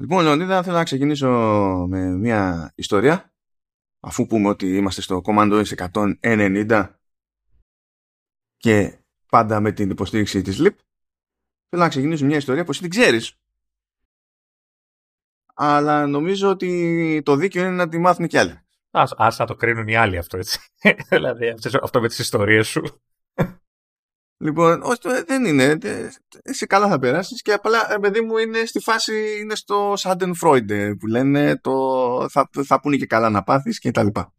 Λοιπόν, Λεωνίδα, θέλω να ξεκινήσω με μια ιστορία. Αφού πούμε ότι είμαστε στο Command OS 190 και πάντα με την υποστήριξη της LIP, θέλω να ξεκινήσω μια ιστορία που εσύ την ξέρεις. Αλλά νομίζω ότι το δίκαιο είναι να τη μάθουν κι άλλοι. Ας, ας να το κρίνουν οι άλλοι αυτό έτσι. δηλαδή αυτό με τις ιστορίες σου. Λοιπόν, όχι, δεν είναι. Εσύ καλά θα περάσεις και απλά, παιδί μου, είναι στη φάση, είναι στο Schadenfreude που λένε το θα, θα πούνε και καλά να πάθεις και τα λοιπά.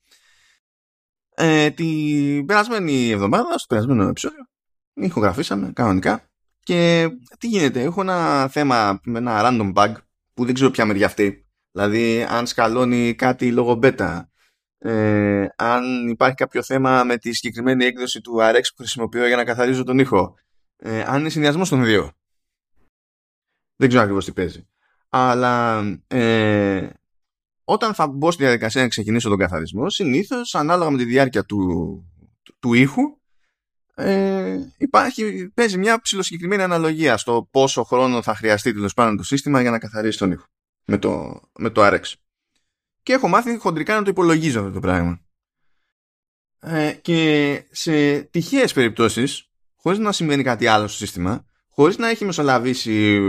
Ε, την περασμένη εβδομάδα, στο περασμένο επεισόδιο, ηχογραφήσαμε κανονικά και τι γίνεται, έχω ένα θέμα με ένα random bug που δεν ξέρω ποια μεριά αυτή. Δηλαδή, αν σκαλώνει κάτι λόγω beta, ε, αν υπάρχει κάποιο θέμα με τη συγκεκριμένη έκδοση του RX που χρησιμοποιώ για να καθαρίζω τον ήχο, ε, αν είναι συνδυασμός των δύο. Δεν ξέρω ακριβώς τι παίζει. Αλλά ε, όταν θα μπω στη διαδικασία να ξεκινήσω τον καθαρισμό, συνήθως ανάλογα με τη διάρκεια του, του, του ήχου, ε, υπάρχει, παίζει μια ψηλοσυγκεκριμένη αναλογία στο πόσο χρόνο θα χρειαστεί τέλος πάντων το σύστημα για να καθαρίσει τον ήχο με το, με το RX και έχω μάθει χοντρικά να το υπολογίζω αυτό το πράγμα. Ε, και σε τυχαίες περιπτώσεις, χωρίς να συμβαίνει κάτι άλλο στο σύστημα, χωρίς να έχει μεσολαβήσει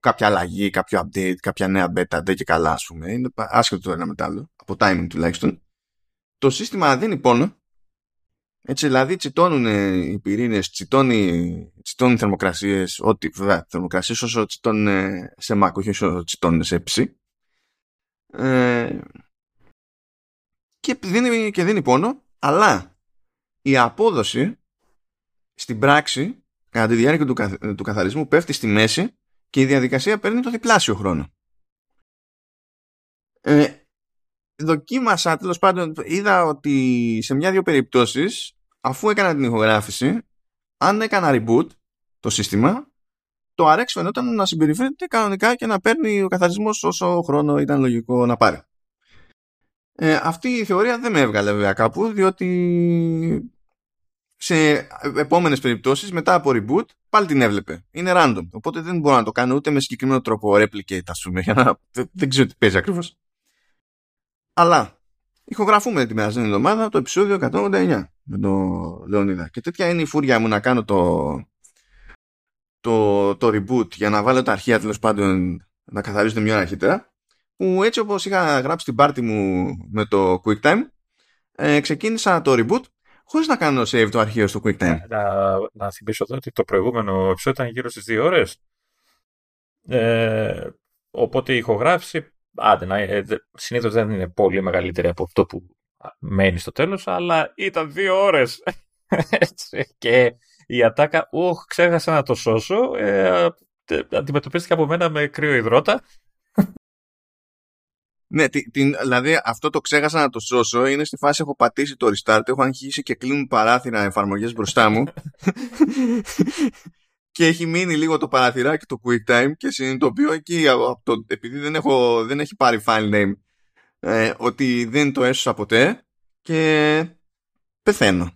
κάποια αλλαγή, κάποιο update, κάποια νέα beta, δεν και καλά ας πούμε, είναι άσχετο το ένα μετά από timing τουλάχιστον, το σύστημα δίνει πόνο, έτσι δηλαδή τσιτώνουν οι πυρήνες, τσιτώνει, τσιτώνουν θερμοκρασίες, ό,τι βέβαια θερμοκρασίες όσο τσιτώνουν σε Mac, όχι όσο τσιτώνουν σε ψη ε, και, δίνει, και δίνει πόνο, αλλά η απόδοση στην πράξη κατά τη διάρκεια του, του καθαρισμού πέφτει στη μέση και η διαδικασία παίρνει το διπλάσιο χρόνο. Ε, δοκίμασα τέλος πάντων, είδα ότι σε μια-δύο περιπτώσεις αφού έκανα την ηχογράφηση αν έκανα reboot το σύστημα το RX φαινόταν να συμπεριφέρεται κανονικά και να παίρνει ο καθαρισμός όσο χρόνο ήταν λογικό να πάρει. Ε, αυτή η θεωρία δεν με έβγαλε βέβαια κάπου διότι σε επόμενες περιπτώσεις μετά από reboot πάλι την έβλεπε. Είναι random. Οπότε δεν μπορώ να το κάνω ούτε με συγκεκριμένο τρόπο replicate ας πούμε για να... δεν ξέρω τι παίζει ακριβώς. Αλλά ηχογραφούμε τη περασμένη εβδομάδα το επεισόδιο 189 με τον Λεωνίδα. Και τέτοια είναι η φούρια μου να κάνω το, το, το reboot για να βάλω τα αρχεία τέλος πάντων να καθαρίζονται μια αρχίτερα που έτσι όπως είχα γράψει την πάρτι μου με το QuickTime ε, ξεκίνησα το reboot χωρίς να κάνω save το αρχείο στο QuickTime. Να, να θυμίσω εδώ ότι το προηγούμενο επεισόδιο ήταν γύρω στις δύο ώρες. Ε, οπότε η ηχογράφηση άντε, να, ε, συνήθως δεν είναι πολύ μεγαλύτερη από αυτό που μένει στο τέλος αλλά ήταν δύο ώρες. και η ατάκα, ούχ, ξέχασα να το σώσω, ε, αντιμετωπίστηκε από μένα με κρύο υδρότα. Ναι, την, δηλαδή αυτό το ξέχασα να το σώσω. Είναι στη φάση έχω πατήσει το restart, έχω αρχίσει και κλείνουν παράθυρα εφαρμογές μπροστά μου. και έχει μείνει λίγο το παραθυράκι το QuickTime και συνειδητοποιώ εκεί, από το, επειδή δεν, έχω, δεν έχει πάρει file name, ε, ότι δεν το έσωσα ποτέ και πεθαίνω.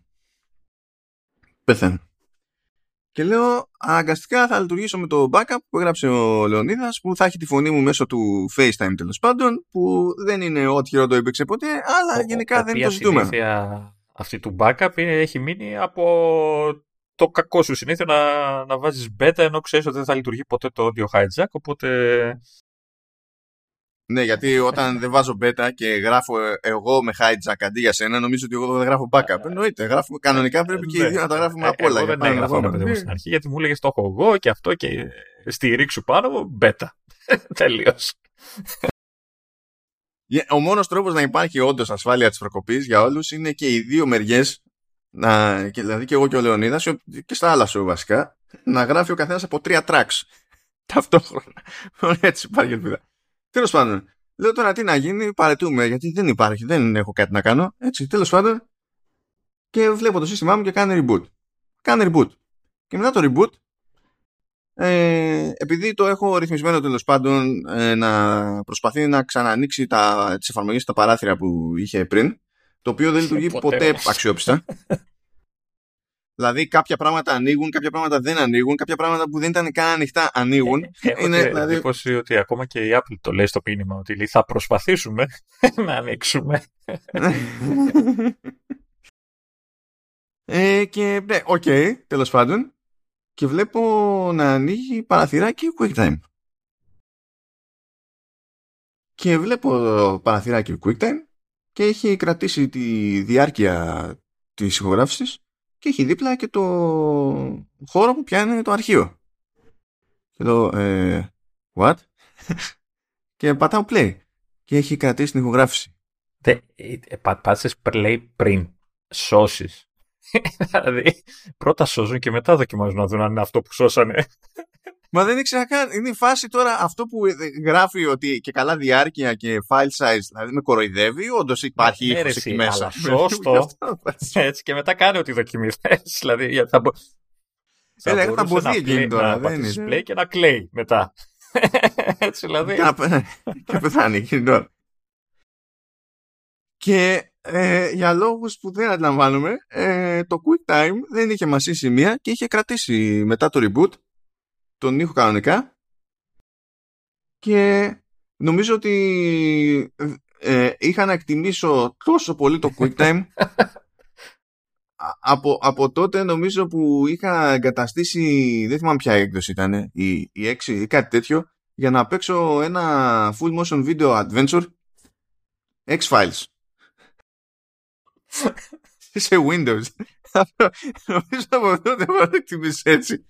Πεθαίνω. Και λέω, αναγκαστικά θα λειτουργήσω με το backup που έγραψε ο Λεωνίδας που θα έχει τη φωνή μου μέσω του FaceTime τέλος πάντων, που δεν είναι ό,τι χειρότερο υπήρξε ποτέ, αλλά γενικά δεν το ζητούμε. Η αυτή του backup έχει μείνει από το κακό σου συνήθεια να, να βάζεις beta ενώ ξέρεις ότι δεν θα λειτουργεί ποτέ το audio hijack, οπότε ναι, γιατί όταν δεν βάζω beta και γράφω εγώ με hijack αντί για σένα, νομίζω ότι εγώ δεν γράφω backup. Εννοείται, γράφουμε, κανονικά πρέπει και οι ναι. δύο να τα γράφουμε ε, από όλα. Εγώ δεν έγραφα παιδί μου στην αρχή, γιατί μου έλεγε το έχω εγώ και αυτό και στηρίξου πάνω, beta. Τελείω. Ο μόνος τρόπος να υπάρχει όντως ασφάλεια της προκοπής για όλους είναι και οι δύο μεριές, δηλαδή και εγώ και ο Λεωνίδας, και στα άλλα σου βασικά, να γράφει ο καθένας από τρία tracks ταυτόχρονα. Έτσι υπάρχει ελπίδα. Τέλος πάντων, λέω τώρα τι να γίνει, παρετούμε, γιατί δεν υπάρχει, δεν έχω κάτι να κάνω. Έτσι, τέλος πάντων, και βλέπω το σύστημά μου και κάνει reboot. Κάνει reboot. Και μετά το reboot, ε, επειδή το έχω ρυθμισμένο τέλος πάντων ε, να προσπαθεί να ξανανοίξει τα, τις εφαρμογές τα παράθυρα που είχε πριν, το οποίο δεν λειτουργεί ποτέ αξιόπιστα. Δηλαδή κάποια πράγματα ανοίγουν, κάποια πράγματα δεν ανοίγουν, κάποια πράγματα που δεν ήταν καν ανοιχτά ανοίγουν. Ε, έχω είναι, την δηλαδή, εντύπωση ότι ακόμα και η Apple το λέει στο μήνυμα ότι λέει, θα προσπαθήσουμε να ανοίξουμε. ε, και ναι, οκ, τέλος πάντων. Και βλέπω να ανοίγει παραθυράκι QuickTime. Και βλέπω παραθυράκι QuickTime και έχει κρατήσει τη διάρκεια της ηχογράφησης και έχει δίπλα και το χώρο που πιάνει το αρχείο. Και λέω, ε, what? και πατάω play. Και έχει κρατήσει την ηχογράφηση. Τε, ε, πα, πάτησες play πριν σώσεις. δηλαδή, πρώτα σώζουν και μετά δοκιμάζουν να δουν αν είναι αυτό που σώσανε. Μα δεν ήξερα καν. Είναι η φάση τώρα αυτό που γράφει ότι και καλά διάρκεια και file size, δηλαδή με κοροϊδεύει, όντως υπάρχει Ναι, ρε, ήχος εσύ, εκεί μέσα. αλλά σώστο. Έτσι και μετά κάνει ότι δοκιμήσεις. δηλαδή, γιατί θα, μπο- θα Έλα, θα μπορούσε μποθεί να εκείνη play- τώρα, να δεν πατήσεις είναι. play και να κλαίει μετά. Έτσι δηλαδή. Και να- και πεθάνει εκείνη την ώρα. Και ε, για λόγους που δεν αντιλαμβάνομαι, ε, το QuickTime δεν είχε μασίσει σημεία και είχε κρατήσει μετά το reboot τον ήχο κανονικά. Και νομίζω ότι ε, είχα να εκτιμήσω τόσο πολύ το QuickTime Α- από, από τότε νομίζω που είχα εγκαταστήσει δεν θυμάμαι ποια έκδοση ήταν η, η 6 ή κάτι τέτοιο για να παίξω ένα full motion video adventure. X-Files. Σε Windows. Νομίζω από τότε έχω εκτιμήσει έτσι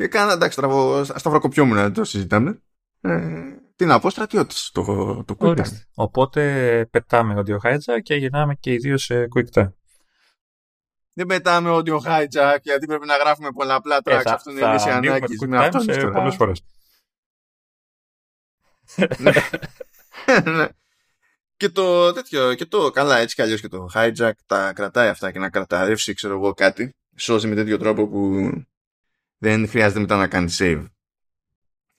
και κάνα εντάξει στραβο, σταυροκοπιόμουν το συζητάμε ε, τι να πω στρατιώτης το, το QuickTime Ορίστε. Οπότε πετάμε audio hijack και γυρνάμε και οι δύο σε quick time. Δεν πετάμε audio hijack γιατί πρέπει να γράφουμε πολλαπλά tracks. Ε, θα, Αυτό είναι θα λύση ανοίγουμε ανάγκης. το Με quick αυτό time είναι σε τώρα. πολλές φορές. Ναι. και το τέτοιο, και το καλά έτσι κι αλλιώς και το hijack τα κρατάει αυτά και να κραταρεύσει ξέρω εγώ κάτι. Σώζει με τέτοιο τρόπο που δεν χρειάζεται μετά να κάνεις save.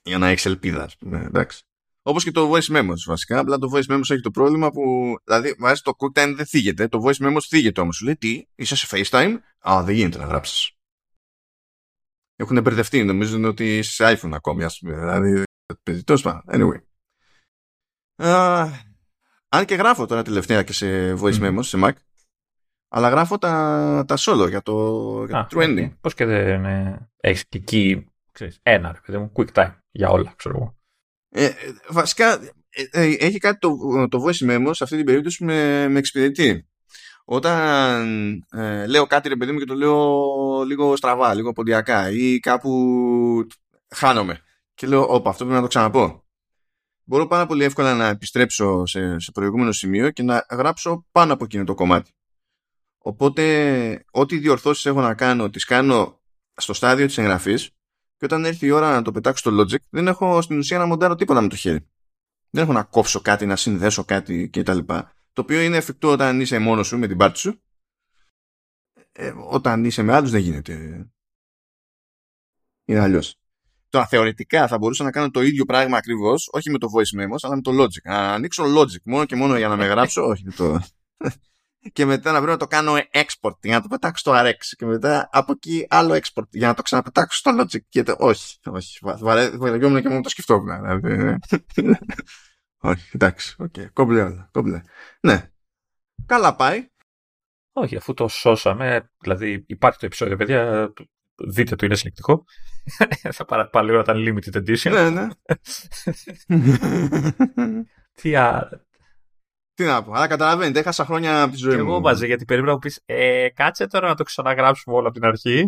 Για να έχεις ελπίδα, ας πούμε. Εντάξει. Όπως και το voice memos βασικά. Απλά το voice memos έχει το πρόβλημα που. Δηλαδή, βάζει το QuickTime δεν θίγεται. Το voice memos θίγεται όμως. Σου λέει τι, είσαι σε FaceTime; Α, δεν γίνεται να γράψεις. Έχουν μπερδευτεί. Νομίζουν ότι είσαι σε iPhone ακόμη, ας πούμε. Δηλαδή, Τέλος πάντων. Anyway. Α, αν και γράφω τώρα τελευταία και σε voice Μμμ. memos σε Mac. Αλλά γράφω τα, τα solo για το, για Α, το trending. OK. Πώς και δεν ε, έχεις και εκεί ξέρεις, ένα, ρε παιδί μου, QuickTime για όλα, ξέρω εγώ. Ε, ε, βασικά ε, ε, έχει κάτι το, το voice memo σε αυτή την περίπτωση με, με εξυπηρετεί. Όταν ε, λέω κάτι ρε παιδί μου και το λέω λίγο στραβά, λίγο ποντιακά ή κάπου χάνομαι και λέω όπα αυτό πρέπει να το ξαναπώ. Μπορώ πάρα πολύ εύκολα να επιστρέψω σε, σε προηγούμενο σημείο και να γράψω πάνω από εκείνο το κομμάτι. Οπότε ό,τι διορθώσεις έχω να κάνω τις κάνω στο στάδιο της εγγραφής και όταν έρθει η ώρα να το πετάξω στο Logic, δεν έχω στην ουσία να μοντάρω τίποτα με το χέρι. Δεν έχω να κόψω κάτι, να συνδέσω κάτι κτλ. Το οποίο είναι εφικτό όταν είσαι μόνος σου με την πάρτι σου. Ε, όταν είσαι με άλλους δεν γίνεται. Είναι αλλιώς. Τώρα θεωρητικά θα μπορούσα να κάνω το ίδιο πράγμα ακριβώς, όχι με το voice memos, αλλά με το logic. Να ανοίξω logic μόνο και μόνο για να με γράψω, όχι το. Και μετά να πρέπει να το κάνω export για να το πετάξω στο RX και μετά από εκεί άλλο export για να το ξαναπετάξω στο Logic και το... όχι, όχι, βαριόμουν και μόνο το σκεφτόμουν δηλαδή. όχι, εντάξει, OK, okay. κόμπλε όλα, κόμπλε. Ναι, καλά πάει. Όχι, αφού το σώσαμε, δηλαδή υπάρχει το επεισόδιο, παιδιά, δείτε το, είναι συλλεκτικό. Θα πάρει πάλι ώρα ήταν limited edition. ναι, ναι. Τι α... Τι να πω, αλλά καταλαβαίνετε, έχασα χρόνια από τη ζωή Και μου. εγώ μαζί, γιατί περίμενα να μου πεις, ε, κάτσε τώρα να το ξαναγράψουμε όλο από την αρχή.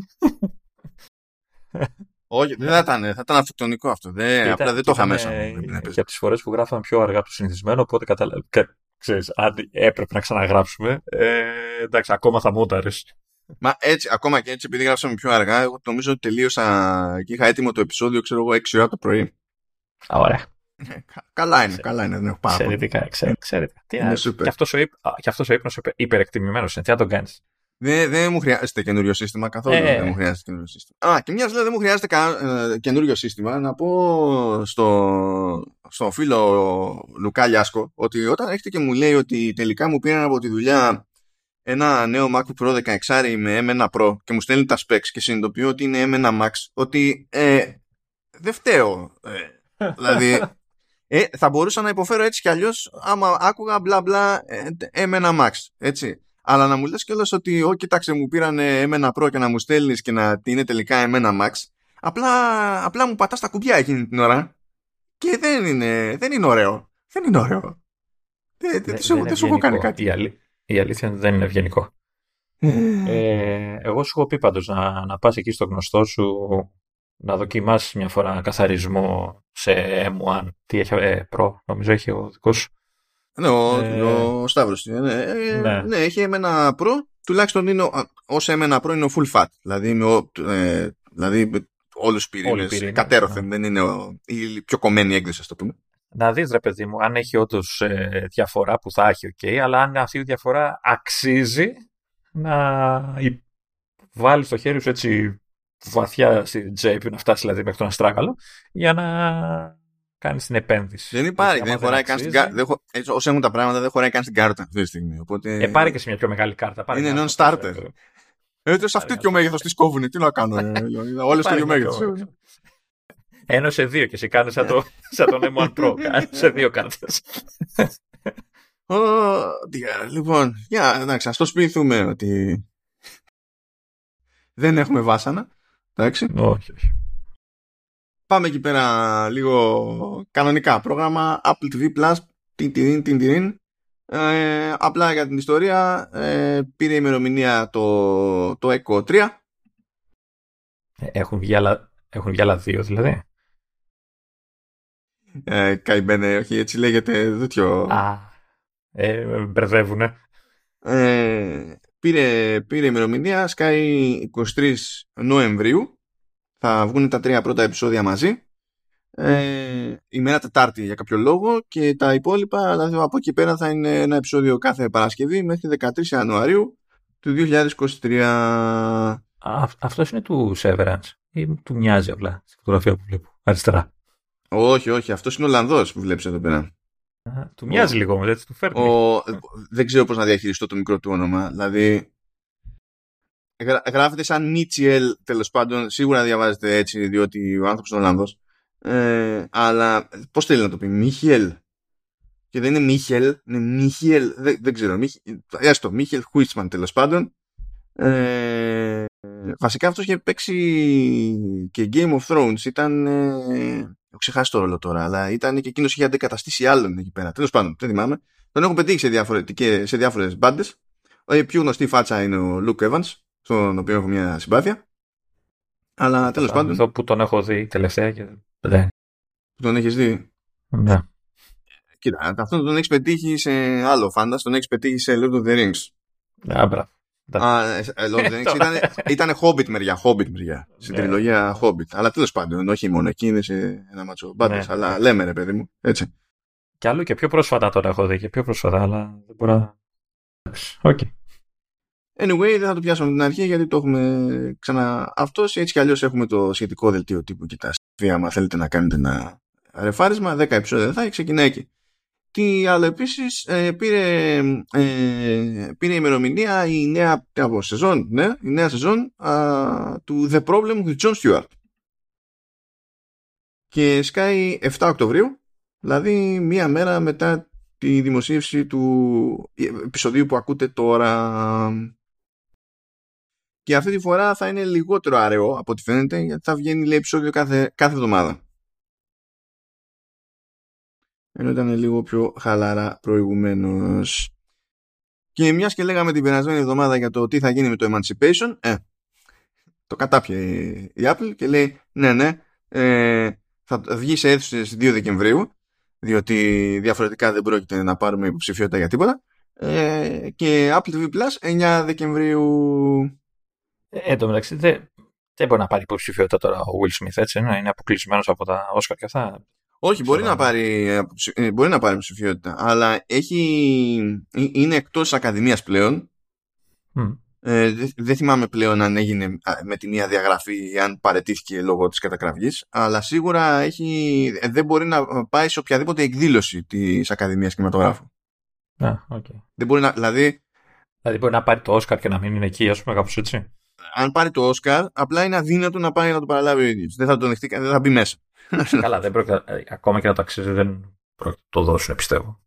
Όχι, δεν θα ήταν, θα ήταν αυτοκτονικό αυτό. Δεν, Ήταν- απλά δεν το είχα ήταν, μέσα ε, μου. Δεν έπαιζε. Και από τις φορές που γράφαμε πιο αργά από το συνηθισμένο, οπότε καταλαβαίνω. Ξέρεις, αν έπρεπε να ξαναγράψουμε, ε, εντάξει, ακόμα θα μόνταρες. Μα έτσι, ακόμα και έτσι, επειδή γράψαμε πιο αργά, εγώ νομίζω ότι τελείωσα και είχα έτοιμο το επεισόδιο, ξέρω εγώ, 6 ώρα το πρωί. Α, ωραία. Ε, κα- καλά είναι, καλά είναι, δεν έχω πάρα πολύ. Εξαιρετικά, εξαι- εξαιρετικά. Τι Είναι να- super. Και αυτός ο, ύπ, α, και αυτός ο ύπνος υπε- υπερεκτιμημένος είναι. Τι να τον κάνεις. Δεν, δεν μου χρειάζεται καινούριο σύστημα καθόλου. Ε. Δεν μου χρειάζεται καινούριο σύστημα. Α, και μιας λέει δεν μου χρειάζεται κα, ε, καινούριο σύστημα, να πω στο, στο φίλο Λουκά Λιάσκο ότι όταν έρχεται και μου λέει ότι τελικά μου πήραν από τη δουλειά ένα νέο MacBook Pro 16 με M1 Pro και μου στέλνει τα specs και συνειδητοποιώ ότι είναι M1 Max, ότι ε, δεν φταίω. Ε, δηλαδή, ε, θα μπορούσα να υποφέρω έτσι κι αλλιώς άμα άκουγα μπλα μπλα ε, M1 Max. Έτσι. Αλλά να μου λες κιόλας ότι «Ω, κοίταξε, μου πήραν M1 Pro και να μου στέλνεις και να είναι τελικά M1 Max», απλά, απλά μου πατάς τα κουμπιά εκείνη την ώρα και δεν είναι, δεν είναι ωραίο. Δεν είναι ωραίο. Δεν, δεν, σου, δεν σου έχω κάνει κάτι. Η, αλή, η αλήθεια δεν είναι ευγενικό. ε, εγώ σου έχω πει πάντως να, να πας εκεί στο γνωστό σου να δοκιμάσεις μια φορά καθαρισμό σε M1. Τι έχει, ε, Pro, νομίζω έχει ο δικός σου. Ναι, ο, ε, ο Σταύρος. Ναι, ε, ναι. ναι, έχει ένα Pro, τουλάχιστον είναι, ως ένα Pro είναι ο full fat. Δηλαδή, με, ε, δηλαδή όλους τους πυρήνες, κατέρωθεν, ναι. δεν είναι ο, η πιο κομμένη έκδοση, ας το πούμε. Να δεις ρε παιδί μου, αν έχει όντως ε, διαφορά που θα έχει, ok, αλλά αν αυτή η διαφορά αξίζει να βάλεις το χέρι σου έτσι βαθιά στην τσέπη, να φτάσει δηλαδή μέχρι τον αστράγαλο, για να κάνει την επένδυση. Δεν υπάρχει, δεν χωράει καν στην κάρτα. Όσο έχουν τα πράγματα, δεν χωράει καν στην κάρτα αυτή τη στιγμή. Οπότε... Ε, πάρει και σε μια πιο μεγάλη κάρτα. Πάρε είναι non-starter. Έτσι, σε αυτή το μέγεθος τη κόβουνε. Τι να κάνω. Ε, Όλες το ίδιο μέγεθος. Ένα σε δύο και σε κάνει σαν, το, σαν τον M1 Pro. σε δύο κάρτες. λοιπόν, για εντάξει, ας το σπιθούμε ότι δεν έχουμε βάσανα. Εντάξει. Όχι, όχι. Πάμε εκεί πέρα λίγο κανονικά πρόγραμμα. Apple TV Plus την την την την ε, απλά για την ιστορία ε, πήρε ημερομηνία το, το Echo 3 ε, έχουν βγει άλλα, έχουν βγει άλλα δύο δηλαδή. Ε, Καημένε, όχι έτσι λέγεται τέτοιο Α, ε, μπερδεύουνε. Ε, πήρε, πήρε ημερομηνία σκάει 23 Νοεμβρίου. Θα βγουν τα τρία πρώτα επεισόδια μαζί. Ε, ημέρα Τετάρτη για κάποιο λόγο και τα υπόλοιπα δηλαδή από εκεί πέρα θα είναι ένα επεισόδιο κάθε Παρασκευή μέχρι 13 Ιανουαρίου του 2023 Α, αυτός είναι του Severance ή του μοιάζει απλά στη φωτογραφία που βλέπω αριστερά; Όχι όχι αυτός είναι ο Ολλανδός που βλέπεις εδώ πέρα. Α, του μοιάζει ο, λίγο έτσι του φέρνει ο, δεν ξέρω πώς να διαχειριστώ το μικρό του όνομα δηλαδή γράφεται σαν Μίτσιελ τέλος πάντων. Σίγουρα διαβάζεται έτσι, διότι ο άνθρωπος είναι Ολλανδός. Ε, αλλά πώς θέλει να το πει, Μίχελ. Και δεν είναι Μίχελ, είναι Μίχελ. Δεν, δεν ξέρω. Έστω, Μίχελ Χουίτσμαν τέλος πάντων. Ε, βασικά αυτός είχε παίξει και Game of Thrones. Ήταν. Ε, έχω ξεχάσει το ρόλο τώρα, αλλά ήταν και εκείνος είχε αντικαταστήσει άλλον εκεί πέρα. Τέλος πάντων, δεν θυμάμαι. Τον έχω πετύχει σε, σε διάφορες μπάντες. Η πιο γνωστή φάτσα είναι ο Luke Evans στον οποίο έχω μια συμπάθεια. Αλλά τέλος πάντων. Εδώ που τον έχω δει τελευταία και δεν. Που τον έχεις δει; Ναι. Κοίτα, αυτόν τον έχεις πετύχει σε άλλο φάντα, τον έχεις πετύχει σε Lord of the Rings. Α, μπράβο. Α, ε, ε, Lord of the Rings ήταν, ήταν Hobbit μεριά, Hobbit μεριά. Στην ναι. τριλογία Hobbit. Αλλά τέλος πάντων, όχι μόνο εκεί, είναι σε ένα μάτσο μπάντε. Ναι. Αλλά λέμε ρε παιδί μου, έτσι. Κι άλλο και πιο πρόσφατα τώρα έχω δει και πιο πρόσφατα, αλλά δεν μπορώ να. Οκ. Okay. Anyway, δεν θα το πιάσουμε την αρχή γιατί το έχουμε ξανά αυτό. Έτσι κι αλλιώς έχουμε το σχετικό δελτίο τύπου και τα στοιχεία. Αν θέλετε να κάνετε ένα ρεφάρισμα, 10 επεισόδια θα έχει, ξεκινάει εκεί. Τι άλλο επίσης, ε, πήρε, ε, πήρε ημερομηνία η νέα από σεζόν, ναι, η νέα σεζόν α, του The Problem with John Stewart. Και σκάει 7 Οκτωβρίου, δηλαδή μία μέρα μετά τη δημοσίευση του επεισοδίου που ακούτε τώρα. Και αυτή τη φορά θα είναι λιγότερο αραιό από ό,τι φαίνεται γιατί θα βγαίνει λέει, επεισόδιο κάθε, κάθε εβδομάδα. Ενώ ήταν λίγο πιο χαλαρά προηγουμένως. Και μιας και λέγαμε την περασμένη εβδομάδα για το τι θα γίνει με το Emancipation, ε, το κατάπιε η Apple και λέει ναι, ναι, ε, θα βγει σε αίθουσες 2 Δεκεμβρίου, διότι διαφορετικά δεν πρόκειται να πάρουμε υποψηφιότητα για τίποτα. Ε, και Apple TV Plus 9 Δεκεμβρίου. Ε, εν τω μεταξύ δεν, δεν μπορεί να πάρει υποψηφιότητα τώρα ο Will Smith, έτσι, να είναι αποκλεισμένος από τα Oscar και αυτά. Όχι, μπορεί να, πάρει, ε, μπορεί να πάρει υποψηφιότητα, αλλά έχει, ε, είναι εκτός ακαδημίας πλέον. Ε, δεν δε θυμάμαι πλέον αν έγινε με τη μία διαγραφή ή αν παρετήθηκε λόγω της κατακραυγής, αλλά σίγουρα έχει, δεν μπορεί να πάει σε οποιαδήποτε εκδήλωση της Ακαδημίας Κινηματογράφου. Ah, okay. Δεν μπορεί να, δηλαδή, Δηλαδή μπορεί να πάρει το Όσκαρ και να μην είναι εκεί, ας πούμε, κάπως έτσι. Αν πάρει το Όσκαρ, απλά είναι αδύνατο να πάει να το παραλάβει ο ίδιος. Δεν θα το δεχτεί, δεν θα μπει μέσα. Καλά, δεν πρόκειται, ε, ακόμα και να το αξίζει, δεν πρόκειται να το δώσουν, πιστεύω.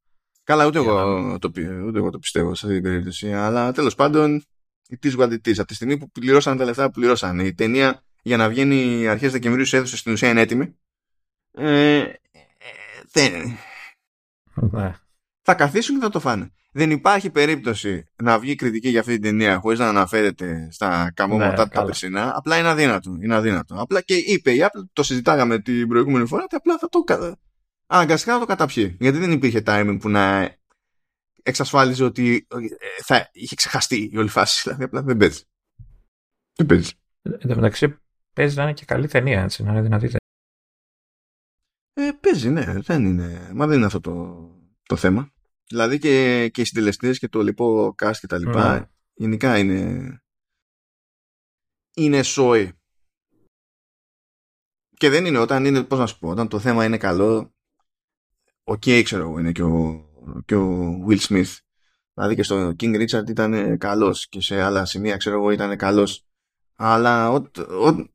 Καλά, ούτε εγώ, το, ούτε εγώ το πιστεύω σε αυτή την περίπτωση. Αλλά τέλος πάντων, it is what it is. Από τη στιγμή που πληρώσαν τα λεφτά που πληρώσαν, η ταινία για να βγαίνει αρχές Δεκεμβρίου σε αίθουσες στην ουσία είναι έτοιμη. Ε, ε, δεν. Ναι. Θα καθίσουν και θα το φάνε. Δεν υπάρχει περίπτωση να βγει κριτική για αυτή την ταινία χωρίς να αναφέρεται στα καμώματα ναι, τα περσινά. Απλά είναι αδύνατο. Είναι αδύνατο. Απλά και είπε η Apple, το συζητάγαμε την προηγούμενη φορά, ότι απλά θα το. Αναγκαστικά να το καταπιεί. Γιατί δεν υπήρχε timing που να εξασφάλιζε ότι ε, θα είχε ξεχαστεί η όλη φάση. Δηλαδή απλά δεν παίζει. Δεν παίζει. Εν τω μεταξύ παίζει να είναι και καλή ταινία, έτσι, να είναι δυνατή ε, παίζει, ναι. Δεν είναι, μα δεν είναι αυτό το, το θέμα. Δηλαδή και, και οι συντελεστέ και το λοιπό cast και τα λοιπά, mm. γενικά είναι είναι σόι. Και δεν είναι όταν είναι, πώς να σου πω, όταν το θέμα είναι καλό, OK, okay, ξέρω εγώ, είναι και ο, και ο Will Smith. Δηλαδή και στο King Richard ήταν καλός και σε άλλα σημεία, ξέρω εγώ, ήταν καλός. Αλλά ο, ο,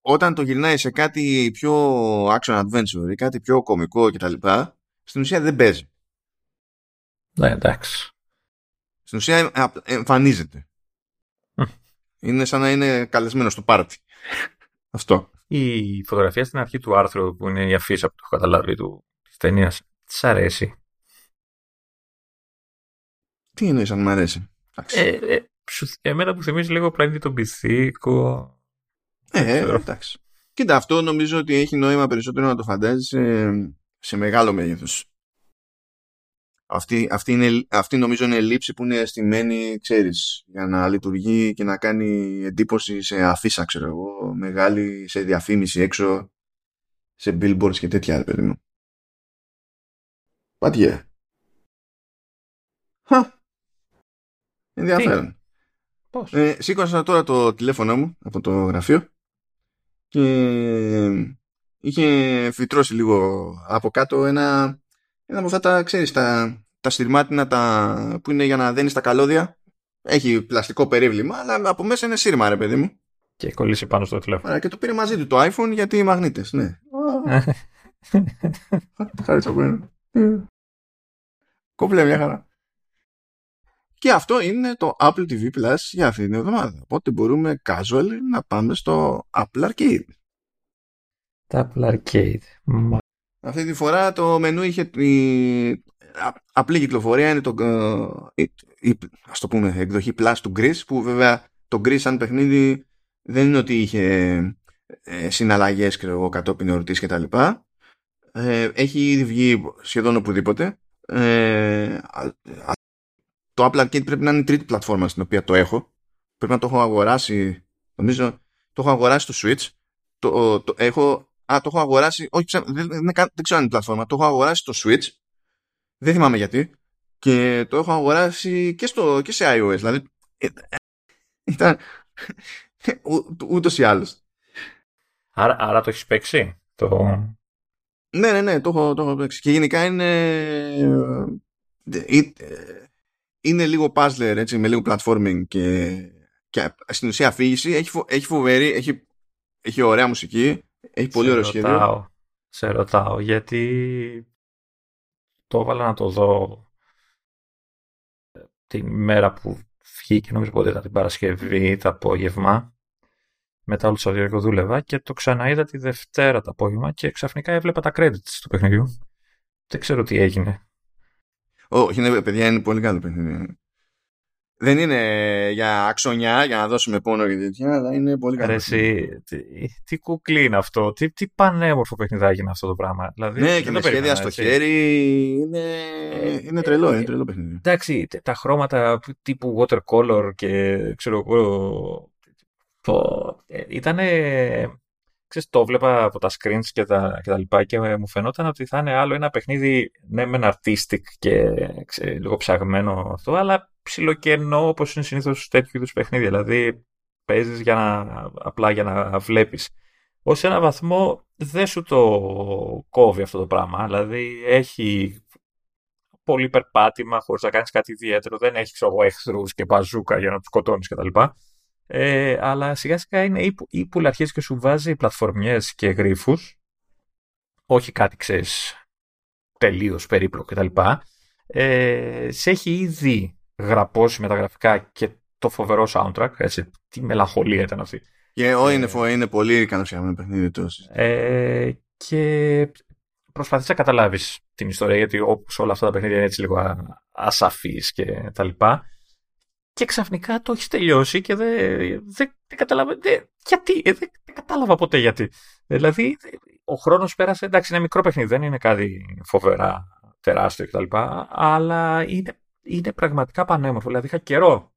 όταν το γυρνάει σε κάτι πιο action adventure ή κάτι πιο κωμικό κτλ. Στην ουσία δεν παίζει. Ναι, εντάξει. Στην ουσία εμφανίζεται. είναι σαν να είναι καλεσμένος στο πάρτι. Αυτό. Η φωτογραφία στην αρχή του άρθρου που είναι η αφίσα που το έχω καταλάβει του της ταινίας, της αρέσει. Τι εννοείς αν μου αρέσει; Ε, ε, εμένα που θυμίζει λίγο πλανήτη τον πυθίκο. Ε, εντάξει. Κοίτα, αυτό νομίζω ότι έχει νόημα περισσότερο να το φαντάζει σε, σε μεγάλο μέγεθος. Αυτή, αυτή, είναι, αυτή νομίζω είναι λήψη που είναι αισθημένη, ξέρεις, για να λειτουργεί και να κάνει εντύπωση σε αφίσα, ξέρω εγώ, μεγάλη, σε διαφήμιση έξω, σε billboards και τέτοια, παιδί μου. But yeah. Χα. Ενδιαφέρον. Πώς; Ε, σήκωσα τώρα το τηλέφωνο μου από το γραφείο και είχε φυτρώσει λίγο από κάτω ένα, ένα από αυτά τα, ξέρεις, τα, τα στυρμάτινα τα, που είναι για να δένεις τα καλώδια. Έχει πλαστικό περίβλημα, αλλά από μέσα είναι σύρμα, ρε παιδί μου. Και κολλήσει πάνω στο τηλέφωνο. Και το πήρε μαζί του το iPhone γιατί οι μαγνήτες, ναι. Χάρησα που είναι. Κόβλε μια χαρά. Και αυτό είναι το Apple TV Plus για αυτή την εβδομάδα. Οπότε μπορούμε casual να πάμε στο Apple Arcade. Το Apple Arcade. Αυτή τη φορά το μενού είχε η απλή κυκλοφορία είναι το, ε, η, ας το πούμε, εκδοχή Plus του Gris που βέβαια το Gris σαν παιχνίδι δεν είναι ότι είχε ε, συναλλαγές ξέρω, κατόπιν εορτής και τα λοιπά. Ε, έχει ήδη βγει σχεδόν οπουδήποτε. Ε, το Apple Arcade πρέπει να είναι η τρίτη πλατφόρμα στην οποία το έχω. Πρέπει να το έχω αγοράσει, νομίζω, το έχω αγοράσει στο Switch. Το, το, έχω, α, το έχω αγοράσει, όχι, δεν, δεν, δεν, ξέρω αν είναι πλατφόρμα, το έχω αγοράσει στο Switch. Δεν θυμάμαι γιατί. Και το έχω αγοράσει και, στο, και σε iOS. Δηλαδή, ε, ήταν ούτως ή άλλως. Άρα, άρα το έχεις παίξει. Το... Ναι, ναι, ναι, το έχω, το έχω παίξει. Και γενικά είναι... Ε, ε, είναι λίγο puzzler έτσι, με λίγο platforming και, και στην ουσία αφήγηση. Έχει, φο, έχει φοβερή, έχει, έχει ωραία μουσική, έχει πολύ ωραίο σχέδιο. Σε ρωτάω, γιατί το έβαλα να το δω την μέρα που βγήκε, νομίζω πότε ήταν την Παρασκευή, το απόγευμα. Μετά όλο το Σαββατοκύριακο δούλευα και το ξαναείδα τη Δευτέρα το απόγευμα και ξαφνικά έβλεπα τα credits του παιχνιδιού. Δεν ξέρω τι έγινε. Όχι, ναι, παιδιά, είναι πολύ καλό παιχνίδι. Δεν είναι για αξονιά, για να δώσουμε πόνο και τέτοια, αλλά είναι πολύ καλό. Εσύ, τι, τι κουκλί είναι αυτό, τι, τι πανέμορφο παιχνιδάκι είναι αυτό το πράγμα. Δηλαδή, ναι, και με σχέδια στο χέρι είναι, είναι τρελό, είναι τρελό παιχνίδι. Εντάξει, τα χρώματα τύπου watercolor και ξέρω εγώ. Ήταν ξέρεις, το βλέπα από τα screens και τα, και τα λοιπά και μου φαινόταν ότι θα είναι άλλο ένα παιχνίδι, ναι μεν artistic και ξέρεις, λίγο ψαγμένο αυτό, αλλά ψιλοκενό όπως είναι συνήθως τέτοιου είδους παιχνίδια. Δηλαδή παίζεις για να, απλά για να βλέπεις. Ως ένα βαθμό δεν σου το κόβει αυτό το πράγμα. Δηλαδή έχει πολύ περπάτημα χωρίς να κάνεις κάτι ιδιαίτερο. Δεν έχεις ξέρω, εχθρούς και μπαζούκα για να τους σκοτώνεις κτλ. Ε, αλλά σιγά σιγά είναι ή που, ή που αρχίζει και σου βάζει πλατφορμιές και γρίφους. Όχι κάτι, ξέρεις, τελείως περίπλοκο κτλ. Ε, σε έχει ήδη γραπώσει με τα γραφικά και το φοβερό soundtrack. Έτσι, τι μελαγχολία ήταν αυτή. Και ό, είναι, ε, είναι πολύ ικανοποιημένο παιχνίδι τόσο. Ε, και προσπαθείς να καταλάβεις την ιστορία, γιατί όπως όλα αυτά τα παιχνίδια είναι έτσι λίγο ασαφείς και τα λοιπά. Και ξαφνικά το έχεις τελειώσει και δεν, δεν, δεν κατάλαβα. Δεν, γιατί, δεν, δεν, κατάλαβα ποτέ γιατί. Δηλαδή, ο χρόνος πέρασε. Εντάξει, είναι μικρό παιχνίδι, δεν είναι κάτι φοβερά τεράστιο κτλ. Αλλά είναι, είναι πραγματικά πανέμορφο. Δηλαδή, είχα καιρό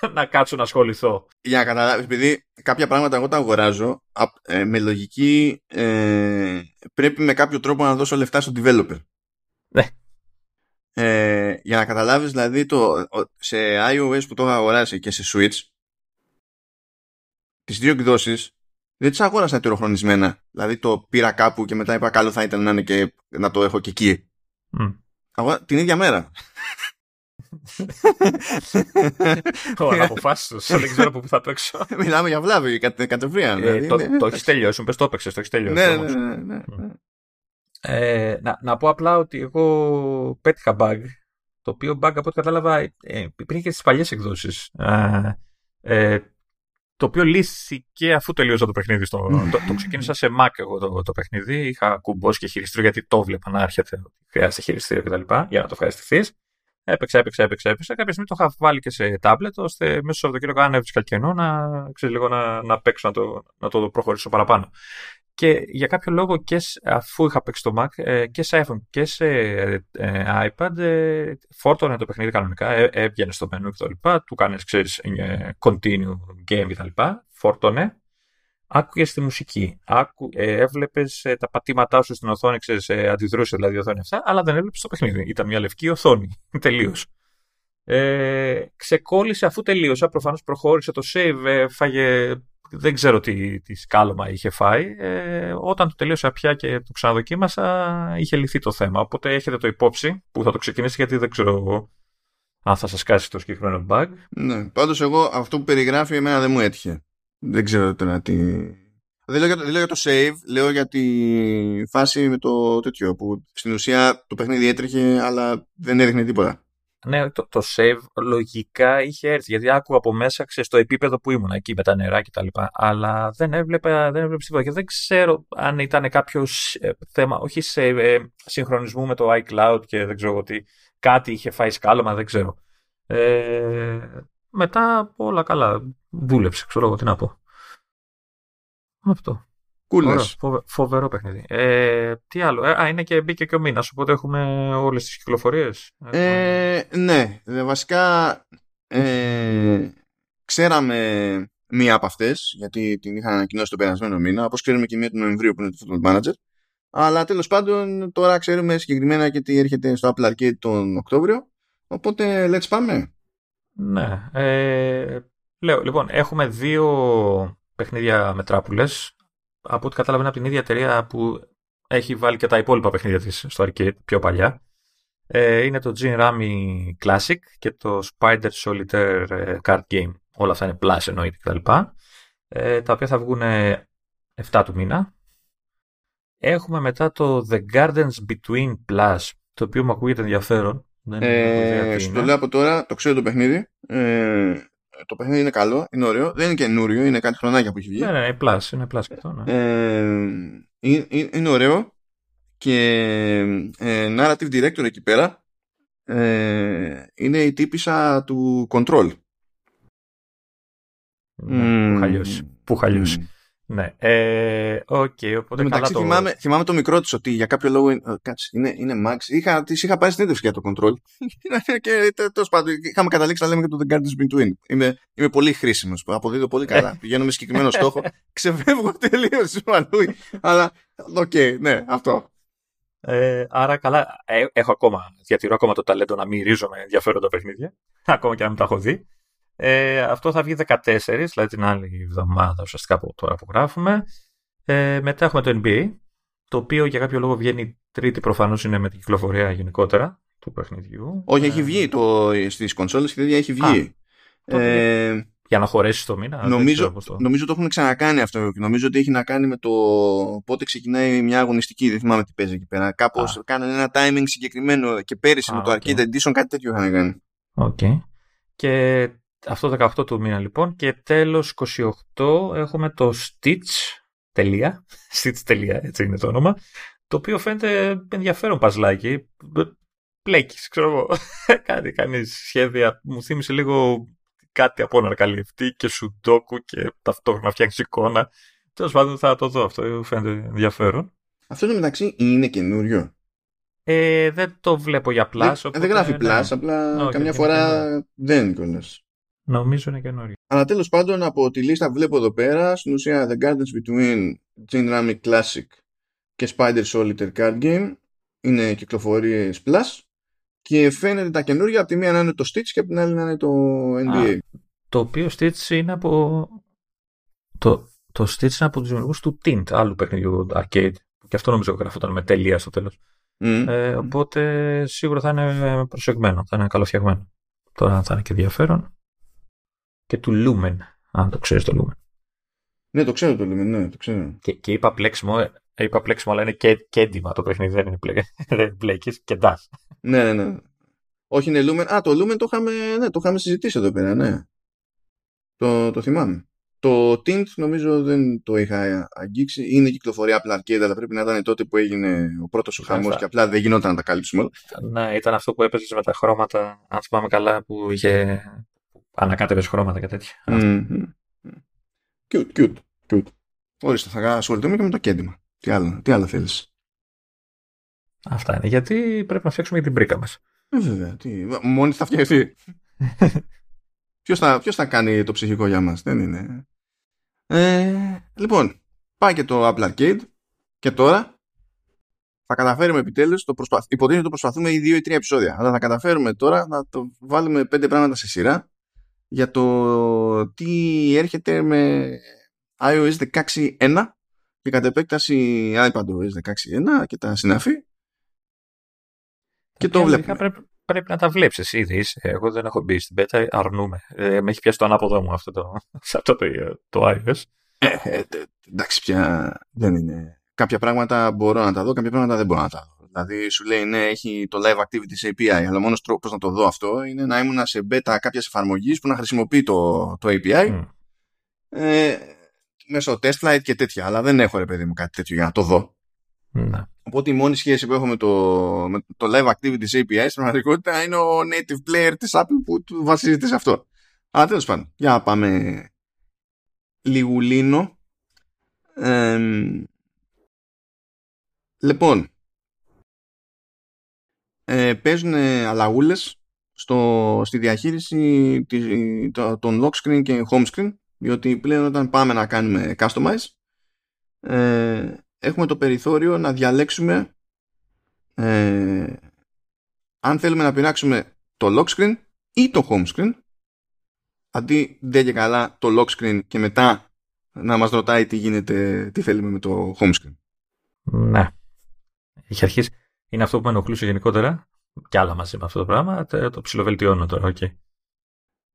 να κάτσω να ασχοληθώ. Για να καταλάβεις, επειδή κάποια πράγματα εγώ τα αγοράζω ε, με λογική ε, πρέπει με κάποιο τρόπο να δώσω λεφτά στο developer. Ναι. Ε, για να καταλάβεις δηλαδή το, σε iOS που το έχω αγοράσει και σε Switch τις δύο εκδόσεις δεν τις αγόρασα ετεροχρονισμένα. Δηλαδή το πήρα κάπου και μετά είπα καλό θα ήταν να είναι και να το έχω και εκεί. Mm. την ίδια μέρα. Ο αναποφάσιστος, δεν ξέρω από πού θα παίξω. Μιλάμε για βλάβη κατευθείαν. Ε, δηλαδή, το, το έχεις τελειώσει, μου πες το έπαιξες, το έχεις τελειώσει. Ναι, ναι, ναι, ναι, Ε, να, να πω απλά ότι εγώ πέτυχα bug, το οποίο bug από ό,τι κατάλαβα ε, υπήρχε και στις παλιές εκδόσεις. Ε, ε, το οποίο λύθηκε αφού τελείωσα το παιχνίδι. Στο, το, το ξεκίνησα σε Mac εγώ το, το παιχνίδι. Είχα κουμπώσει και χειριστήριο γιατί το βλέπα να έρχεται. Χρειάζεται χειριστήριο κτλ. για να το ευχαριστηθείς. Έπαιξα, έπαιξα, έπαιξα, έπαιξα. Κάποια στιγμή το είχα βάλει και σε τάμπλετ, ώστε μέσα στο Σαββατοκύριακο, αν έβρισκα κενό, να, ξέρεις, λίγο να, να παίξω, να το, να το προχωρήσω παραπάνω. Και για κάποιο λόγο, και αφού είχα παίξει το Mac ε, και σε iPhone και σε ε, iPad, ε, φόρτωνε το παιχνίδι κανονικά, έβγαινε στο μενού κτλ. Του κάνεις, ξέρεις, continue game κτλ. Φόρτωνε άκουγες τη μουσική. Άκου, ε, έβλεπες ε, τα πατήματά σου στην οθόνη, ξέρεις, ε, αντιδρούσε δηλαδή η οθόνη αυτά, αλλά δεν έβλεπες το παιχνίδι. Ήταν μια λευκή οθόνη. Τελείως. Ε, ξεκόλλησε αφού τελείωσα. Προφανώς προχώρησε το save, ε, φάγε. Δεν ξέρω τι, τι σκάλωμα είχε φάει. Ε, όταν το τελείωσα πια και το ξαναδοκίμασα, είχε λυθεί το θέμα. Οπότε έχετε το υπόψη που θα το ξεκινήσει, γιατί δεν ξέρω αν θα σας κάσει το συγκεκριμένο bug. Ναι, πάντως εγώ αυτό που περιγράφει εμένα δεν μου έτυχε. Δεν ξέρω τώρα τι... Δεν λέω, για το, δεν λέω για το save, λέω για τη φάση με το τέτοιο που στην ουσία το παιχνίδι έτρεχε αλλά δεν έδειχνε τίποτα. Ναι, το, το save λογικά είχε έρθει γιατί άκουγα από μέσα ξέρεις, στο επίπεδο που ήμουν εκεί με τα νερά και τα λοιπά. Αλλά δεν έβλεπα, δεν έβλεπα τίποτα και δεν ξέρω αν ήταν κάποιο ε, θέμα, όχι σε ε, συγχρονισμού με το iCloud και δεν ξέρω ότι κάτι είχε φάει σκάλωμα, δεν ξέρω. Ε, μετά όλα καλά. Δούλεψε, ξέρω εγώ τι να πω. Αυτό. Κούλες. φοβερό παιχνίδι. Ε, τι άλλο; Ε, α, είναι και μπήκε και ο μήνα, οπότε έχουμε όλες τις κυκλοφορίες. Ε, ναι. Βασικά ε, ξέραμε μία από αυτές, γιατί την είχαν ανακοινώσει τον περασμένο μήνα, όπως ξέρουμε και μία του Νοεμβρίου που είναι το Football Manager. Αλλά τέλος πάντων τώρα ξέρουμε συγκεκριμένα και τι έρχεται στο Apple Arcade τον Οκτώβριο. Οπότε let's πάμε. Ναι. Ε, λέω, λοιπόν, έχουμε δύο παιχνίδια μετράπουλες. Από ό,τι κατάλαβα είναι από την ίδια εταιρεία που έχει βάλει και τα υπόλοιπα παιχνίδια της στο arcade πιο παλιά. Ε, είναι το Gin Rami Classic και το Spider Solitaire ε, Card Game. Όλα αυτά είναι plus εννοείται κτλ. Ε, τα οποία θα βγουν 7 του μήνα. Έχουμε μετά το The Gardens Between Plus, το οποίο μου ακούγεται ενδιαφέρον. Δεν ε, το λέω από τώρα, το ξέρω το παιχνίδι. Ε, το παιχνίδι είναι καλό, είναι ωραίο. Δεν είναι καινούριο, είναι κάτι χρονάκια που έχει βγει. Ναι, ναι, είναι plus, είναι plus και αυτό. Ναι. Ε, είναι, είναι ωραίο και ε, narrative director εκεί πέρα ε, είναι η τύπησα του Control. Ναι, mm. Που χαλιώσει. Που χαλιώσει. Mm. Ναι. Ε, okay, οπότε μεταξύ, το... θυμάμαι, θυμάμαι το μικρό της ότι για κάποιο λόγο. Κάτσε, είναι, είναι Max. Είχα, της είχα πάρει συνέντευξη για το control. και τέλος πάντων είχαμε καταλήξει να λέμε και το The Gardens Between. Είμαι, είμαι πολύ χρήσιμος. Αποδίδω πολύ καλά. Πηγαίνω με συγκεκριμένο στόχο. Ξεφεύγω τελείως Αλλά OK, okay, ναι, αυτό. Ε, άρα καλά, ε, έχω ακόμα, διατηρώ ακόμα το ταλέντο να μυρίζομαι ενδιαφέροντα παιχνίδια. Ακόμα και αν μην τα έχω δει. Ε, αυτό θα βγει 14, δηλαδή την άλλη εβδομάδα ουσιαστικά από τώρα που γράφουμε. Ε, μετά έχουμε το NBA, το οποίο για κάποιο λόγο βγαίνει τρίτη προφανώς είναι με την κυκλοφορία γενικότερα του παιχνιδιού. Όχι, έχει βγει το, στις κονσόλες και τέτοια έχει βγει. ε, για να χωρέσεις το μήνα. Νομίζω, το... νομίζω το έχουν ξανακάνει αυτό και νομίζω ότι έχει να κάνει με το πότε ξεκινάει μια αγωνιστική. Δεν θυμάμαι τι παίζει εκεί πέρα. Κάπως κάνανε ένα timing συγκεκριμένο και πέρυσι με το okay. Arcade Edition κάτι τέτοιο είχαν κάνει. OK. Okay. Και αυτό 18 του μήνα λοιπόν. Και τέλος 28 έχουμε το Stitch. Τελεία. Stitch τελεία, έτσι είναι το όνομα. Το οποίο φαίνεται ενδιαφέρον παζλάκι. Πλέκεις, ξέρω εγώ. Κάτι, κάνεις σχέδια. Μου θύμισε λίγο κάτι από αναρκαλυφτή και σουντόκου και ταυτόχρονα φτιάξεις εικόνα. Τέλος πάντων θα το δω αυτό, φαίνεται ενδιαφέρον. Αυτό το μεταξύ είναι καινούριο. Ε, δεν το βλέπω για Plus. Δεν, δεν γράφει ναι. Plus, απλά καμιά φορά δεν είναι κιόλα. Νομίζω είναι καινούριο. Αλλά τέλος πάντων από τη λίστα που βλέπω εδώ πέρα, στην ουσία The Gardens Between Chain Rami Classic και Spider Solitaire Card Game είναι κυκλοφορίες Plus και φαίνεται τα καινούργια από τη μία να είναι το Stitch και από την άλλη να είναι το NBA. το οποίο Stitch είναι από. Το, το Stitch είναι από τους δημιουργούς του Tint, άλλου παιχνιδιού arcade. Και αυτό νομίζω γραφόταν με τελεία στο τέλος. Ε, οπότε σίγουρα θα είναι προσεγμένο, θα είναι καλοφτιαγμένο. Τώρα θα είναι και ενδιαφέρον. Και του Lumen, αν το ξέρεις το Lumen. Ναι, το ξέρω το Lumen, ναι, το ξέρω. Και, και είπα πλέξιμο, είπα πλέξιμο, αλλά είναι και, και έντοιμα το παιχνίδι, δεν είναι πλέκης και ντά. Ναι, ναι, ναι. Όχι είναι Lumen. Α, το Lumen το είχαμε, ναι, το είχαμε συζητήσει εδώ πέρα, ναι. Το, το θυμάμαι. Το Tint νομίζω δεν το είχα αγγίξει. Είναι κυκλοφορία απλά arcade, αλλά πρέπει να ήταν τότε που έγινε ο πρώτος ο χαμός και απλά δεν γινόταν να τα καλύψουμε όλα. Ναι, ήταν αυτό που έπαιζες με τα χρώματα, αν θυμάμαι καλά, που είχε ανακάτευες χρώματα και τέτοια. Mm-hmm. Cute, cute, cute. Ορίστε, θα ασχοληθούμε και με το κέντημα. Τι άλλο, τι άλλο θέλεις; Αυτά είναι. Γιατί πρέπει να φτιάξουμε για την πρίκα μας. Ε, βέβαια. Τι, μόνη θα φτιαχτεί. ποιος, θα, ποιος θα κάνει το ψυχικό για μας. Δεν είναι. Ε, λοιπόν, πάει και το Apple Arcade και τώρα θα καταφέρουμε επιτέλους, το προσπαθ... υποτίθεται το προσπαθούμε οι δύο ή τρία επεισόδια, αλλά θα καταφέρουμε τώρα να το βάλουμε πέντε πράγματα σε σειρά για το τι έρχεται με iOS 16.1 και κατ' επέκταση iPadOS 16.1 και τα συναφή και το βλέπουμε. Πρέπει, πρέπει να τα βλέπεις εσύ ήδη. Εγώ δεν έχω μπει στην πέτα, αρνούμε. Ε, με έχει πιάσει το ανάποδο μου αυτό το, αυτό το, το iOS. Ε, ε, εντάξει, πια δεν είναι. Κάποια πράγματα μπορώ να τα δω, κάποια πράγματα δεν μπορώ να τα δω. Δηλαδή σου λέει ναι, έχει το Live Activities API, αλλά μόνος τρόπος να το δω αυτό είναι να ήμουν σε beta κάποιας εφαρμογής που να χρησιμοποιεί το, το API mm. ε, μέσω test flight και τέτοια. Αλλά δεν έχω ρε παιδί μου κάτι τέτοιο για να το δω. Ναι. Οπότε η μόνη σχέση που έχω με το, με το Live Activities API στην πραγματικότητα είναι ο native player της Apple που βασίζεται σε αυτό. Αλλά τέλος πάντων, για να πάμε λιγουλίνο. Ε, λοιπόν, ε, παίζουν αλλαγούλες στο, στη διαχείριση των lock screen και home screen διότι πλέον όταν πάμε να κάνουμε customize ε, έχουμε το περιθώριο να διαλέξουμε ε, αν θέλουμε να πειράξουμε το lock screen ή το home screen αντί δεν και καλά το lock screen και μετά να μας ρωτάει τι γίνεται, τι θέλουμε με το home screen. Ναι. Έχει αρχίσει. Είναι αυτό που με ενοχλούσε γενικότερα και άλλα μαζί με αυτό το πράγμα. Το ψιλοβελτιώνω τώρα, OK. Okay.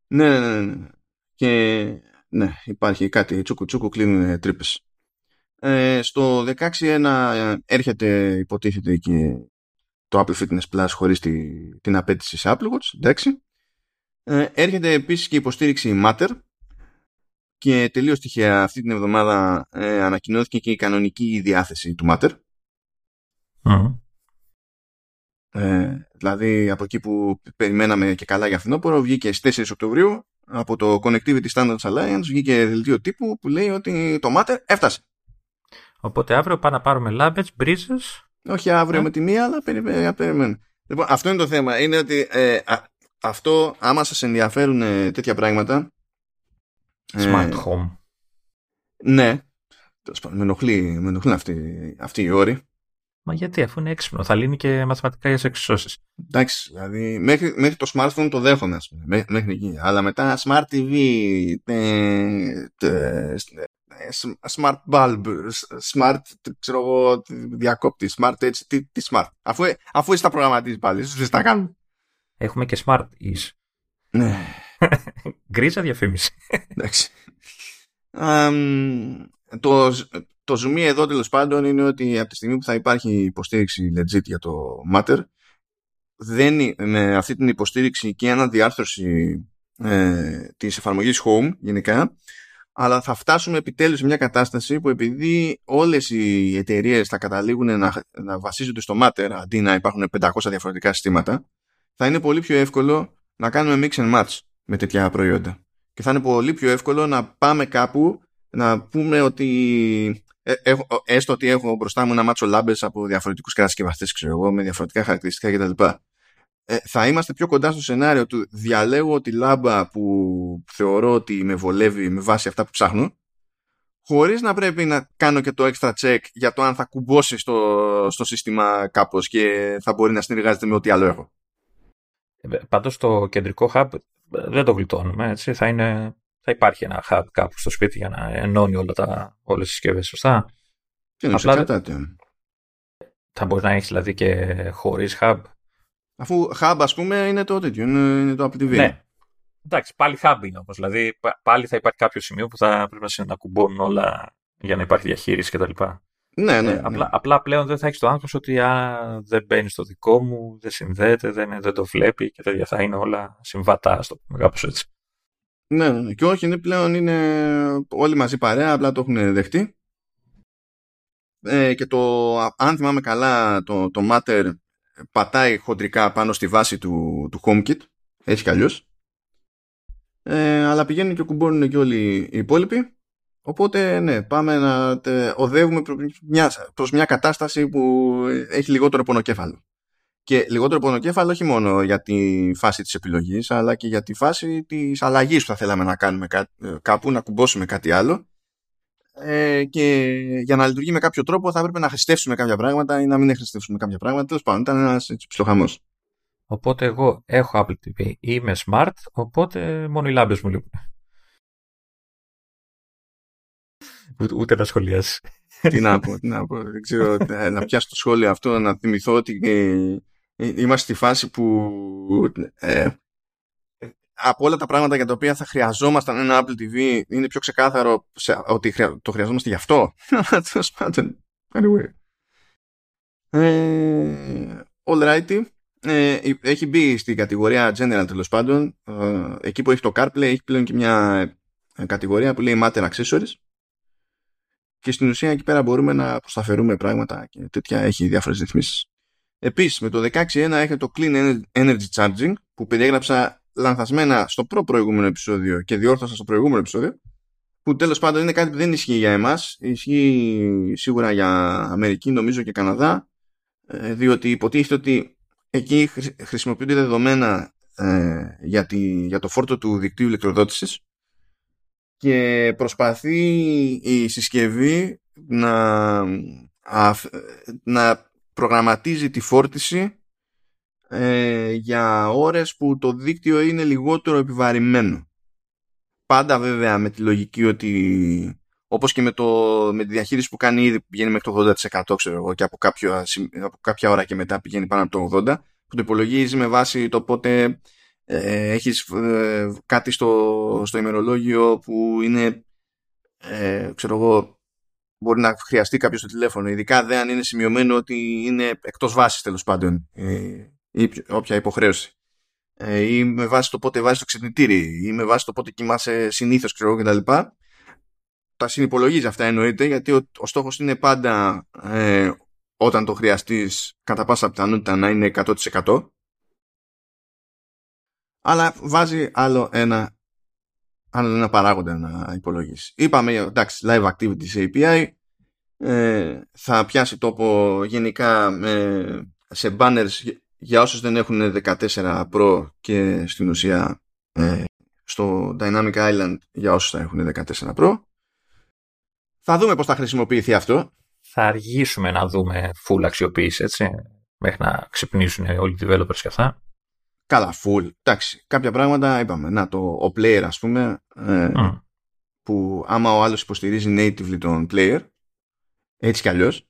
Ναι, ναι, ναι, ναι. Και ναι, υπάρχει κάτι τσούκου τσούκου κλείνουν τρύπες. Ε, στο 16.1 έρχεται υποτίθεται και το Apple Fitness Plus χωρίς τη, την απαίτηση σε Apple Watch, εντάξει. Ε, έρχεται επίσης και υποστήριξη Matter και τελείως τυχαία αυτή την εβδομάδα ε, ανακοινώθηκε και η κανονική διάθεση του Matter. Ε, δηλαδή από εκεί που περιμέναμε και καλά για φθινόπωρο βγήκε στις 4 Οκτωβρίου από το Connectivity Standards Alliance βγήκε δελτίο τύπου που λέει ότι το Matter έφτασε. Οπότε αύριο πάμε να πάρουμε λάμπετς, μπρίζες. Όχι αύριο ε; με τη μία, αλλά περιμένουμε. Λοιπόν, αυτό είναι το θέμα. Είναι ότι ε, αυτό, άμα σας ενδιαφέρουν ε, τέτοια πράγματα. Smart home. Ναι. Με ενοχλεί, με ενοχλεί αυτή, αυτή η όρη. Μα γιατί, αφού είναι έξυπνο, θα λύνει και μαθηματικά για εξισώσεις. Εντάξει, δηλαδή μέχρι, μέχρι το smartphone το δέχομαι, ας πούμε. Μέχρι, εκεί. Αλλά μετά smart TV, smart bulb, smart, ξέρω εγώ, διακόπτη, smart έτσι, τι, τι smart. Αφού, αφού εσύ τα προγραμματίζεις πάλι, ίσως δεν τα κάνουν. Έχουμε και smart is. Ναι. Γκρίζα διαφήμιση. Εντάξει. το, το ζουμί εδώ τέλος πάντων είναι ότι από τη στιγμή που θα υπάρχει υποστήριξη legit για το Matter, δεν, με αυτή την υποστήριξη και αναδιάρθρωση ε, της εφαρμογής Home γενικά, αλλά θα φτάσουμε επιτέλους σε μια κατάσταση που επειδή όλες οι εταιρείες θα καταλήγουν να, να βασίζονται στο Matter αντί να υπάρχουν 500 διαφορετικά συστήματα, θα είναι πολύ πιο εύκολο να κάνουμε mix and match με τέτοια προϊόντα. Και θα είναι πολύ πιο εύκολο να πάμε κάπου να πούμε ότι ε, έχω, έστω ότι έχω μπροστά μου ένα μάτσο λάμπες από διαφορετικούς κατασκευαστές, ξέρω εγώ, με διαφορετικά χαρακτηριστικά κτλ. Ε, θα είμαστε πιο κοντά στο σενάριο του διαλέγω τη λάμπα που θεωρώ ότι με βολεύει με βάση αυτά που ψάχνω χωρίς να πρέπει να κάνω και το extra check για το αν θα κουμπώσει στο, στο σύστημα κάπως και θα μπορεί να συνεργάζεται με ό,τι άλλο έχω. Ε, πάντως το κεντρικό hub δεν το γλιτώνουμε, έτσι. Θα, είναι, θα υπάρχει ένα hub κάπου στο σπίτι για να ενώνει όλα τα, όλες τις συσκευές, σωστά; Τι Απλά, κατάτε. Θα μπορεί να έχεις δηλαδή και χωρίς hub; Αφού hub, ας πούμε, είναι το τέτοιο, είναι, είναι το Apple TV. Ναι. Εντάξει, πάλι hub είναι όμως. Δηλαδή, πάλι θα υπάρχει κάποιο σημείο που θα πρέπει να κουμπώνουν όλα για να υπάρχει διαχείριση κτλ. Ναι, ναι, ε, ναι. Απλά, απλά πλέον δεν θα έχεις το άγχος ότι α, δεν μπαίνει στο δικό μου, δεν συνδέεται, δεν, δεν το βλέπει και τέτοια. Θα είναι όλα συμβατά, στο πούμε κάπως έτσι. Ναι, ναι, ναι, και όχι, είναι πλέον είναι όλοι μαζί παρέα, απλά το έχουν δεχτεί. Ε, και το, αν θυμάμαι καλά, το, το Matter πατάει χοντρικά πάνω στη βάση του, του HomeKit, έτσι κι αλλιώς. Ε, αλλά πηγαίνουν και κουμπώνουν και όλοι οι υπόλοιποι Οπότε ναι, πάμε να τε, οδεύουμε προς μια, προς μια κατάσταση που έχει λιγότερο πονοκέφαλο. Και λιγότερο πονοκέφαλο όχι μόνο για τη φάση της επιλογής, αλλά και για τη φάση της αλλαγής που θα θέλαμε να κάνουμε κάπου, να κουμπώσουμε κάτι άλλο. Ε, και για να λειτουργεί με κάποιο τρόπο θα έπρεπε να χρηστεύσουμε κάποια πράγματα ή να μην χρηστεύσουμε κάποια πράγματα. Τέλος πάντων, ήταν ένας ψιλοχαμό. Οπότε εγώ έχω Apple TV, είμαι smart, οπότε μόνο οι λάμπες μου λείπουν. Ούτε, να σχολιάσει. τι να πω, τι να πω. Δεν ξέρω, ε, να πιάσω το σχόλιο αυτό, να θυμηθώ ότι ε, ε, είμαστε στη φάση που ε, από όλα τα πράγματα για τα οποία θα χρειαζόμασταν ένα Apple TV είναι πιο ξεκάθαρο ότι το χρειαζόμαστε γι' αυτό. Τέλος πάντων. Anyway. Ε, all righty. Ε, έχει μπει στην κατηγορία General τέλος πάντων. Ε, εκεί που έχει το CarPlay έχει πλέον και μια κατηγορία που λέει Matter Accessories και στην ουσία εκεί πέρα μπορούμε να προσταφερούμε πράγματα και τέτοια έχει διάφορες ρυθμίσεις. Επίσης με το 16.1 έχει το Clean Energy Charging που περιέγραψα λανθασμένα στο προ προηγούμενο επεισόδιο και διόρθωσα στο προηγούμενο επεισόδιο που τέλος πάντων είναι κάτι που δεν ισχύει για εμάς. Ισχύει σίγουρα για Αμερική νομίζω και Καναδά ε, διότι υποτίθεται ότι εκεί χρησιμοποιούνται δεδομένα ε, για, τη, για το φόρτο του δικτύου ηλεκτροδότησης και προσπαθεί η συσκευή να, να προγραμματίζει τη φόρτιση ε, για ώρες που το δίκτυο είναι λιγότερο επιβαρημένο. Πάντα βέβαια με τη λογική ότι όπως και με, το, με τη διαχείριση που κάνει ήδη πηγαίνει μέχρι το 80% ξέρω εγώ και από, κάποιο, από κάποια ώρα και μετά πηγαίνει πάνω από το 80% που το υπολογίζει με βάση το πότε ε, έχεις ε, κάτι στο, στο ημερολόγιο που είναι ε, ξέρω εγώ μπορεί να χρειαστεί κάποιος το τηλέφωνο ειδικά δεν αν είναι σημειωμένο ότι είναι εκτός βάσης τέλος πάντων ε, ή όποια υποχρέωση. Ε, ή με βάση το πότε βάζει το ξυπνητήρι ή με βάση το πότε κοιμάσαι συνήθως ξέρω εγώ κτλ τα συνυπολογίζει αυτά εννοείται γιατί ο, ο στόχος είναι πάντα ε, όταν το χρειαστείς κατά πάσα πιθανότητα να είναι 100% αλλά βάζει άλλο ένα, άλλο ένα παράγοντα να υπολογίσεις. Είπαμε, εντάξει, Live Activities API ε, θα πιάσει τόπο γενικά σε banners για όσους δεν έχουν 14 Pro και στην ουσία ε, στο Dynamic Island για όσους θα έχουν 14 Pro. Θα δούμε πώς θα χρησιμοποιηθεί αυτό. Θα αργήσουμε να δούμε full αξιοποίηση, έτσι, μέχρι να ξυπνήσουν όλοι οι developers και αυτά. Καλά, full. Εντάξει, κάποια πράγματα είπαμε. Να, το ο player, ας πούμε, ε, που άμα ο άλλος υποστηρίζει natively τον player έτσι κι αλλιώς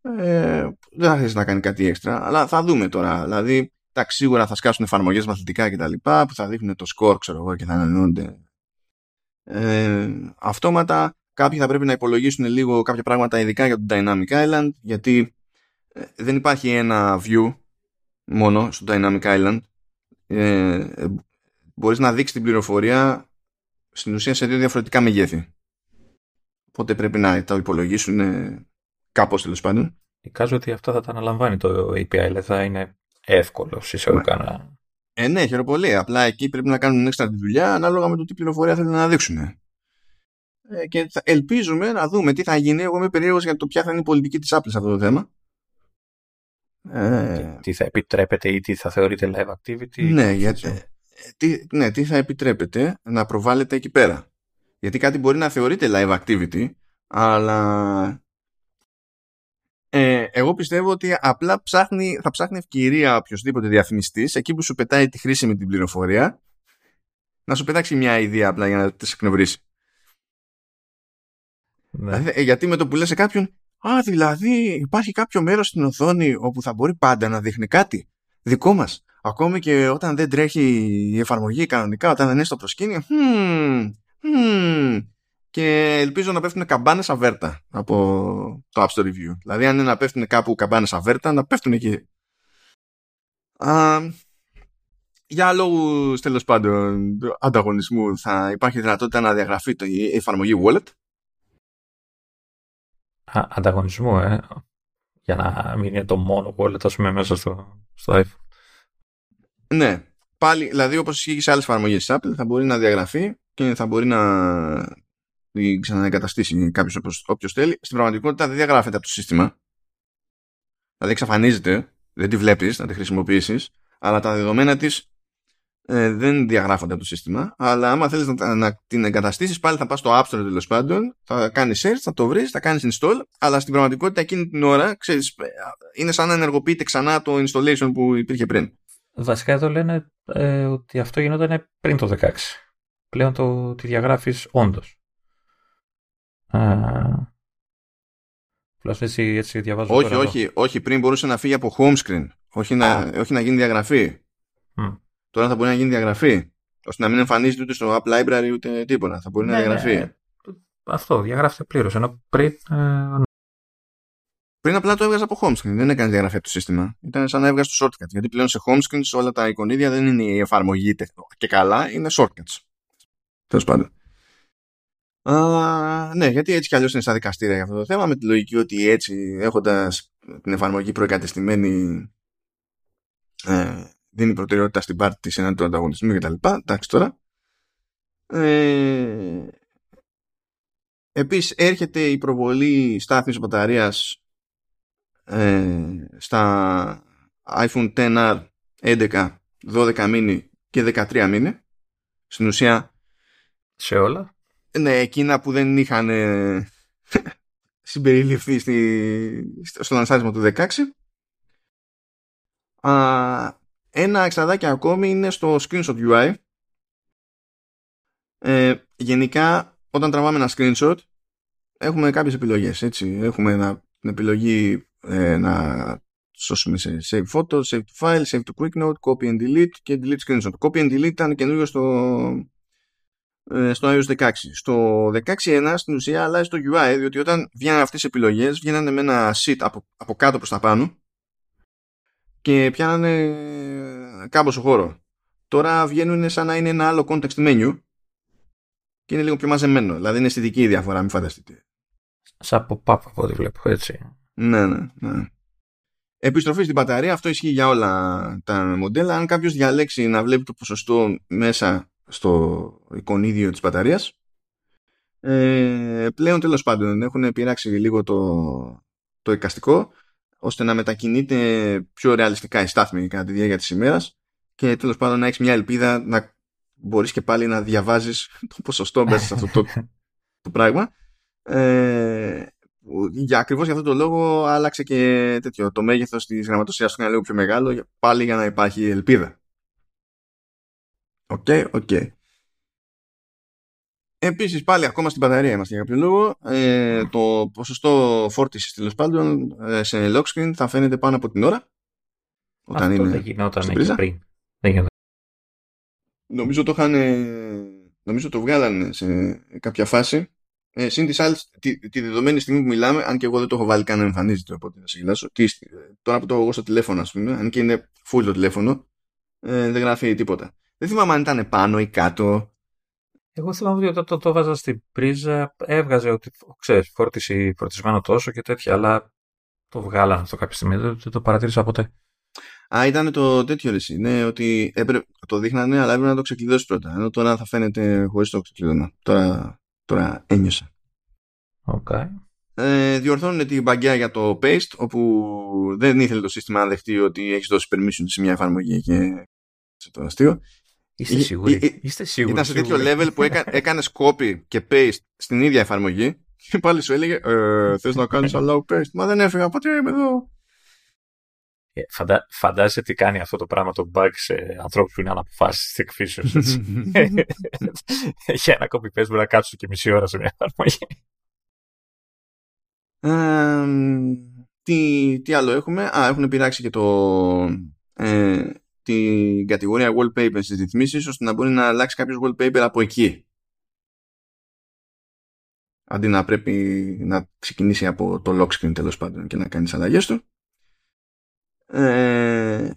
ε, δεν θα θέσει να κάνει κάτι έξτρα αλλά θα δούμε τώρα δηλαδή εντάξει, σίγουρα θα σκάσουν εφαρμογές μαθητικά κτλ. που θα δείχνουν το score ξέρω εγώ και θα ανανεώνονται ε, αυτόματα κάποιοι θα πρέπει να υπολογίσουν λίγο κάποια πράγματα ειδικά για το Dynamic Island γιατί ε, δεν υπάρχει ένα view μόνο στο Dynamic Island ε, μπορείς να δείξεις την πληροφορία στην ουσία σε δύο διαφορετικά μεγέθη οπότε πρέπει να τα υπολογίσουν κάπως τέλος πάντων Εικάζω ότι αυτά θα τα αναλαμβάνει το API, δηλαδή θα είναι εύκολο εισαγωγικά να. Ε, ναι, χαίρομαι πολύ. Απλά εκεί πρέπει να κάνουν έξτρα τη δουλειά ανάλογα με το τι πληροφορία θέλουν να δείξουν. Ε, και θα ελπίζουμε να δούμε τι θα γίνει. Εγώ είμαι περίεργος για το ποια θα είναι η πολιτική της Apple σε αυτό το θέμα. Ε... Τι, θα επιτρέπεται ή τι θα θεωρείται live activity. Ναι, γιατί, ε, τι, ναι, τι θα επιτρέπεται να προβάλλεται εκεί πέρα. Γιατί κάτι μπορεί να θεωρείται live activity, αλλά ε, εγώ πιστεύω ότι απλά ψάχνει, θα ψάχνει ευκαιρία οποιοδήποτε διαφημιστής εκεί που σου πετάει τη χρήσιμη την πληροφορία να σου πετάξει μια ιδέα απλά για να τη εκνευρίσει. Ναι. Δηλαδή, ε, γιατί με το που λες σε κάποιον Α, δηλαδή υπάρχει κάποιο μέρος στην οθόνη όπου θα μπορεί πάντα να δείχνει κάτι; Δικό μας. Ακόμη και όταν δεν τρέχει η εφαρμογή κανονικά, όταν δεν είναι στο προσκήνιο. Hmm, hmm, και ελπίζω να πέφτουν καμπάνες αβέρτα από το App Store Review. Δηλαδή, αν είναι να πέφτουν κάπου καμπάνες αβέρτα, να πέφτουν εκεί. Α, για λόγους τέλος πάντων ανταγωνισμού, θα υπάρχει δυνατότητα να διαγραφεί το, η εφαρμογή Wallet; Α, ανταγωνισμού, ε. Για να μην είναι το μόνο wallet, ας πούμε, μέσα στο, στο iPhone. Ναι. Πάλι, δηλαδή, όπως ισχύει σε άλλες εφαρμογές της Apple, θα μπορεί να διαγραφεί και θα μπορεί να την ξαναεγκαταστήσει κάποιος όποιος θέλει. Στην πραγματικότητα δεν διαγράφεται από το σύστημα. Δηλαδή εξαφανίζεται, δεν τη βλέπεις να τη χρησιμοποιήσεις, αλλά τα δεδομένα της ε, δεν διαγράφονται από το σύστημα. Αλλά άμα θέλεις να, να, την εγκαταστήσεις, πάλι θα πας στο App Store τέλος πάντων, θα κάνεις search, θα το βρεις, θα κάνεις install, αλλά στην πραγματικότητα εκείνη την ώρα ξέρεις, είναι σαν να ενεργοποιείται ξανά το installation που υπήρχε πριν. Βασικά εδώ λένε ε, ότι αυτό γινόταν πριν το 16. Πλέον το, τη διαγράφεις όντως. Πλώς έτσι, έτσι διαβάζω όχι, όχι, όχι, πριν μπορούσε να φύγει από home screen. Όχι να, όχι να γίνει διαγραφή. Τώρα θα μπορεί να γίνει διαγραφή. ώστε να μην εμφανίζεται ούτε στο App Library ούτε τίποτα. Θα μπορεί να ναι, διαγραφεί. Ναι. Αυτό, διαγράφεται πλήρως. Ενώ πριν. Ε... Πριν απλά το έβγαζε από home screen. Δεν έκανε διαγραφή από το σύστημα. Ήταν σαν να έβγαζε το shortcut. Γιατί πλέον σε home screen όλα τα εικονίδια δεν είναι η εφαρμογή και καλά, είναι shortcuts. Τέλος πάντων. Α, ναι, γιατί έτσι κι αλλιώς είναι στα δικαστήρια για αυτό το θέμα, με τη λογική ότι έτσι έχοντας την εφαρμογή προεκατεστημένη ε, δίνει προτεραιότητα στην πάρτη τη ενάντια του ανταγωνισμού κτλ. Εντάξει τώρα. Ε, Επίσης έρχεται η προβολή στάθμης μπαταρίας ε, στα iPhone XR 11, 12 mini και 13 mini. Στην ουσία σε όλα. Ναι, εκείνα που δεν είχαν ε, συμπεριληφθεί στη, στο λανσάρισμα του 16. Α, ένα εξαδάκι ακόμη είναι στο screenshot UI. Ε, γενικά, όταν τραβάμε ένα screenshot, έχουμε κάποιες επιλογές. Έτσι. Έχουμε ένα, την επιλογή ε, να σώσουμε σε save photo, save to file, save to quick note, copy and delete και delete screenshot. Copy and delete ήταν καινούριο στο, ε, στο iOS 16. Στο 16.1 στην ουσία αλλάζει το UI, διότι όταν βγαίνουν αυτές οι επιλογές, βγαίνανε με ένα sheet από, από κάτω προς τα πάνω και πιάνανε κάμποσο χώρο. Τώρα βγαίνουν σαν να είναι ένα άλλο context menu και είναι λίγο πιο μαζεμένο. Δηλαδή είναι αισθητική η διαφορά, μην φανταστείτε. Σαν pop-up από ό,τι βλέπω, έτσι. Ναι, ναι, ναι. Επιστροφή στην μπαταρία, αυτό ισχύει για όλα τα μοντέλα. Αν κάποιος διαλέξει να βλέπει το ποσοστό μέσα στο εικονίδιο της μπαταρίας ε, πλέον τέλος πάντων έχουν πειράξει λίγο το, το εικαστικό ώστε να μετακινείται πιο ρεαλιστικά η στάθμη κατά τη διάρκεια της ημέρας και τέλος πάντων να έχεις μια ελπίδα να μπορείς και πάλι να διαβάζεις το ποσοστό μέσα σε αυτό το, το πράγμα ε, για ακριβώς για αυτό το λόγο άλλαξε και τέτοιο, το μέγεθος της γραμματοσειράς του είναι λίγο πιο μεγάλο πάλι για να υπάρχει ελπίδα OK, OK. Επίσης πάλι ακόμα στην μπαταρία είμαστε για κάποιο λόγο ε, το ποσοστό φόρτισης τέλος πάντων ε, σε lock screen θα φαίνεται πάνω από την ώρα όταν Αυτό είναι δεν γινόταν εκεί πριν. Δεν γινόταν. Νομίζω το είχαν νομίζω το βγάλανε σε κάποια φάση ε, Συν της άλλης, τη, τη, δεδομένη στιγμή που μιλάμε, αν και εγώ δεν το έχω βάλει καν να εμφανίζεται, οπότε θα σε γελάσω. Τι, τώρα που το έχω εγώ στο τηλέφωνο, ας πούμε, αν και είναι full το τηλέφωνο, ε, δεν γράφει τίποτα. Δεν θυμάμαι αν ήταν πάνω ή κάτω. Εγώ θυμάμαι ότι όταν το, το, βάζα στην πρίζα, έβγαζε ότι ξέρεις, φόρτιση, φορτισμένο τόσο και τέτοια, αλλά το βγάλανε αυτό κάποια στιγμή. Δεν, δεν το παρατήρησα ποτέ. Α, ήταν το τέτοιο ρεσί. Ναι, ότι έπρεπε, το δείχνανε, αλλά έπρεπε να το ξεκλειδώσει πρώτα. Ενώ τώρα θα φαίνεται χωρίς το ξεκλειδώνα. Τώρα Τώρα ένιωσα. Okay. Ε, διορθώνουν την μπαγκιά για το paste όπου δεν ήθελε το σύστημα να δεχτεί ότι έχεις δώσει permission σε μια εφαρμογή και σε το αστείο. Είστε σίγουροι; Είστε σίγουροι. Ήταν σε τέτοιο level που έκα, έκανες copy και paste στην ίδια εφαρμογή και πάλι σου έλεγε ε, θες να κάνεις allow paste. Μα δεν έφυγα, ποτέ είμαι εδώ; Ε, φαντα... Φαντάζεσαι τι κάνει αυτό το πράγμα το bug σε ανθρώπους που είναι αναποφάσεις τη εκφύσεω. Για ένα κοπή πες μπορεί να κάτσουν και μισή ώρα σε μια εφαρμογή. τι, τι άλλο έχουμε; Α, έχουν πειράξει και το, ε, την κατηγορία wallpaper στις ρυθμίσεις ώστε να μπορεί να αλλάξει κάποιος wallpaper από εκεί. Αντί να πρέπει να ξεκινήσει από το lock screen τέλος πάντων και να κάνεις αλλαγές του. Ε,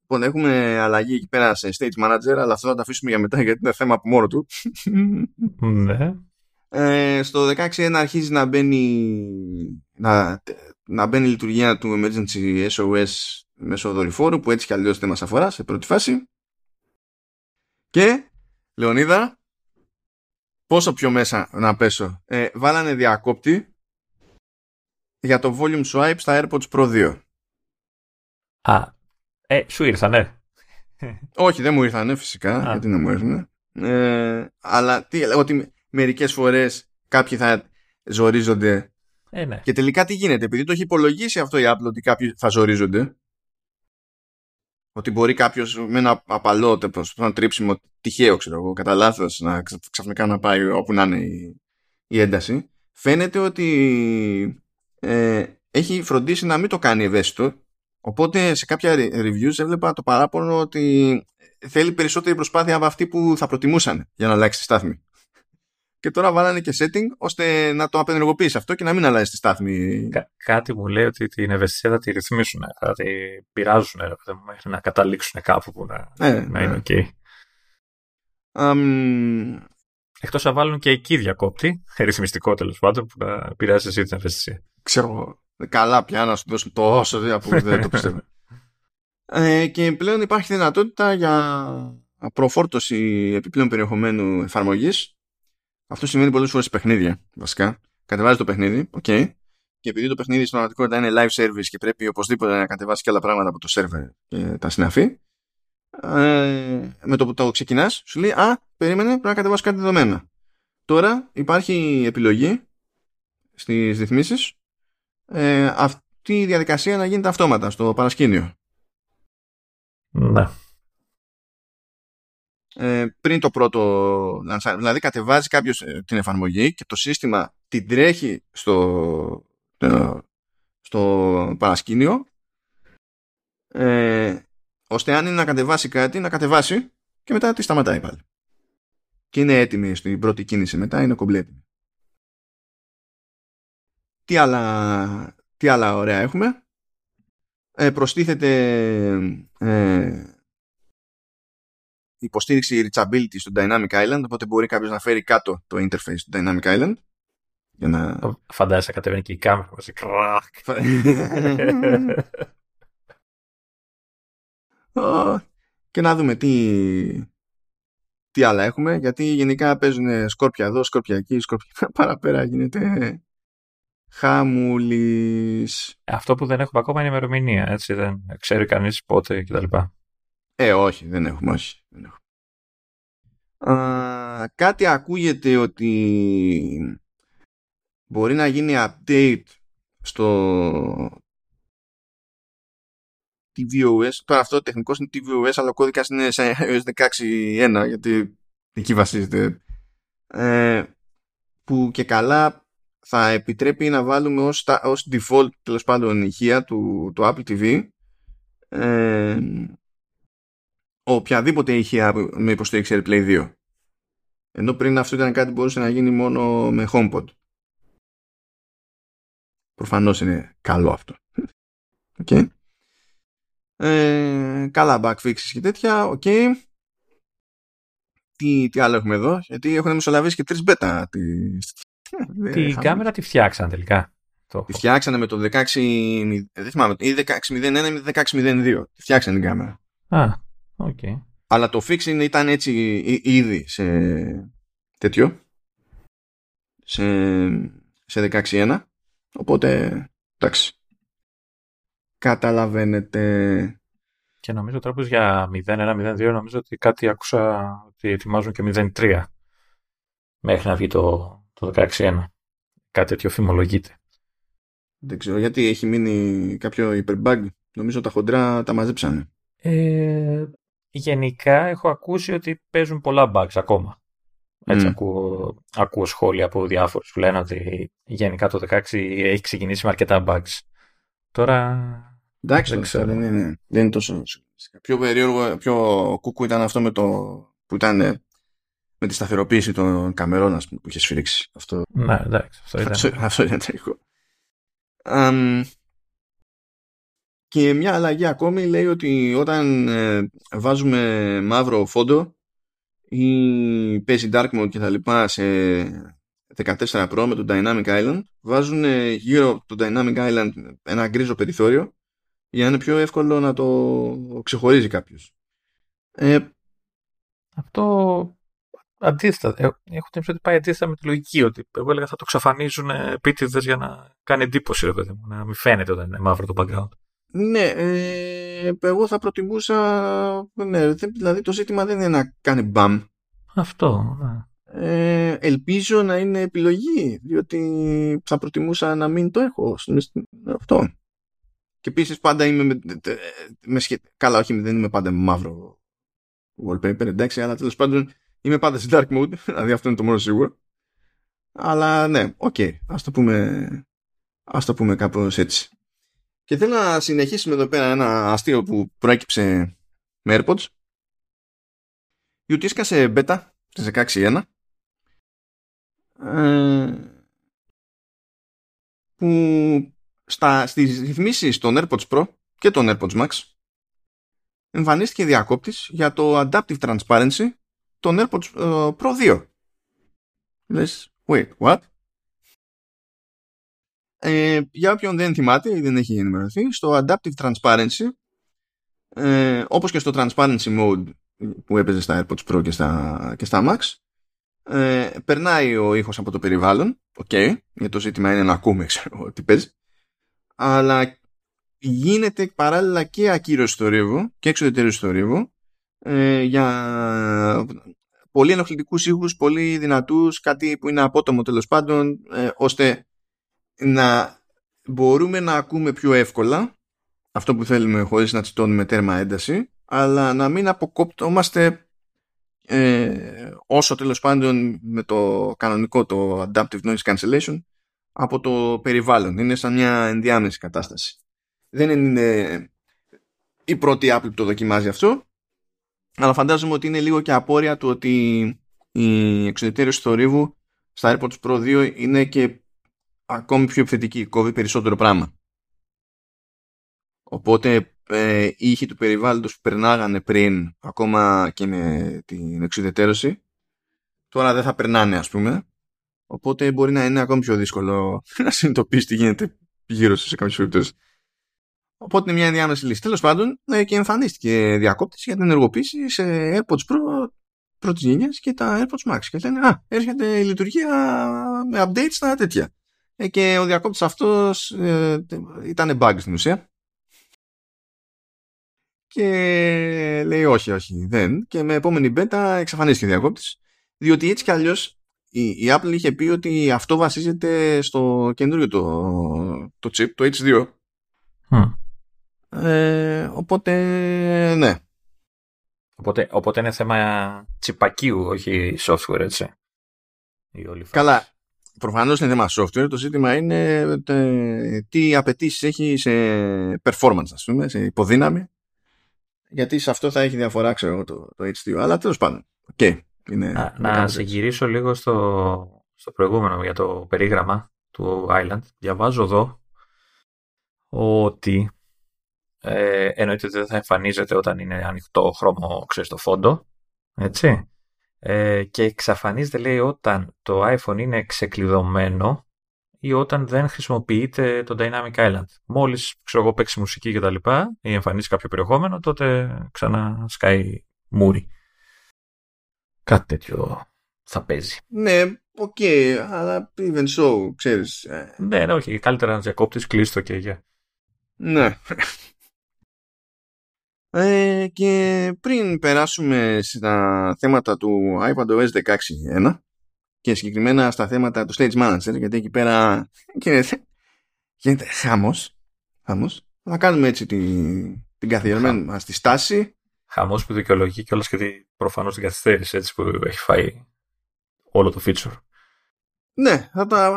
λοιπόν, έχουμε αλλαγή εκεί πέρα σε stage manager, αλλά αυτό θα το αφήσουμε για μετά γιατί είναι θέμα από μόνο του. Ναι. Ε, στο 16.1 αρχίζει να μπαίνει να, να μπαίνει η λειτουργία του Emergency SOS μέσω δορυφόρου που έτσι κι αλλιώς δεν μας αφορά σε πρώτη φάση. Και, Λεωνίδα, πόσο πιο μέσα να πέσω. Ε, βάλανε διακόπτη για το volume swipe στα AirPods Pro 2. Α, ε, σου ήρθανε. Όχι, δεν μου ήρθανε φυσικά, Α. γιατί να μου ήρθανε. Ε, αλλά τι, ότι μερικές φορές κάποιοι θα ζορίζονται ε, ναι. και τελικά τι γίνεται, επειδή το έχει υπολογίσει αυτό η Apple ότι κάποιοι θα ζορίζονται ότι μπορεί κάποιος με ένα απαλό ένα τρίψιμο τυχαίο ξέρω εγώ, κατά λάθος να ξαφνικά να πάει όπου να είναι η, η ένταση φαίνεται ότι ε, έχει φροντίσει να μην το κάνει ευαίσθητο. Οπότε σε κάποια reviews έβλεπα το παράπονο ότι θέλει περισσότερη προσπάθεια από αυτή που θα προτιμούσαν για να αλλάξει τη στάθμη και τώρα βάλανε και setting ώστε να το απενεργοποιήσει αυτό και να μην αλλάζει τη στάθμη. κάτι μου λέει ότι την ευαισθησία θα τη ρυθμίσουν, θα τη πειράζουν μέχρι να καταλήξουν κάπου που να, ε, να είναι ok. Um, Εκτός να βάλουν και εκεί διακόπτη, ρυθμιστικό τέλος πάντων, που να πειράζει εσύ την ευαισθησία ξέρω, καλά πια να σου δώσουν τόσο δύο που δεν το πιστεύω. Ε, και πλέον υπάρχει δυνατότητα για προφόρτωση επιπλέον περιεχομένου εφαρμογής. Αυτό σημαίνει πολλές φορές παιχνίδια, βασικά. Κατεβάζει το παιχνίδι, OK. Okay. Και επειδή το παιχνίδι στην πραγματικότητα είναι live service και πρέπει οπωσδήποτε να κατεβάσει και άλλα πράγματα από το server και τα συναφή, ε, με το που το ξεκινάς, σου λέει Α, περίμενε, πρέπει να κατεβάσει κάτι δεδομένα. Τώρα υπάρχει επιλογή στις ρυθμίσεις ε, αυτή η διαδικασία να γίνεται αυτόματα στο παρασκήνιο. Ναι. Ε, πριν το πρώτο δηλαδή κατεβάζει κάποιος ε, την εφαρμογή και το σύστημα την τρέχει στο, στο παρασκήνιο ε, ώστε αν είναι να κατεβάσει κάτι να κατεβάσει και μετά τη σταματάει πάλι και είναι έτοιμη στην πρώτη κίνηση μετά είναι κομπλέ τι άλλα, τι άλλα ωραία έχουμε. Ε, προστίθεται ε, υποστήριξη reachability στο Dynamic Island, οπότε μπορεί κάποιος να φέρει κάτω το interface του Dynamic Island. Για να... Φαντάζεσαι κατεβαίνει και η κάμερα μας. και να δούμε τι, τι άλλα έχουμε, γιατί γενικά παίζουν σκόρπια εδώ, σκόρπια εκεί, σκόρπια παραπέρα γίνεται Χαμούλης. Αυτό που δεν έχουμε ακόμα είναι ημερομηνία, έτσι δεν ξέρει κανείς πότε κτλ. Ε, όχι, δεν έχουμε, όχι. Δεν έχουμε. Α, κάτι ακούγεται ότι μπορεί να γίνει update στο tvOS. Τώρα αυτό τεχνικός είναι tvOS, αλλά ο κώδικας είναι σε iOS 16.1, γιατί εκεί βασίζεται ε, που και καλά θα επιτρέπει να βάλουμε ως, ως default τέλος πάντων ηχεία του, του Apple TV ε, οποιαδήποτε ηχεία με υποστήριξη AirPlay 2 ενώ πριν αυτό ήταν κάτι που μπορούσε να γίνει μόνο με HomePod προφανώς είναι καλό αυτό okay. ε, καλά bug fixes και τέτοια OK okay τι, τι άλλο έχουμε εδώ, γιατί έχουν μεσολαβήσει και τρεις beta. Τη, τη κάμερα τη φτιάξαν τελικά. Τη φτιάξανε με το 16. Δεν θυμάμαι, ή 1601 ή 1602. Τη φτιάξανε την κάμερα. Α, OK. Okay. Αλλά το fixing ήταν έτσι ήδη σε τέτοιο. Σε, σε 16.1. Οπότε, εντάξει. Καταλαβαίνετε. Και νομίζω τώρα για 0-1-0-2 νομίζω ότι κάτι άκουσα ότι ετοιμάζουν και 0-3 μέχρι να βγει το, το 16-1. Κάτι τέτοιο φημολογείται. Δεν ξέρω γιατί έχει μείνει κάποιο υπερμπάγκ. Νομίζω τα χοντρά τα μαζέψανε. Ε, γενικά έχω ακούσει ότι παίζουν πολλά bugs ακόμα. Έτσι mm. ακούω, ακούω σχόλια από διάφορους που λένε ότι γενικά το 16 έχει ξεκινήσει με αρκετά bugs. Τώρα Εντάξει, δεν, ξέρω. Δεν, είναι, δεν είναι τόσο Πιο περίεργο, πιο κούκου ήταν αυτό με το, που ήταν ε, με τη σταθεροποίηση των καμερών πούμε, που είχες σφυρίξει. Αυτό, ναι, εντάξει, αυτό ήταν. Αυτό, αυτό ήταν τραγικό. Um, και μια αλλαγή ακόμη λέει ότι όταν ε, βάζουμε μαύρο φόντο ή παίζει dark mode και τα λοιπά σε 14 Pro με το Dynamic Island βάζουν γύρω από το Dynamic Island ένα γκρίζο περιθώριο για να είναι πιο εύκολο να το ξεχωρίζει κάποιος. Ε, αυτό αντίθετα. Ε, έχω την ότι πάει αντίθετα με τη λογική. Ότι εγώ έλεγα θα το ξαφανίζουν επίτηδες για να κάνει εντύπωση, ρε παιδί μου, να μην φαίνεται όταν είναι μαύρο το background. Ναι, ε, εγώ θα προτιμούσα. Ναι, δηλαδή το ζήτημα δεν είναι να κάνει μπαμ. Αυτό, ναι. Ε, ελπίζω να είναι επιλογή, διότι θα προτιμούσα να μην το έχω. Αυτό. Και επίσης πάντα είμαι με, με Καλά, όχι, δεν είμαι πάντα με μαύρο wallpaper, εντάξει, αλλά τέλος πάντων είμαι πάντα σε dark mode, δηλαδή αυτό είναι το μόνο σίγουρο. Αλλά ναι, OK, okay, ας το πούμε, ας το πούμε κάπως έτσι. Και θέλω να συνεχίσουμε εδώ πέρα ένα αστείο που προέκυψε με AirPods. Γιατί έσκασε beta στις 16.1 ε, που στα, στις ρυθμίσεις των AirPods Pro και των AirPods Max εμφανίστηκε διακόπτης για το Adaptive Transparency των AirPods ε, Pro 2. Λες, wait, what? Ε, για όποιον δεν θυμάται ή δεν έχει ενημερωθεί, στο Adaptive Transparency, ε, όπως και στο Transparency Mode που έπαιζε στα AirPods Pro και στα, και στα Max, ε, περνάει ο ήχος από το περιβάλλον, ok, γιατί το ζήτημα είναι να ακούμε ξέρω, τι παίζει, αλλά γίνεται παράλληλα και ακύρωση στο ρίβο και εξωτερικό στο ρίβο ε, για πολύ ενοχλητικούς ήχους, πολύ δυνατούς, κάτι που είναι απότομο τέλος πάντων, ε, ώστε να μπορούμε να ακούμε πιο εύκολα αυτό που θέλουμε χωρίς να τσιτώνουμε τέρμα ένταση, αλλά να μην αποκόπτωμαστε ε, όσο τέλος πάντων με το κανονικό το Adaptive Noise Cancellation από το περιβάλλον. Είναι σαν μια ενδιάμεση κατάσταση. Δεν είναι η πρώτη Apple που το δοκιμάζει αυτό, αλλά φαντάζομαι ότι είναι λίγο και απόρρια του ότι η εξωτερική θορύβου στα AirPods Pro 2 είναι και ακόμη πιο επιθετική, κόβει περισσότερο πράγμα. Οπότε ε, οι ήχοι του περιβάλλοντος που περνάγανε πριν ακόμα και με την εξουδετερώση τώρα δεν θα περνάνε ας πούμε Οπότε μπορεί να είναι ακόμη πιο δύσκολο να συνειδητοποιήσει τι γίνεται γύρω σε κάποιες περιπτώσεις. Οπότε είναι μια ενδιάμεση λύση. Τέλος πάντων, ε, και εμφανίστηκε διακόπτη για την ενεργοποίηση σε AirPods Pro πρώτης γενιάς και τα AirPods Max. Και λένε, Α, έρχεται η λειτουργία με updates στα τέτοια. Ε, και ο διακόπτης αυτός ε, ήταν bug στην ουσία. Και λέει όχι, όχι, δεν. Και με επόμενη beta εξαφανίστηκε ο διακόπτης. Διότι έτσι κι αλλιώς η, Apple είχε πει ότι αυτό βασίζεται στο καινούριο το, το chip, το H2. Ε, οπότε, ναι. Οπότε, οπότε είναι θέμα τσιπακίου, όχι software, έτσι. Η όλη Καλά. Προφανώς είναι θέμα software. Το ζήτημα είναι τι απαιτήσεις έχει σε performance, ας πούμε, σε υποδύναμη. Γιατί σε αυτό θα έχει διαφορά, ξέρω το, το H2. Αλλά τέλος πάντων. Okay. Είναι, να, να σε γυρίσω λίγο στο, στο προηγούμενο για το περίγραμμα του Island. Διαβάζω εδώ ότι ε, εννοείται ότι δεν θα εμφανίζεται όταν είναι ανοιχτό χρώμα ξέρεις, στο φόντο. Έτσι. Ε, και εξαφανίζεται λέει όταν το iPhone είναι ξεκλειδωμένο ή όταν δεν χρησιμοποιείται το Dynamic Island. Μόλις ξέρω εγώ παίξει μουσική κτλ. ή εμφανίσει κάποιο περιεχόμενο τότε ξανά σκάει μούρη. Κάτι τέτοιο θα παίζει. Ναι, OK, okay, αλλά even so, ξέρεις. Ε. Ναι, ναι, όχι, καλύτερα να διακόπτεις, κλείστο και για. Ναι. Ε, και πριν περάσουμε στα θέματα του iPadOS 16.1 και συγκεκριμένα στα θέματα του Stage Manager, γιατί εκεί πέρα γίνεται, γίνεται χάμος, χάμος, θα κάνουμε έτσι την, την καθιερωμένη μας τη στάση. Χαμός που δικαιολογεί και όλα γιατί προφανώς την καθυστέρηση έτσι που έχει φάει όλο το feature. Ναι, θα τα,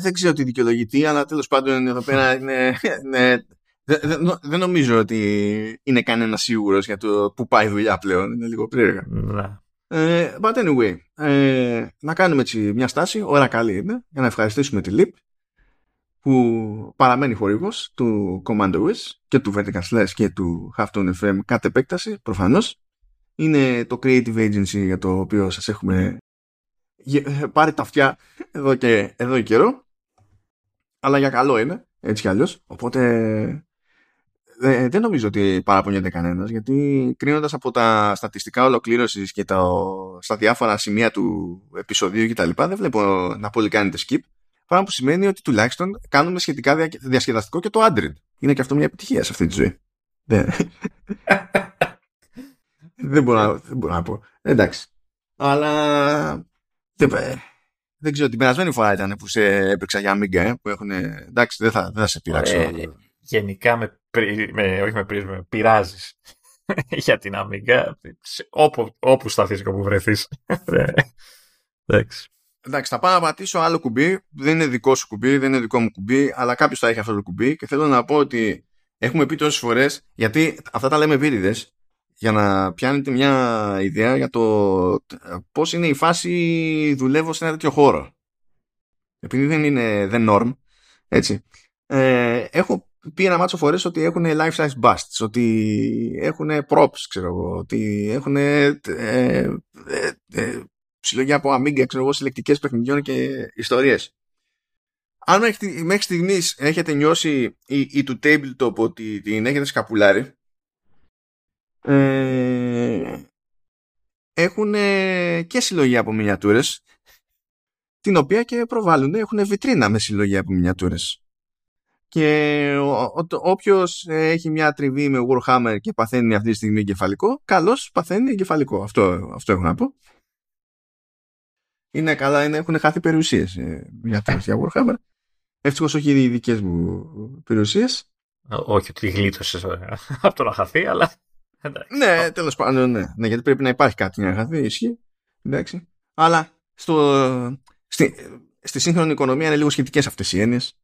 δεν ξέρω τι δικαιολογητή, αλλά τέλος πάντων εδώ πέρα είναι, είναι δεν, νομίζω ότι είναι κανένα σίγουρος για το που πάει η δουλειά πλέον. Είναι λίγο περίεργα. Ναι. Ε, but anyway, ε, να κάνουμε έτσι μια στάση, ώρα καλή είναι, για να ευχαριστήσουμε τη LIP που παραμένει χορηγός του CommandoOS και του Vertical Slash και του Halftone FM κατ' επέκταση, προφανώς. Είναι το creative agency για το οποίο σας έχουμε πάρει τα αυτιά εδώ και εδώ καιρό. Αλλά για καλό είναι, έτσι κι αλλιώς. Οπότε ε, δεν νομίζω ότι παραπονιέται κανένας, γιατί κρίνοντας από τα στατιστικά ολοκλήρωσης και τα, στα διάφορα σημεία του επεισοδίου κτλ., δεν βλέπω να πολύ κάνετε skip. Πράγμα που σημαίνει ότι τουλάχιστον κάνουμε σχετικά διασκεδαστικό και το Android. Είναι και αυτό μια επιτυχία σε αυτή τη ζωή. δεν, δεν, μπορώ να, δεν μπορώ να πω. Εντάξει. Αλλά δεν, δεν ξέρω, την περασμένη φορά ήταν που σε έπαιξα για Amiga, ε, που έχουν. Εντάξει, δεν θα, δεν θα σε πειράξω. Ε, γενικά με, με, όχι με, με πειράζεις για την Amiga όπου, όπου σταθείς και όπου βρεθείς. Ναι. Εντάξει. Εντάξει, θα πάω να πατήσω άλλο κουμπί. Δεν είναι δικό σου κουμπί, δεν είναι δικό μου κουμπί, αλλά κάποιος θα έχει αυτό το κουμπί και θέλω να πω ότι έχουμε πει τόσες φορές, γιατί αυτά τα λέμε βίριδες, για να πιάνετε μια ιδέα για το πώς είναι η φάση δουλεύω σε ένα τέτοιο χώρο. Επειδή δεν είναι δεν norm, έτσι. Ε, έχω πει ένα μάτσο φορές ότι έχουν life size busts, ότι έχουν props, ξέρω εγώ, ότι έχουν ε, ε, ε, συλλογή από Amiga, ξέρω εγώ, συλλεκτικές παιχνιδιών και ιστορίες. Αν μέχρι, μέχρι στιγμής έχετε νιώσει ή, ή του tabletop ότι την έχετε σκαπουλάρει, ε, έχουν και συλλογή από μινιατούρες την οποία και προβάλλουν έχουν βιτρίνα με συλλογή από μινιατούρες και όποιος έχει μια τριβή με Warhammer και παθαίνει αυτή τη στιγμή εγκεφαλικό, καλώς παθαίνει εγκεφαλικό. Αυτό, αυτό έχω να πω. Είναι καλά, είναι, έχουν χάθει περιουσίες ε, για, για Warhammer. Ευτυχώς όχι οι δικές μου περιουσίες. Όχι ότι γλίτωσες ε, από το να χαθεί, αλλά. Ναι, τέλος πάντων, ναι. ναι. Γιατί πρέπει να υπάρχει κάτι για να χαθεί, ισχύει. Εντάξει. Αλλά στο, στη, στη σύγχρονη οικονομία είναι λίγο σχετικές αυτές οι έννοιες.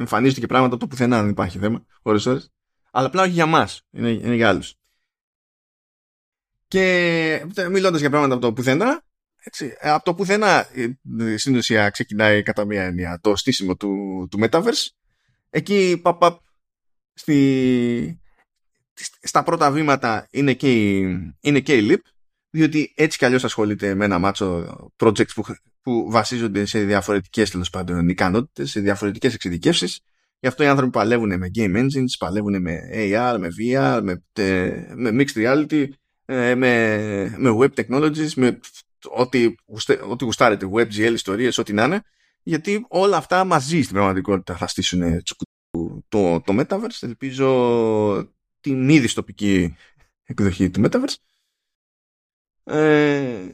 Ε, εμφανίζονται και πράγματα από το πουθενά, δεν υπάρχει θέμα. Ώρες ώρες. Αλλά απλά όχι για μας. Είναι, είναι για άλλους. Και μιλώντας για πράγματα από το πουθενά, έτσι, από το πουθενά στην ουσία ξεκινάει κατά μία έννοια το στήσιμο του, του Metaverse. Εκεί παπ, στη, στα πρώτα βήματα είναι και η, είναι και η LIP διότι έτσι κι αλλιώς ασχολείται με ένα μάτσο projects που που βασίζονται σε διαφορετικές τέλος πάντων ικανότητες, σε διαφορετικές εξειδικεύσεις. Γι' αυτό οι άνθρωποι παλεύουν με game engines, παλεύουν με AR, με VR, με, με mixed reality, ε, με, με web technologies, με ό,τι, ό,τι γουστάρετε, WebGL, ιστορίες, ό,τι να είναι. Γιατί όλα αυτά μαζί στην πραγματικότητα θα στήσουν το, το, το Metaverse. Ελπίζω την ήδη τοπική εκδοχή του Metaverse. Ε,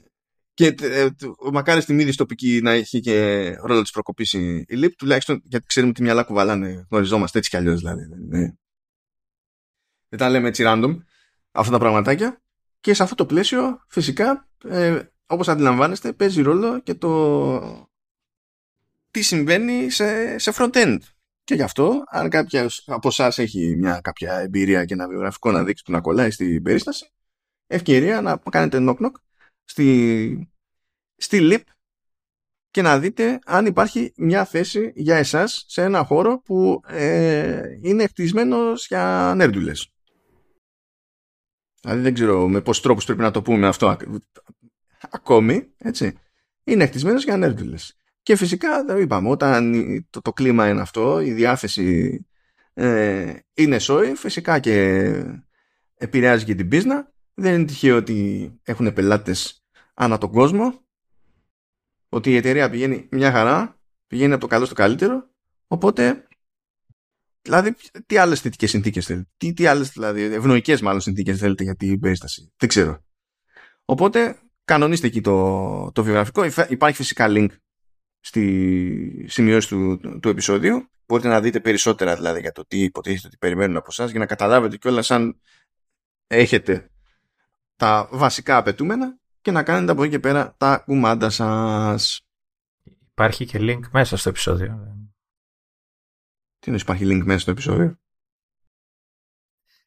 και ε, μακάρι στη μη δυστοπική να έχει και ρόλο της προκοπής η ΛΥΠ, τουλάχιστον γιατί ξέρουμε τι μυαλά κουβαλάνε, γνωριζόμαστε έτσι κι αλλιώς δηλαδή. Δεν τα λέμε έτσι random αυτά τα πραγματάκια. και σε αυτό το πλαίσιο φυσικά ε, όπως αντιλαμβάνεστε παίζει ρόλο και το τι συμβαίνει σε, σε front-end. Και γι' αυτό, αν κάποιος από εσάς έχει μια κάποια εμπειρία και ένα βιογραφικό να δείξει που να κολλάει στην περίσταση, ευκαιρία να κάνετε knock-knock στη, στη lip και να δείτε αν υπάρχει μια θέση για εσάς σε ένα χώρο που ε, είναι χτισμένος για νέρντουλες. Δηλαδή δεν ξέρω με πόσους τρόπους πρέπει να το πούμε αυτό ακόμη, έτσι. Είναι χτισμένος για νέρντουλες. Και φυσικά, δεν είπαμε, όταν το, το κλίμα είναι αυτό, η διάθεση ε, είναι σόη, φυσικά και επηρεάζει και την πίσνα. Δεν είναι τυχαίο ότι έχουν πελάτες ανά τον κόσμο, ότι η εταιρεία πηγαίνει μια χαρά, πηγαίνει από το καλό στο καλύτερο, οπότε, δηλαδή, τι άλλες θετικές συνθήκες θέλετε, τι, τι άλλες, δηλαδή, ευνοϊκές μάλλον συνθήκες θέλετε για την περίσταση, δεν ξέρω. Οπότε, κανονίστε εκεί το, το βιογραφικό, υπάρχει φυσικά link στη σημειώση του, του, επεισόδιου. Μπορείτε να δείτε περισσότερα δηλαδή για το τι υποτίθεται ότι περιμένουν από εσά για να καταλάβετε κιόλας αν έχετε τα βασικά απαιτούμενα και να κάνετε από εκεί και πέρα τα κουμάντα σας. Υπάρχει και link μέσα στο επεισόδιο. Τι είναι υπάρχει link μέσα στο επεισόδιο;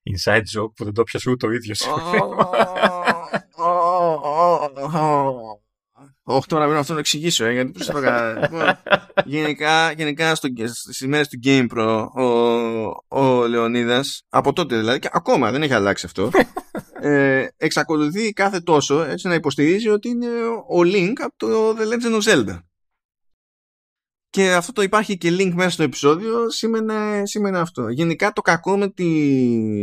Inside joke που δεν το πιασε ούτε ο ίδιος. Όχι τώρα πρέπει αυτό να το εξηγήσω, ε, γιατί το λοιπόν, γενικά, γενικά στο, στις μέρες του GamePro ο, ο Λεωνίδας, από τότε δηλαδή, και ακόμα δεν έχει αλλάξει αυτό, ε, εξακολουθεί κάθε τόσο έτσι να υποστηρίζει ότι είναι ο Link από το The Legend of Zelda και αυτό το υπάρχει και link μέσα στο επεισόδιο σήμαινε, σήμαινε αυτό. Γενικά το κακό με τη,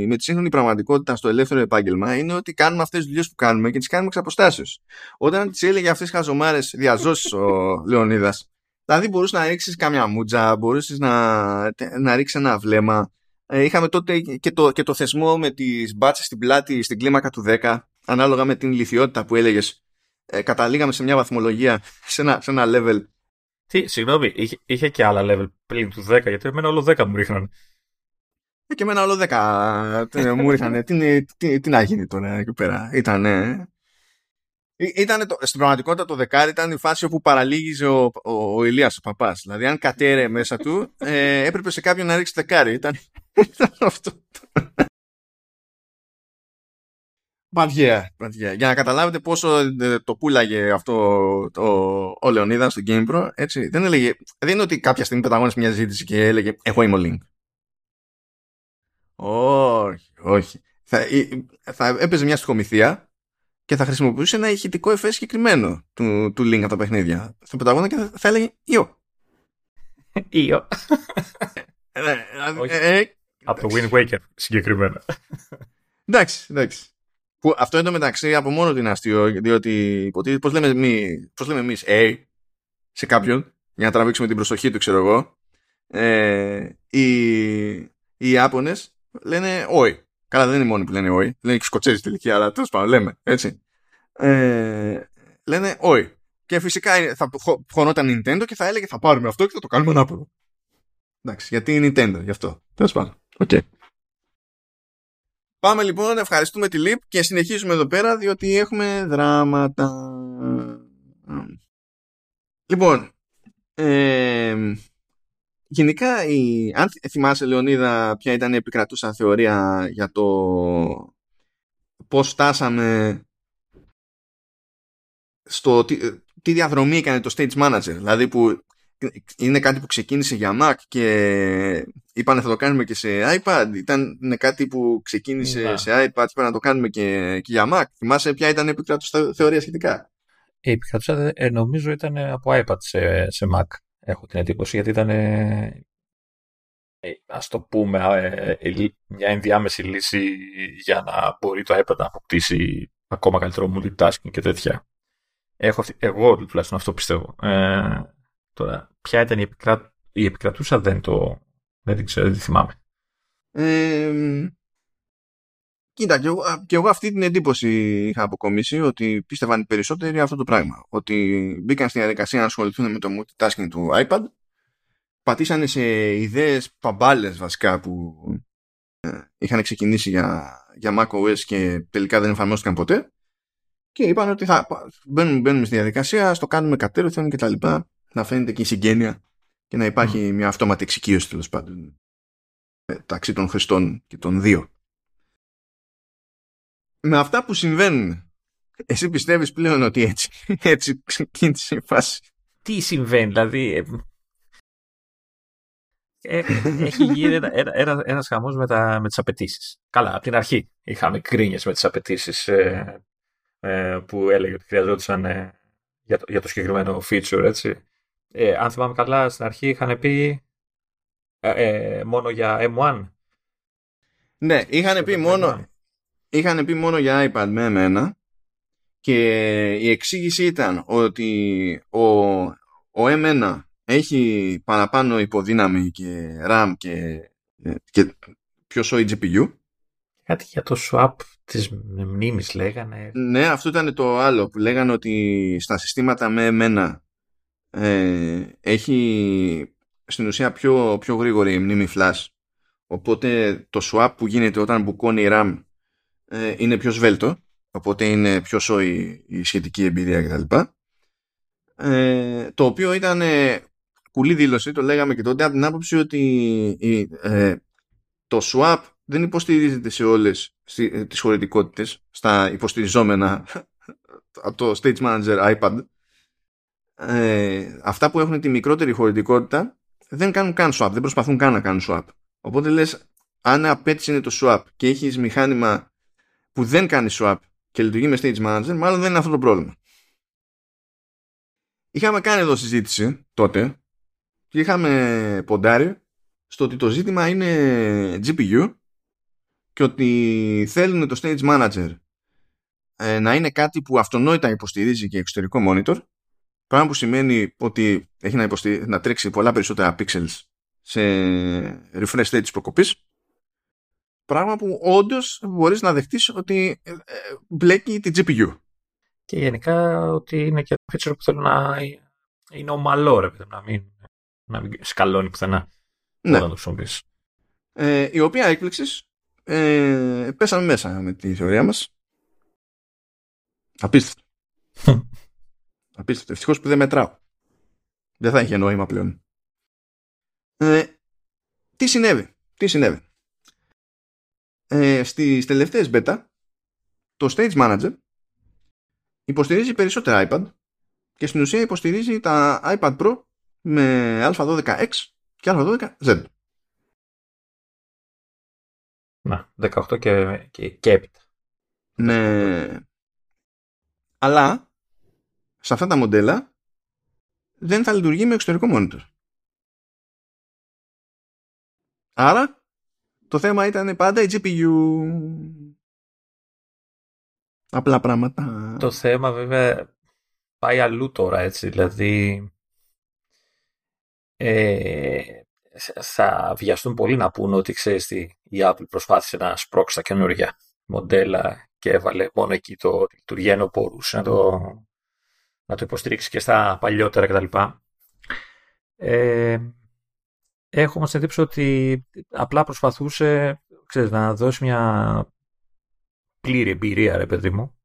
με τη σύγχρονη πραγματικότητα στο ελεύθερο επάγγελμα είναι ότι κάνουμε αυτές τις δουλειές που κάνουμε και τις κάνουμε εξ αποστάσεως. Όταν τις έλεγε αυτές τις χαζομάρες διαζώσεις ο Λεωνίδας, δηλαδή μπορούσες να ρίξεις καμιά μούτζα, μπορούσες να, να ρίξεις ένα βλέμμα. Ε, είχαμε τότε και το, και το θεσμό με τις μπάτσες στην πλάτη στην κλίμακα του 10, ανάλογα με την λιθιότητα που έλεγες. Ε, καταλήγαμε σε μια βαθμολογία, σε ένα, σε ένα level τι, συγγνώμη, είχε, είχε και άλλα level πριν του 10, γιατί εμένα όλο 10 μου ρίχναν. Ε, και εμένα όλο 10 μου ρίχνανε. τι, τι, τι, να γίνει τώρα εκεί πέρα. Ήτανε... Ήτανε το, στην πραγματικότητα το δεκάρι ήταν η φάση όπου παραλύγιζε ο, ο, ο Ηλίας ο παπάς. Δηλαδή αν κατέρε μέσα του ε, έπρεπε σε κάποιον να ρίξει δεκάρι. Ήταν, ήταν αυτό. Παντιέα, Για να καταλάβετε πόσο ε, το πουλάγε αυτό το, ο Λεωνίδας στο GamePro, έτσι, δεν έλεγε, δεν είναι ότι κάποια στιγμή πεταγώνες μια ζήτηση και έλεγε εγώ είμαι ο Link. Όχι, όχι. Θα, θα έπαιζε μια στοιχομηθεία και θα χρησιμοποιούσε ένα ηχητικό εφέ συγκεκριμένο του, του Link από τα παιχνίδια. Θα πεταγόνα και θα, θα έλεγε Ιω. Ιω. Ε, ε, από το Wind Waker συγκεκριμένα. Εντάξει, εντάξει. Που αυτό μεταξύ από μόνο του είναι αστείο, διότι πώς λέμε, εμεί, πώς λέμε εμείς A σε κάποιον, για να τραβήξουμε την προσοχή του, ξέρω εγώ, ε, οι, οι Ιάπωνες λένε «Όι». Καλά, δεν είναι οι μόνοι που λένε «Όι», λένε και Σκοτσέζοι τελική, αλλά τέλος πάντων λέμε, έτσι. Ε, λένε «Όι». Και φυσικά θα χωνόταν Nintendo και θα έλεγε θα πάρουμε αυτό και θα το κάνουμε ανάποδο. Εντάξει, γιατί είναι Nintendo, γι' αυτό. Τέλος πάντων. Okay. Πάμε λοιπόν, ευχαριστούμε τη ΛΥΠ και συνεχίζουμε εδώ πέρα διότι έχουμε δράματα. Λοιπόν, ε, γενικά, η, αν θυμάσαι Λεωνίδα ποια ήταν η επικρατούσα θεωρία για το πώς φτάσαμε στο τι, τι διαδρομή έκανε το stage manager, δηλαδή που είναι κάτι που ξεκίνησε για Mac και είπανε θα το κάνουμε και σε iPad. Ήταν κάτι που ξεκίνησε σε iPad, είπαν να το κάνουμε και, και για Mac. Θυμάσαι ποια ήταν η επικράτουσα θεωρία σχετικά; Η επικράτουσα ε, νομίζω ήταν από iPad σε, σε Mac. Έχω την εντύπωση γιατί ήταν ε, ας το πούμε ε, μια ενδιάμεση λύση για να μπορεί το iPad να αποκτήσει ακόμα καλύτερο multitasking και τέτοια. Έχω, εγώ τουλάχιστον αυτό πιστεύω. Ε, Τώρα, ποια ήταν η, επικρά... η επικρατούσα δεν το δεν την ξέρω, δεν θυμάμαι. Ε, κοίτα, και εγώ, και εγώ αυτή την εντύπωση είχα αποκομίσει ότι πίστευαν οι περισσότεροι αυτό το πράγμα. Ότι μπήκαν στη διαδικασία να ασχοληθούν με το multitasking του iPad, πατήσανε σε ιδέες παμπάλες βασικά που είχαν ξεκινήσει για, για macOS και τελικά δεν εφαρμόστηκαν ποτέ και είπαν ότι θα μπαίνουμε, μπαίνουμε στη διαδικασία, στο κάνουμε κατέρωθεν και τα λοιπά, να φαίνεται και η συγγένεια και να υπάρχει μια αυτόματη εξοικείωση τέλος πάντων μεταξύ των χρηστών και των δύο. Με αυτά που συμβαίνουν, εσύ πιστεύεις πλέον ότι έτσι, έτσι ξεκίνησε η φάση; Τι συμβαίνει, δηλαδή... Ε, ε, έχει γίνει ένα, ένα, ένας χαμός με, τα, με τις απαιτήσεις. Καλά, από την αρχή είχαμε κρίνιες με τις απαιτήσεις ε, ε, που έλεγε ότι χρειαζόταν ε, για, το, για το συγκεκριμένο feature, έτσι. Ε, αν θυμάμαι καλά, στην αρχή είχαν πει ε, μόνο για M1. Ναι, είχαν πει, μόνο, είχαν πει μόνο για iPad με M1 και η εξήγηση ήταν ότι ο, ο M1 έχει παραπάνω υποδύναμη και RAM και, και πιο σόι GPU. Κάτι για το swap της μνήμης λέγανε. Ναι, αυτό ήταν το άλλο που λέγανε ότι στα συστήματα με M1 ε, έχει στην ουσία πιο, πιο γρήγορη η μνήμη flash οπότε το swap που γίνεται όταν μπουκώνει η RAM ε, είναι πιο σβέλτο οπότε είναι πιο σόη η σχετική εμπειρία κτλ. Ε, το οποίο ήταν ε, κουλή δήλωση, το λέγαμε και τότε από την άποψη ότι ε, το swap δεν υποστηρίζεται σε όλες ε, τις χωρητικότητες στα υποστηριζόμενα από το Stage Manager iPad ε, αυτά που έχουν τη μικρότερη χωρητικότητα δεν κάνουν καν swap, δεν προσπαθούν καν να κάνουν swap. Οπότε λες, αν απέτηση είναι το swap και έχεις μηχάνημα που δεν κάνει swap και λειτουργεί με stage manager, μάλλον δεν είναι αυτό το πρόβλημα. Είχαμε κάνει εδώ συζήτηση τότε και είχαμε ποντάρει στο ότι το ζήτημα είναι GPU και ότι θέλουν το stage manager ε, να είναι κάτι που αυτονόητα υποστηρίζει και εξωτερικό monitor Πράγμα που σημαίνει ότι έχει να, να τρέξει πολλά περισσότερα pixels σε refresh state της προκοπής. Πράγμα που όντως μπορείς να δεχτείς ότι ε, ε, μπλέκει την GPU. Και γενικά ότι είναι και ένα feature που θέλω να είναι ομαλό, ρε να μην, να μην σκαλώνει πουθενά ναι. όταν το χρησιμοποιείς. Ε, η οποία έκπληξης ε, πέσαμε μέσα με τη θεωρία μας. Απίστευτο. Απίστευτο. Ευτυχώς που δεν μετράω. Δεν θα είχε νόημα πλέον. Ε, τι συνέβη. Τι συνέβη. Ε, στις τελευταίες beta το Stage Manager υποστηρίζει περισσότερα iPad και στην ουσία υποστηρίζει τα iPad Pro με α12X και α12Z. Να, 18 και, και, και έπειτα. Ναι. Αλλά σε αυτά τα μοντέλα δεν θα λειτουργεί με εξωτερικό monitor. Άρα το θέμα ήταν πάντα η GPU. Απλά πράγματα. Το θέμα βέβαια πάει αλλού τώρα έτσι. Δηλαδή ε, θα βιαστούν πολύ να πούνε ότι ξέρεις τι, η Apple προσπάθησε να σπρώξει τα καινούργια μοντέλα και έβαλε μόνο εκεί το λειτουργεί ενώ μπορούσε να το να το υποστηρίξεις και στα παλιότερα κτλ. Ε, έχω όμως εντύπωση ότι απλά προσπαθούσε ξέρεις, να δώσει μια πλήρη εμπειρία, ρε παιδί μου.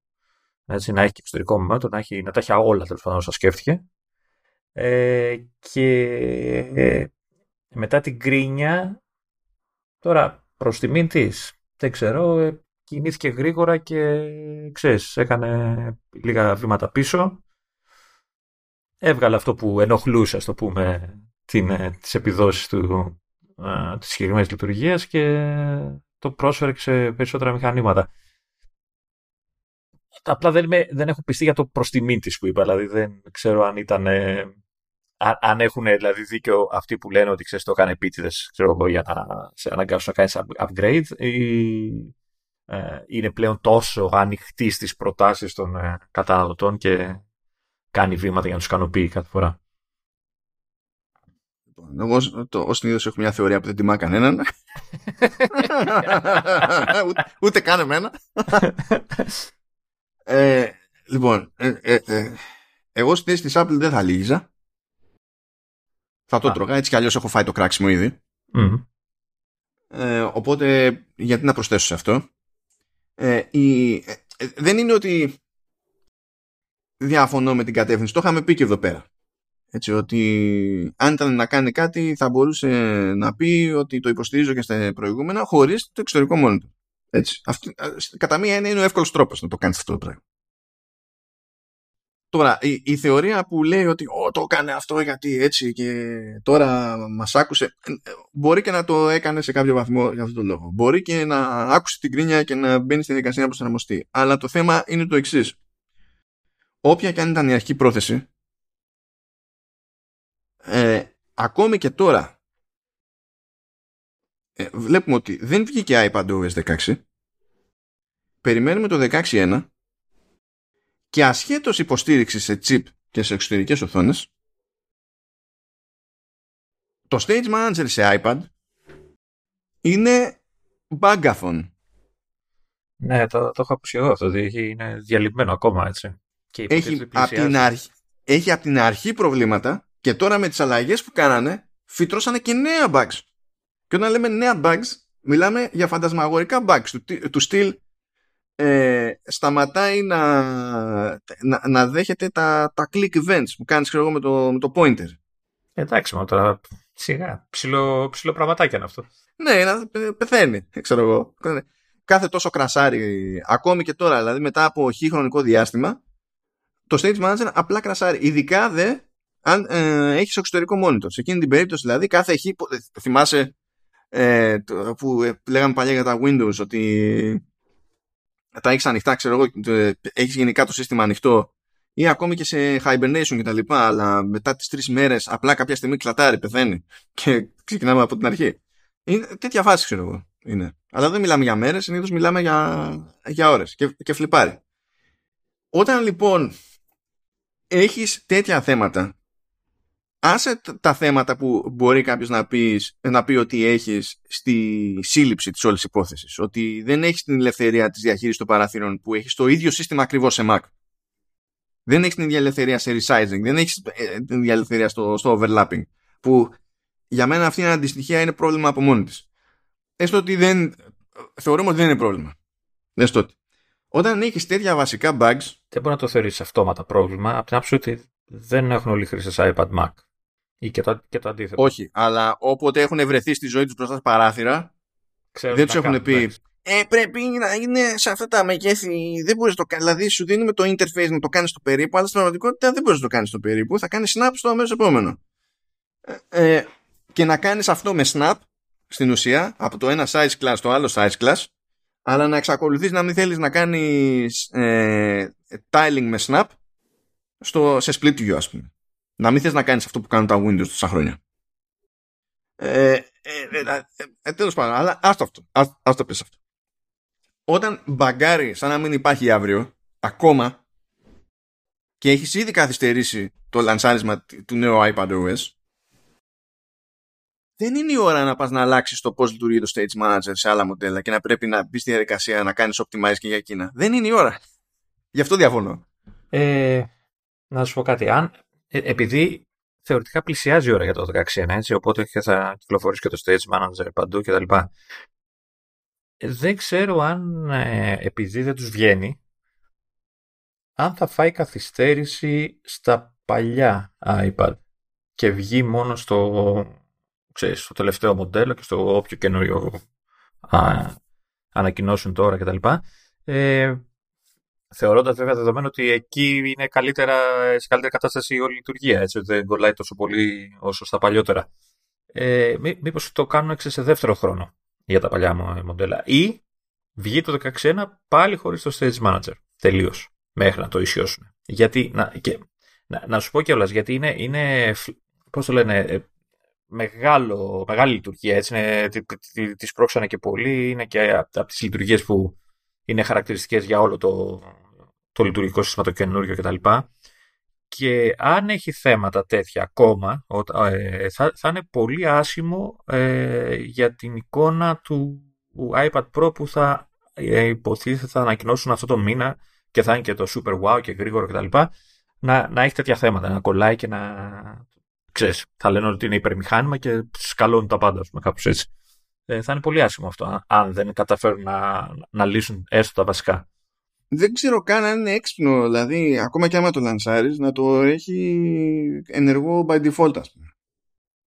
Έτσι, να έχει και εξωτερικό μημάτο, να, έχει, να τα έχει όλα τέλος πάντων όσα σκέφτηκε. Ε, και ε, μετά την κρίνια, τώρα προς τιμήν της, δεν ξέρω, ε, κινήθηκε γρήγορα και ξέρεις, έκανε λίγα βήματα πίσω έβγαλε αυτό που ενοχλούσε, ας το πούμε, την, ε, τις επιδόσεις του, α, της συγκεκριμένης λειτουργίας και το πρόσφερε σε περισσότερα μηχανήματα. Απλά δεν, δεν έχω πιστεί για το προς τιμή της που είπα, δηλαδή δεν ξέρω αν ήταν... Ε, αν έχουν δηλαδή δίκιο αυτοί που λένε ότι ξέρεις το έκανε επίτηδες ξέρω εγώ, για να σε αναγκάσουν να κάνεις upgrade ή ε, είναι πλέον τόσο ανοιχτή στις προτάσεις των ε, καταναλωτών και κάνει βήματα για να τους ικανοποιεί κάθε φορά. Λοιπόν, εγώ ως συνήθως έχω μια θεωρία που δεν τιμά κανέναν. ούτε, ούτε καν εμένα. ε, λοιπόν, ε, ε, ε, εγώ στη θέση της Apple δεν θα λύγιζα. Θα το τρώγα, έτσι κι αλλιώς έχω φάει το κράξιμο ήδη. Ε, οπότε γιατί να προσθέσω σε αυτό. Ε, η, ε, δεν είναι ότι διαφωνώ με την κατεύθυνση. Το είχαμε πει και εδώ πέρα. Έτσι, ότι αν ήταν να κάνει κάτι θα μπορούσε να πει ότι το υποστηρίζω και στα προηγούμενα χωρίς το εξωτερικό μόνο του. Έτσι. Αυτή, κατά μία είναι ο εύκολος τρόπος να το κάνεις αυτό το πράγμα. Τώρα, η, η, θεωρία που λέει ότι Ω, το έκανε αυτό γιατί έτσι και τώρα μας άκουσε, μπορεί και να το έκανε σε κάποιο βαθμό για αυτόν τον λόγο. Μπορεί και να άκουσε την κρίνια και να μπαίνει στη δικασία να προσαρμοστεί. Αλλά το θέμα είναι το εξής. Όποια και αν ήταν η αρχική πρόθεση, ε, ακόμη και τώρα ε, βλέπουμε ότι δεν βγήκε iPad OS 16 περιμένουμε το 16.1 και ασχέτως υποστήριξης σε chip και σε εξωτερικές οθόνες το Stage Manager σε iPad είναι bagathon. Ναι, το, το έχω ακούσει εγώ αυτό, είναι διαλυμένο ακόμα έτσι. Και έχει, από την αρχή, έχει από την αρχή προβλήματα και τώρα με τις αλλαγές που κάνανε φυτρώσανε και νέα bugs. Και όταν λέμε νέα bugs, μιλάμε για φαντασμαγορικά bugs του, του στυλ ε, σταματάει να, να, να, δέχεται τα, τα click events που κάνεις ξέρω, με, το, με το pointer. Εντάξει, μα τώρα σιγά, ψηλό, ψηλό πραγματάκι είναι αυτό. Ναι, να πεθαίνει, ξέρω εγώ. Κάθε τόσο κρασάρι, ακόμη και τώρα, δηλαδή μετά από χι χρονικό διάστημα, το Stage Manager απλά κρασάρει. Ειδικά δε αν ε, έχεις εξωτερικό monitor. Σε εκείνη την περίπτωση δηλαδή κάθε χ, θυμάσαι ε, που λέγαμε παλιά για τα Windows ότι τα έχεις ανοιχτά, ξέρω εγώ, έχεις γενικά το σύστημα ανοιχτό ή ακόμη και σε hibernation και τα λοιπά, αλλά μετά τις τρεις μέρες απλά κάποια στιγμή κλατάρει, πεθαίνει και ξεκινάμε από την αρχή. Είναι τέτοια φάση, ξέρω εγώ. Είναι. Αλλά δεν μιλάμε για μέρες, συνήθως μιλάμε για, για ώρες και, και φλιπάρει. Όταν λοιπόν έχεις τέτοια θέματα άσε τα θέματα που μπορεί κάποιος να, να πει ότι έχεις στη σύλληψη της όλης υπόθεσης. Ότι δεν έχεις την ελευθερία της διαχείρισης των παραθύρων που έχεις το ίδιο σύστημα ακριβώς σε Mac. Δεν έχεις την ίδια ελευθερία σε resizing. Δεν έχεις ε, την ίδια ελευθερία στο, στο overlapping. Που για μένα αυτή η αντιστοιχεία είναι πρόβλημα από μόνη της. Έστω ότι δεν... Θεωρούμε ότι δεν είναι πρόβλημα. Έστω ότι. Όταν έχεις τέτοια βασικά bugs... Δεν μπορεί να το θεωρήσει αυτόματα πρόβλημα από την άποψη ότι δεν έχουν όλοι χρήστε iPad Mac. Ή και το, και το αντίθετο. Όχι, αλλά όποτε έχουν βρεθεί στη ζωή τους μπροστά στα παράθυρα, Ξέρω δεν τους έχουν πει. Ε, πρέπει να είναι σε αυτά τα μεγέθη. Δεν μπορείς να το κάνεις. Δηλαδή, σου δίνουμε το interface να το κάνεις στο περίπου, αλλά στην πραγματικότητα δεν μπορείς να το κάνεις στο περίπου. Θα κάνεις snap στο αμέσως επόμενο. Ε, ε, και να κάνεις αυτό με snap στην ουσία από το ένα size class στο άλλο size class, αλλά να εξακολουθείς να μην θέλεις να κάνεις ε, tiling με snap στο, σε split view, ας πούμε να μην θες να κάνεις αυτό που κάνουν τα Windows τόσα χρόνια. Ε, ε, ε, ε, τέλος πάντων, αλλά άστο αυτό. Ας, το πεις αυτό. Όταν μπαγκάρει σαν να μην υπάρχει αύριο, ακόμα, και έχεις ήδη καθυστερήσει το λανσάρισμα του νέου iPadOS, δεν είναι η ώρα να πας να αλλάξεις το πώς λειτουργεί το Stage Manager σε άλλα μοντέλα και να πρέπει να μπεις στη διαδικασία να κάνεις optimize και για εκείνα. Δεν είναι η ώρα. Γι' αυτό διαφωνώ. Ε, να σου πω κάτι. Αν ε, επειδή θεωρητικά πλησιάζει η ώρα για το 16 έτσι, οπότε και θα κυκλοφορήσει και το Stage Manager παντού κτλ. Ε, δεν ξέρω αν ε, επειδή δεν τους βγαίνει, αν θα φάει καθυστέρηση στα παλιά iPad και βγει μόνο στο, ξέρεις, στο τελευταίο μοντέλο και στο όποιο καινούριο ανακοινώσουν τώρα κτλ. Ε, Θεωρώντας βέβαια δεδομένο ότι εκεί είναι καλύτερα, σε καλύτερη κατάσταση η όλη λειτουργία, έτσι, ότι δεν κολλάει τόσο πολύ όσο στα παλιότερα. Ε, Μήπως το κάνουν σε δεύτερο χρόνο για τα παλιά μοντέλα. Ή βγει το 16 πάλι χωρίς το Stage Manager. Τελείως. Μέχρι να το ισιώσουν. Γιατί, να, και, να, να σου πω κιόλας, γιατί είναι, είναι πώς το λένε, ε, μεγάλο, μεγάλη λειτουργία. Έτσι, είναι, τη, τη, πρόξανε και πολύ. Είναι και από, από τις λειτουργίες που είναι χαρακτηριστικές για όλο το, το λειτουργικό σύστημα το καινούριο κτλ. Και αν έχει θέματα τέτοια ακόμα, ε, θα, θα είναι πολύ άσημο ε, για την εικόνα του iPad Pro που θα ε, υποτίθεται θα ανακοινώσουν αυτό το μήνα και θα είναι και το super wow και γρήγορο κτλ. Να, να έχει τέτοια θέματα, να κολλάει και να. Ξέρεις, θα λένε ότι είναι υπερμηχάνημα και σκαλώνουν τα πάντα, με κάπως έτσι. ε, θα είναι πολύ άσχημο αυτό, αν δεν καταφέρουν να, να λύσουν έστω τα βασικά. Δεν ξέρω καν αν είναι έξυπνο, δηλαδή ακόμα και άμα το λανσάρεις να το έχει ενεργό by default ας πούμε.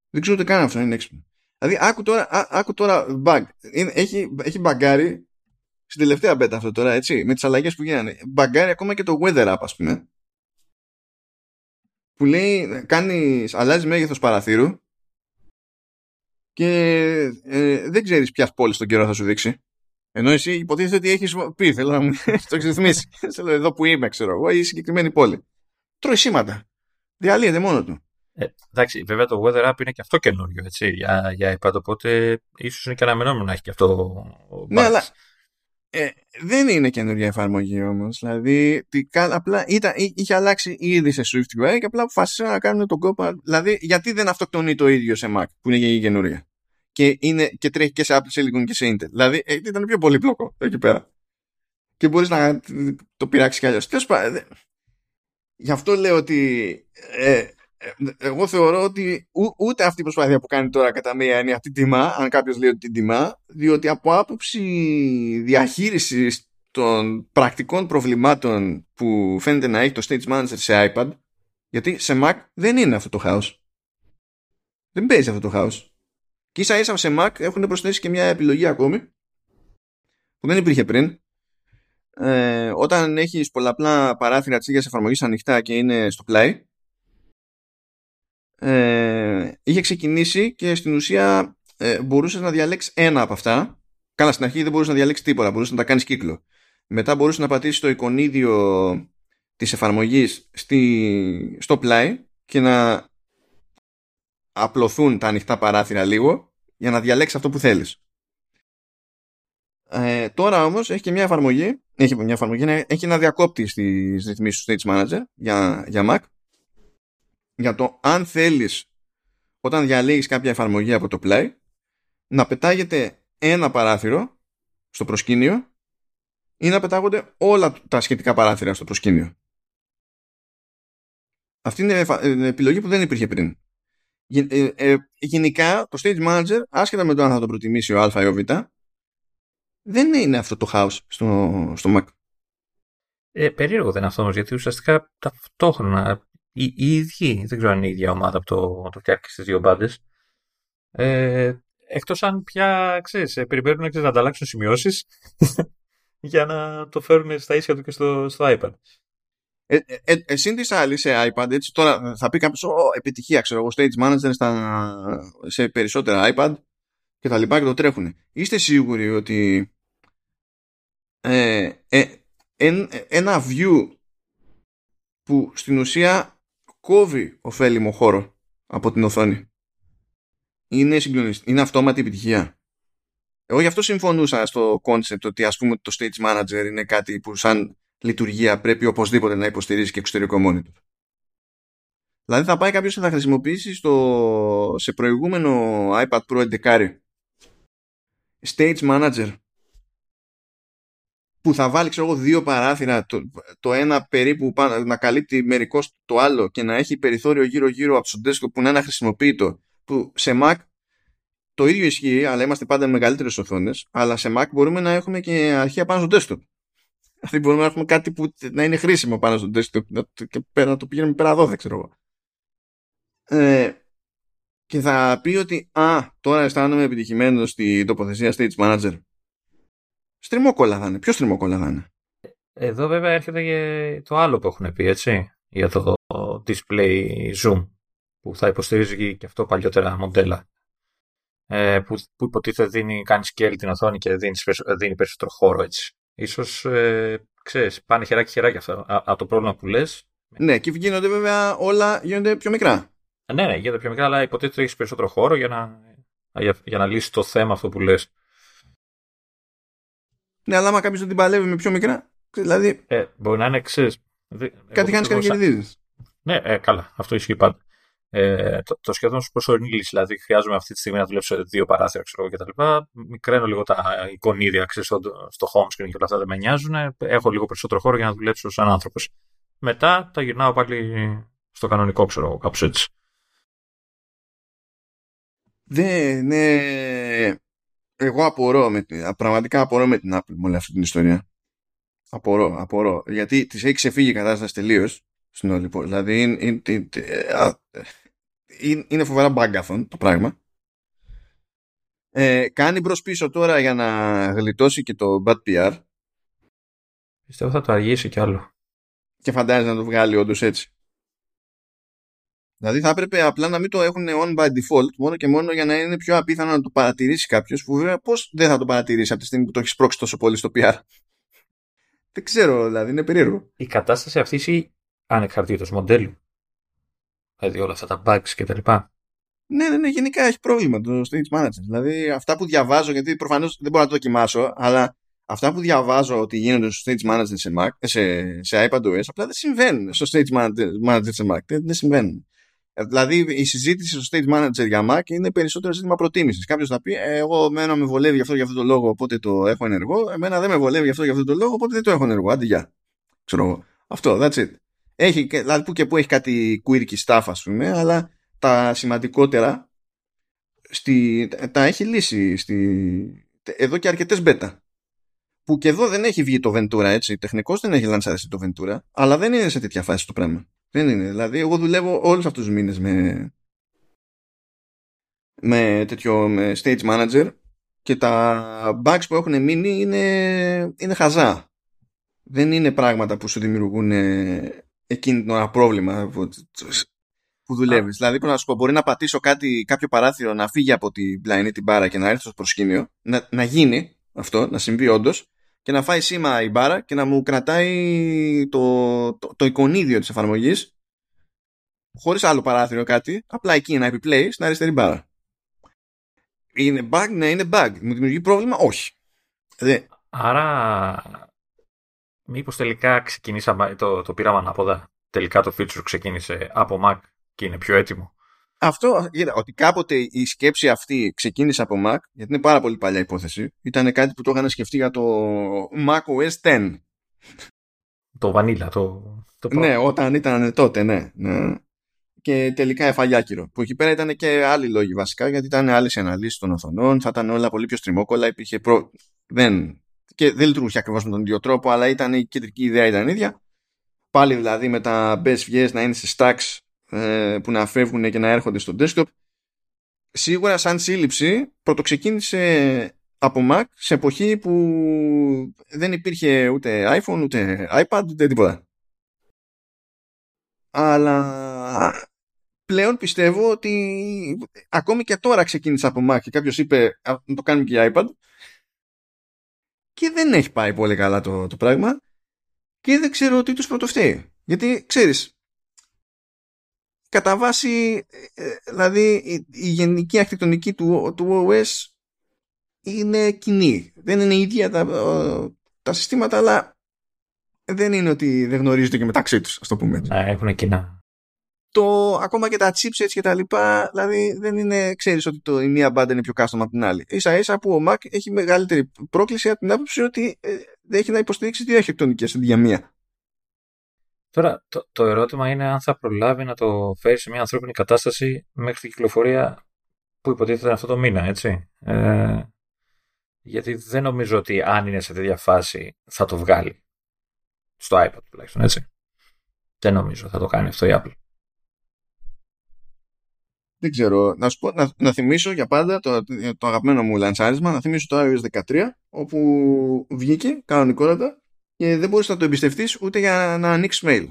Δεν ξέρω ούτε καν αυτό είναι έξυπνο. Δηλαδή άκου τώρα, α, άκου τώρα bug. Είναι, έχει, έχει μπαγκάρει στην τελευταία beta αυτό τώρα έτσι με τις αλλαγές που γίνανε. Μπαγκάρει ακόμα και το weather app ας πούμε που λέει κάνεις, αλλάζει μέγεθος παραθύρου και ε, δεν ξέρεις ποιας πόλης στον καιρό θα σου δείξει. Ενώ εσύ υποτίθεται ότι έχεις πει, θέλω να μου το έχεις ρυθμίσει. εδώ που είμαι, ξέρω εγώ, η συγκεκριμένη πόλη. Τρώει σήματα. Διαλύεται μόνο του. Ε, εντάξει, βέβαια το Weather App είναι και αυτό καινούριο έτσι, για, για iPad, οπότε ίσως είναι και αναμενόμενο να έχει και αυτό. Ναι, αλλά ε, δεν είναι καινούργια εφαρμογή όμως. Δηλαδή, τι, απλά ήταν, είχε αλλάξει ήδη σε SwiftUI και απλά αποφάσισαν να κάνουν τον κόπο. Δηλαδή, γιατί δεν αυτοκτονεί το ίδιο σε Mac που είναι και η καινούργια. Και, είναι, και τρέχει και σε Apple Silicon και σε Intel. Δηλαδή, ε, ήταν πιο πολύπλοκο εκεί πέρα. Και μπορείς να το πειράξεις κι αλλιώς. Τέλος πάντων, γι' αυτό λέω ότι ε, ε, εγώ θεωρώ ότι ούτε αυτή η προσπάθεια που κάνει τώρα κατά μία είναι αυτή τιμά, αν κάποιος λέει ότι την τιμά, διότι από άποψη διαχείρισης των πρακτικών προβλημάτων που φαίνεται να έχει το Stage Manager σε iPad, γιατί σε Mac δεν είναι αυτό το χάος. Δεν παίζει αυτό το χάος. Και ίσα ίσα σε Mac έχουν προσθέσει και μια επιλογή ακόμη που δεν υπήρχε πριν. Ε, όταν έχεις πολλαπλά παράθυρα της ίδιας εφαρμογής ανοιχτά και είναι στο πλάι ε, είχε ξεκινήσει και στην ουσία ε, μπορούσες να διαλέξεις ένα από αυτά. Καλά, στην αρχή δεν μπορούσες να διαλέξεις τίποτα, μπορούσες να τα κάνεις κύκλο. Μετά μπορούσες να πατήσεις το εικονίδιο της εφαρμογής στη, στο πλάι και να απλωθούν τα ανοιχτά παράθυρα λίγο για να διαλέξεις αυτό που θέλεις. Ε, τώρα όμως έχει και μια εφαρμογή, έχει μια εφαρμογή, έχει ένα διακόπτη στις ρυθμίσεις του Stage Manager για, για Mac για το αν θέλεις όταν διαλέγεις κάποια εφαρμογή από το Play να πετάγεται ένα παράθυρο στο προσκήνιο ή να πετάγονται όλα τα σχετικά παράθυρα στο προσκήνιο. Αυτή είναι επιλογή που δεν υπήρχε πριν. Ε, ε, γενικά το Stage Manager, άσχετα με το αν θα το προτιμήσει ο Α ή ο Β, δεν είναι αυτό το house στο, στο Mac. Ε, περίεργο δεν είναι αυτό όμως, γιατί ουσιαστικά ταυτόχρονα οι, οι ίδιοι, δεν ξέρω αν είναι η ίδια ομάδα από το, το φτιάξει στις δύο μπάντες. Ε, εκτός αν πια, ξέρεις, ε, περιμένουν ξέρεις, να ανταλλάξουν σημειώσεις για να το φέρουν στα ίσια του και στο, στο iPad. Ε, ε, ε, εσύ τη άλλη σε iPad, έτσι τώρα θα πει κάποιος, επιτυχία, ξέρω εγώ, stage manager στα, σε περισσότερα iPad και τα λοιπά και το τρέχουν. Είστε σίγουροι ότι ε, ε, ένα view που στην ουσία κόβει ωφέλιμο χώρο από την οθόνη. Είναι συγκλονιστική. Είναι αυτόματη επιτυχία. Εγώ γι' αυτό συμφωνούσα στο concept ότι ας πούμε το stage manager είναι κάτι που σαν λειτουργία πρέπει οπωσδήποτε να υποστηρίζει και εξωτερικό monitor. Δηλαδή θα πάει κάποιος και θα χρησιμοποιήσει στο, σε προηγούμενο iPad Pro 11 stage manager που θα βάλει ξέρω εγώ δύο παράθυρα το, το ένα περίπου να καλύπτει μερικό το άλλο και να έχει περιθώριο γύρω γύρω από το desktop που να είναι αχρησιμοποιητό που σε Mac το ίδιο ισχύει αλλά είμαστε πάντα με μεγαλύτερες οθόνες αλλά σε Mac μπορούμε να έχουμε και αρχεία πάνω στο desktop. Δηλαδή μπορούμε να έχουμε κάτι που να είναι χρήσιμο πάνω στο desktop και πέρα, να το πηγαίνουμε πέρα εδώ δεν ξέρω εγώ. Ε, και θα πει ότι α, τώρα αισθάνομαι επιτυχημένος στην τοποθεσία Stage Manager Στριμόκολα θα είναι. Ποιο στριμόκολα θα είναι; Εδώ βέβαια έρχεται και το άλλο που έχουν πει, έτσι, για το display zoom, που θα υποστηρίζει και αυτό παλιότερα μοντέλα. Ε, που, που υποτίθεται δίνει, κάνει scale την οθόνη και δίνεις, δίνει περισσότερο χώρο έτσι. Ίσως, ε, ξέρεις, πάνε χεράκι χεράκι αυτό. Από το πρόβλημα που λες. Ναι, και γίνονται βέβαια όλα γίνονται πιο μικρά. Ναι, ναι, γίνονται πιο μικρά, αλλά υποτίθεται έχεις περισσότερο χώρο για να, για, για να λύσεις το θέμα αυτό που λες. Ναι, αλλά άμα κάποιος δεν την παλεύει με πιο μικρά. Δηλαδή. Ε, μπορεί να είναι εξή. Κάτι κάνεις και να κερδίζεις. Ναι, ε, καλά. Αυτό ισχύει πάντα. Ε, το, το σχεδόν σου προσωρινή λύση. Δηλαδή, χρειάζομαι αυτή τη στιγμή να δουλέψω δύο παράθυρα ξέρω, κτλ. Μικραίνω λίγο τα εικονίδια ξέρω, στο, στο home screen και όλα αυτά δεν με νοιάζουν. Έχω λίγο περισσότερο χώρο για να δουλέψω σαν άνθρωπος. Μετά τα γυρνάω πάλι στο κανονικό, ξέρω κάπως έτσι. Δεν, ναι. Εγώ απορώ με την, πραγματικά απορώ με την Apple με όλη αυτή την ιστορία. Απορώ, απορώ. Γιατί της έχει ξεφύγει η κατάσταση τελείως στην όλη Δηλαδή είναι, είναι, είναι φοβερά μπάγκαθον το πράγμα. Ε, κάνει μπρος πίσω τώρα για να γλιτώσει και το bad PR. Πιστεύω θα το αργήσει κι άλλο. Και φαντάζεται να το βγάλει όντως έτσι. Δηλαδή θα έπρεπε απλά να μην το έχουν on by default μόνο και μόνο για να είναι πιο απίθανο να το παρατηρήσει κάποιος που βέβαια πώς δεν θα το παρατηρήσει από τη στιγμή που το έχεις πρόξει τόσο πολύ στο PR. δεν ξέρω, δηλαδή είναι περίεργο. Η κατάσταση αυτή ή ανεξαρτήτως μοντέλου. Δηλαδή όλα αυτά τα bugs κτλ. Ναι, ναι, ναι, γενικά έχει πρόβλημα το stage manager. Δηλαδή αυτά που διαβάζω, γιατί προφανώς δεν μπορώ να το δοκιμάσω, αλλά αυτά που διαβάζω ότι γίνονται στο stage manager σε, Mac, σε, σε iPadOS απλά δεν συμβαίνουν στο stage manager, σε Mac. Δεν, δεν συμβαίνουν. Ε, δηλαδή η συζήτηση στο stage manager για Mac είναι περισσότερο ζήτημα προτίμησης. Κάποιος θα πει: ε, Εγώ εμένα με βολεύει γι' αυτό για αυτό το λόγο, οπότε το έχω ενεργό. Εμένα δεν με βολεύει γι' αυτό για αυτό το λόγο, οπότε δεν το έχω ενεργό. Άντε, γεια. Ξέρω εγώ. Αυτό, that's it. Έχει, δηλαδή που και που έχει κάτι quirky stuff, ας πούμε, αλλά τα σημαντικότερα στη, τα έχει λύσει στη, εδώ και αρκετές μπέτα. Που και εδώ δεν έχει βγει το Ventura έτσι. Τεχνικώς δεν έχει λανσάρει το Ventura, αλλά δεν είναι σε τέτοια φάση το πράγμα. Δεν είναι. Δηλαδή, εγώ δουλεύω όλους αυτούς τους μήνες με, με τέτοιο με stage manager και τα bugs που έχουν μείνει είναι, είναι χαζά. Δεν είναι πράγματα που σου δημιουργούν εκείνη την ώρα πρόβλημα που δουλεύεις. Δηλαδή, πρέπει να σου πω, μπορεί να πατήσω κάτι, κάποιο παράθυρο να φύγει από την πλαϊνή την μπάρα και να έρθει στο προσκήνιο, να, να γίνει αυτό, να συμβεί όντως, και να φάει σήμα η μπάρα και να μου κρατάει το, το, το εικονίδιο της εφαρμογής χωρίς άλλο παράθυρο κάτι, απλά εκεί να επιπλέει στην αριστερή μπάρα. Είναι bug, ναι, είναι bug. Μου δημιουργεί πρόβλημα, όχι. Δε. Άρα, μήπως τελικά ξεκινήσαμε, το, το πήραμε ανάποδα. Τελικά το feature ξεκίνησε από Mac και είναι πιο έτοιμο. Αυτό, ότι κάποτε η σκέψη αυτή ξεκίνησε από Mac, γιατί είναι πάρα πολύ παλιά υπόθεση, ήταν κάτι που το είχαν σκεφτεί για το Mac OS X. Το Vanilla, το, το Ναι, όταν ήταν τότε, ναι. ναι. Και τελικά έφαγε άκυρο. Που εκεί πέρα ήταν και άλλοι λόγοι βασικά, γιατί ήταν άλλες αναλύσεις των οθονών, θα ήταν όλα πολύ πιο στριμόκολα, υπήρχε προ... δεν... Και δεν λειτουργούσε ακριβώς με τον ίδιο τρόπο, αλλά ήταν η κεντρική ιδέα ήταν ίδια. Πάλι δηλαδή με τα best να είναι σε stacks ε, που να φεύγουν και να έρχονται στο desktop. Σίγουρα σαν σύλληψη πρωτοξεκίνησε από Mac σε εποχή που δεν υπήρχε ούτε iPhone, ούτε iPad, ούτε τίποτα. Αλλά πλέον πιστεύω ότι ακόμη και τώρα ξεκίνησε από Mac και κάποιος είπε να το κάνουμε και iPad και δεν έχει πάει πολύ καλά το, το πράγμα και δεν ξέρω τι τους πρωτοφταίει. Γιατί ξέρεις, κατά βάση, ε, δηλαδή η, γενική αρχιτεκτονική του, του OS είναι κοινή. Δεν είναι ίδια τα, τα συστήματα, αλλά δεν είναι ότι δεν γνωρίζονται και μεταξύ τους, ας το πούμε έτσι. έχουν κοινά. Το, ακόμα και τα chipsets και τα λοιπά, δηλαδή δεν είναι, ξέρεις ότι το, η μία μπάντα είναι πιο custom από την άλλη. Ίσα ίσα που ο Mac έχει μεγαλύτερη πρόκληση από την άποψη ότι ε, έχει να υποστηρίξει δύο αρχιτεκτονικές αντί για μία. Τώρα, το, το ερώτημα είναι αν θα προλάβει να το φέρει σε μια ανθρώπινη κατάσταση μέχρι την κυκλοφορία που υποτίθεται αυτό το μήνα, έτσι. Ε, γιατί δεν νομίζω ότι αν είναι σε τέτοια φάση θα το βγάλει. Στο iPad τουλάχιστον, έτσι. Δεν νομίζω θα το κάνει αυτό η Apple. Δεν ξέρω. Να, σου πω, να, να θυμίσω για πάντα το, το αγαπημένο μου λανσάρισμα, να θυμίσω το iOS 13, όπου βγήκε κανονικότατα και δεν μπορείς να το εμπιστευτείς ούτε για να ανοίξεις mail.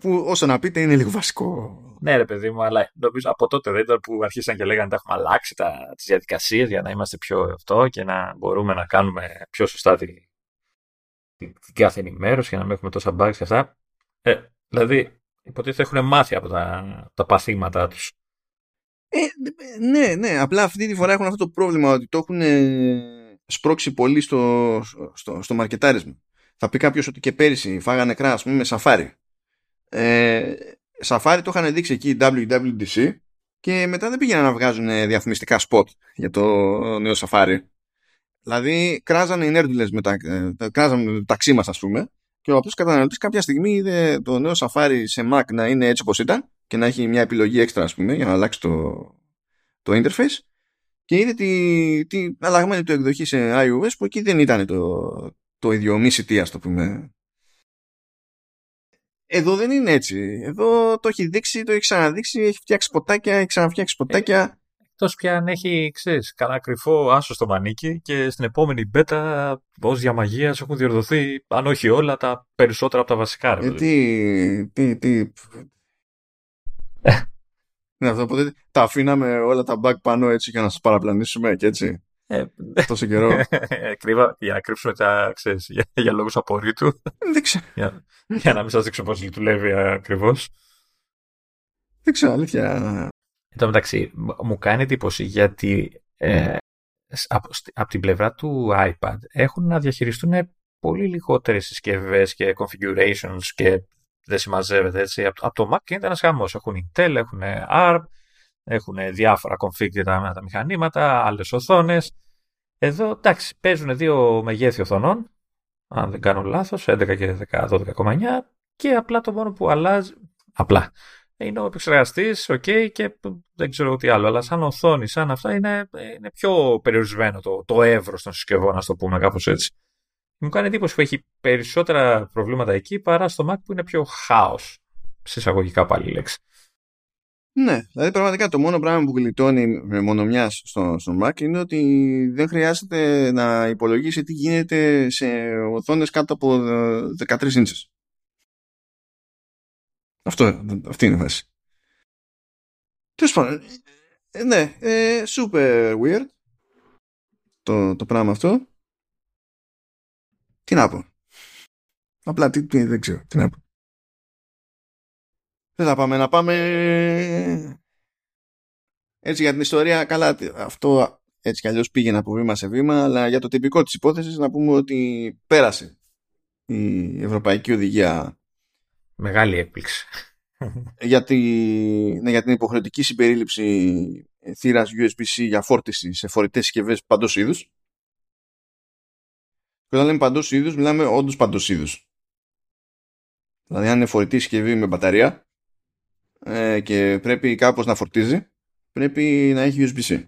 Που όσο να πείτε είναι λίγο βασικό. Ναι, ρε παιδί μου, αλλά νομίζω από τότε δεν ήταν που αρχίσαν και λέγανε ότι έχουμε αλλάξει τις διαδικασίες για να είμαστε πιο αυτό και να μπορούμε να κάνουμε πιο σωστά τη, την κάθε ενημέρωση για να μην έχουμε τόσα bugs και αυτά. Ε, δηλαδή, υποτίθεται έχουν μάθει από τα, τα παθήματά τους. Ε, ναι, ναι, απλά αυτή τη φορά έχουν αυτό το πρόβλημα ότι το έχουν σπρώξει πολύ στο, στο, στο μαρκετάρισμα. Θα πει κάποιος ότι και πέρυσι φάγανε κρέα, πούμε, με σαφάρι. Ε, σαφάρι το είχαν δείξει εκεί WWDC και μετά δεν πήγαιναν να βγάζουν διαφημιστικά spot για το νέο σαφάρι. Δηλαδή, κράζανε οι νέρντουλες με τα, ε, κράζανε το ταξί μας, ας πούμε, και ο απλός καταναλωτής κάποια στιγμή είδε το νέο σαφάρι σε Mac να είναι έτσι όπως ήταν και να έχει μια επιλογή έξτρα, ας πούμε, για να αλλάξει το, το interface και είδε τη, τη αλλαγμένη του εκδοχή σε iOS που εκεί δεν ήταν το, το ίδιο μη ας το πούμε. Εδώ δεν είναι έτσι. Εδώ το έχει δείξει, το έχει ξαναδείξει, έχει φτιάξει ποτάκια, έχει ξαναφτιάξει ποτάκια. Εκτός πια αν έχει, ξέρεις, κανένα κρυφό άσο στο μανίκι και στην επόμενη μπέτα ως διαμαγεία έχουν διορθωθεί, αν όχι όλα, τα περισσότερα από τα βασικά. Ε, τι, τι, τι. ναι, αυτό, οπότε τα αφήναμε όλα τα bug πάνω έτσι για να σας παραπλανήσουμε και έτσι. Ε, τόσο καιρό. Κρύβα, για να κρύψουμε τα, ξέρεις, για, για λόγους απορρίτου. Δεν ξέρω. για, για να μην σας δείξω πώς δουλεύει ακριβώς. Δεν ξέρω, αλήθεια. Εν τω μεταξύ, μου κάνει εντύπωση γιατί ε, από, από την πλευρά του iPad έχουν να διαχειριστούν πολύ λιγότερες συσκευές και configurations και δεν συμμαζεύεται έτσι. Από, από το Mac είναι ένας χαμός. Έχουν Intel, έχουν ARM, έχουν διάφορα config για τα, τα μηχανήματα, άλλες οθόνες. Εδώ εντάξει, παίζουν δύο μεγέθη οθονών, αν δεν κάνω λάθος, 11 και 12,9 και απλά το μόνο που αλλάζει. Απλά είναι ο επεξεργαστής, OK, και δεν ξέρω τι άλλο. Αλλά σαν οθόνη, σαν αυτά, είναι, είναι πιο περιορισμένο το, το εύρος των συσκευών, ας το πούμε κάπως έτσι. Μου κάνει εντύπωση που έχει περισσότερα προβλήματα εκεί παρά στο Mac που είναι πιο χάος. Συσσαγωγικά πάλι λέξη. Ναι, δηλαδή πραγματικά το μόνο πράγμα που γλιτώνει με μονομιάς στο, στο Mac είναι ότι δεν χρειάζεται να υπολογίσει τι γίνεται σε οθόνες κάτω από 13 ίντσες. Αυτό, αυτή είναι η βάση. Τέλος πάντων, ε, ναι, ε, super weird το, το πράγμα αυτό. Τι να πω. Απλά τι, τι, δεν ξέρω, τι να πω. Δεν θα πάμε να πάμε έτσι για την ιστορία καλά αυτό έτσι κι αλλιώς πήγαινε από βήμα σε βήμα αλλά για το τυπικό της υπόθεσης να πούμε ότι πέρασε η Ευρωπαϊκή Οδηγία Μεγάλη έκπληξη. για, τη, ναι, για την υποχρεωτική συμπερίληψη θύρας USB-C για φόρτιση σε φορητές συσκευές παντός είδους. Και όταν λέμε παντός είδους, μιλάμε όντως παντός είδους. Δηλαδή αν είναι φορητή συσκευή με μπαταρία ε, και πρέπει κάπως να φορτίζει, πρέπει να έχει USB-C.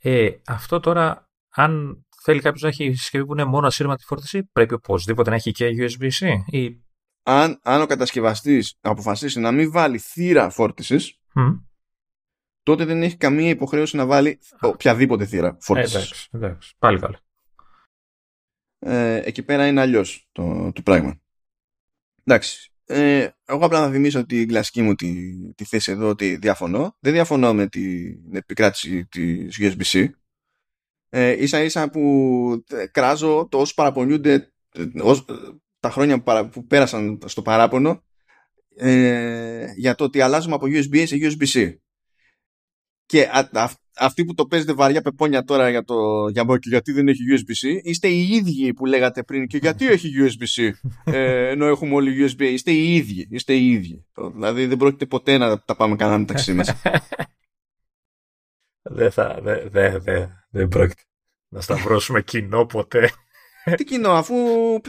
Ε, αυτό τώρα, αν θέλει κάποιος να έχει συσκευή που είναι μόνο ασύρματη φόρτιση, πρέπει οπωσδήποτε να έχει και USB-C ή αν, αν ο κατασκευαστής αποφασίσει να μην βάλει θύρα φόρτισης, τότε δεν έχει καμία υποχρέωση να βάλει οποιαδήποτε θύρα φόρτισης. εντάξει, εντάξει, πάλι καλά. Ε, εκεί πέρα είναι αλλιώς το, το πράγμα. Εντάξει. Ε, εγώ απλά να θυμίσω την κλασική μου τη, τη θέση εδώ ότι διαφωνώ. Δεν διαφωνώ με την επικράτηση της USB-C. Ε, ίσα ίσα που ε, κράζω το όσο παραπονιούνται ε, τα χρόνια που πέρασαν στο παράπονο ε, για το ότι αλλάζουμε από USB-A σε USB-C. Και αυτοί που το παίζετε βαριά πεπόνια τώρα για το για, γιατί δεν έχει USB-C, είστε οι ίδιοι που λέγατε πριν και γιατί έχει USB-C ες, ενώ έχουμε όλοι USB. Είστε οι ίδιοι. Είστε οι ίδιοι. Δηλαδή δεν πρόκειται ποτέ να τα πάμε κανένα μεταξύ μας. δεν θα, δεν, δεν, δεν, δεν πρόκειται να σταυρώσουμε κοινό ποτέ. Τι κοινό, αφού,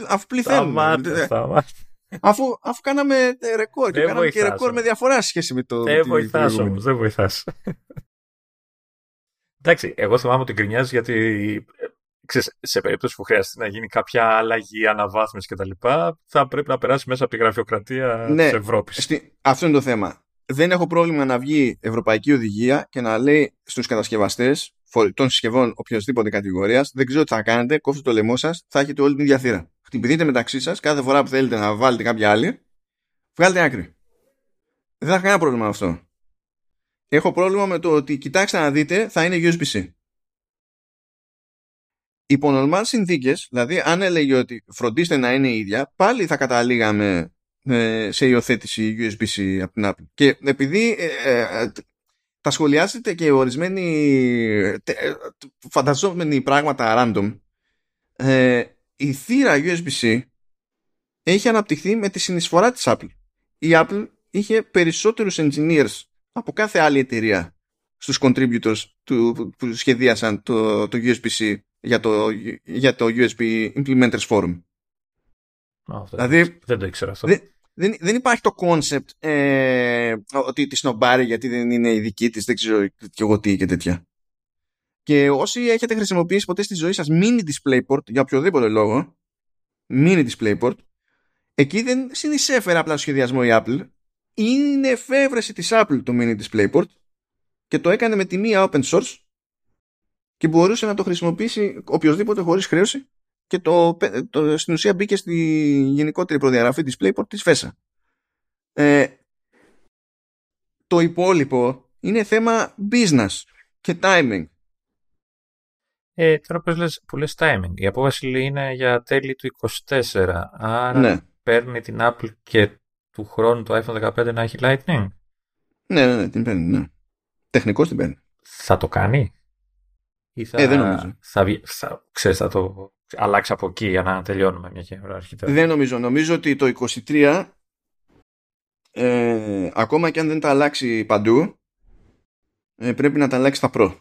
αφού πληθαίνουμε. Αφού, αφού κάναμε ρεκόρ και κάναμε και ρεκόρ με διαφορά σχέση με το. Δεν βοηθάς όμως, δεν βοηθάς. Εντάξει, εγώ θυμάμαι ότι γκρινιάζει γιατί ξέρεις, σε περίπτωση που χρειαστεί να γίνει κάποια αλλαγή, αναβάθμιση κτλ., θα πρέπει να περάσει μέσα από τη γραφειοκρατία ναι, της Ευρώπης. Αυτό είναι το θέμα. Δεν έχω πρόβλημα να βγει ευρωπαϊκή οδηγία και να λέει στους κατασκευαστές των συσκευών οποιοδήποτε κατηγορίας, δεν ξέρω τι θα κάνετε, κόφτε το λαιμό σας, θα έχετε όλη την ίδια θύρα. Χτυπηθείτε μεταξύ σας κάθε φορά που θέλετε να βάλετε κάποια άλλη, βγάλετε άκρη. Δεν θα έχω κανένα πρόβλημα με αυτό. Έχω πρόβλημα με το ότι κοιτάξτε να δείτε, θα είναι USB-C. Υπό normal συνθήκες, δηλαδή αν έλεγε ότι φροντίστε να είναι ίδια, πάλι θα καταλήγαμε ε, σε υιοθέτηση USB-C από την Apple. Και επειδή ε, ε, θα σχολιάσετε και ορισμένοι φανταζόμενοι πράγματα random ε, η θύρα USB-C έχει αναπτυχθεί με τη συνεισφορά της Apple. Η Apple είχε περισσότερους engineers από κάθε άλλη εταιρεία στους contributors του, που σχεδίασαν το, το USB-C για το, για το USB Implementers Forum. δηλαδή, δεν το ήξερα αυτό δεν, δεν υπάρχει το concept ε, ότι τη σνομπάρει γιατί δεν είναι η δική της, δεν ξέρω και εγώ τι και τέτοια. Και όσοι έχετε χρησιμοποιήσει ποτέ στη ζωή σας mini DisplayPort για οποιοδήποτε λόγο, mini DisplayPort, εκεί δεν συνεισέφερε απλά στο σχεδιασμό η Apple, είναι εφεύρεση της Apple το mini DisplayPort και το έκανε με τη μία open source και μπορούσε να το χρησιμοποιήσει οποιοσδήποτε χωρίς χρέωση και το, το, στην ουσία μπήκε στη γενικότερη προδιαγραφή DisplayPort της FESA. Ε, το υπόλοιπο είναι θέμα business και timing. Ε, τώρα που λες, που λες timing, η απόφαση είναι για τέλη του 24, άρα Ναι. παίρνει την Apple και του χρόνου το iPhone 15 να έχει Lightning; Ναι, ναι, ναι, την παίρνει, ναι. Τεχνικός την παίρνει. Θα το κάνει; Ή θα, Ε, δεν νομίζω. θα, βγει- θα, ξέρεις, θα το αλλάξει από εκεί για να τελειώνουμε μια και ώρα αρχιτέρα. Δεν νομίζω. Νομίζω ότι το 23 ε, ακόμα και αν δεν τα αλλάξει παντού ε, πρέπει να τα αλλάξει στα Pro.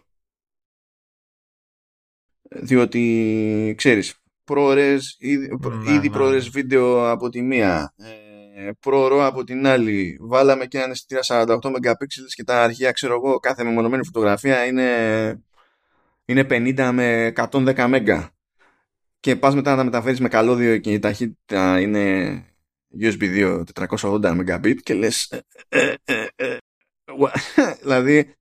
Διότι ξέρεις προώρες, ήδη, Ναι, ήδη ναι. προώρες βίντεο από τη μία ε, προωρό από την άλλη βάλαμε και ένα αισθητήρα 48 MP και τα αρχεία ξέρω εγώ κάθε μεμονωμένη φωτογραφία είναι, είναι 50 με 110 MB και πας μετά να τα μεταφέρεις με καλώδιο και η ταχύτητα είναι USB 2 480 Mbit και λες ε, ε, ε, ε, what? δηλαδή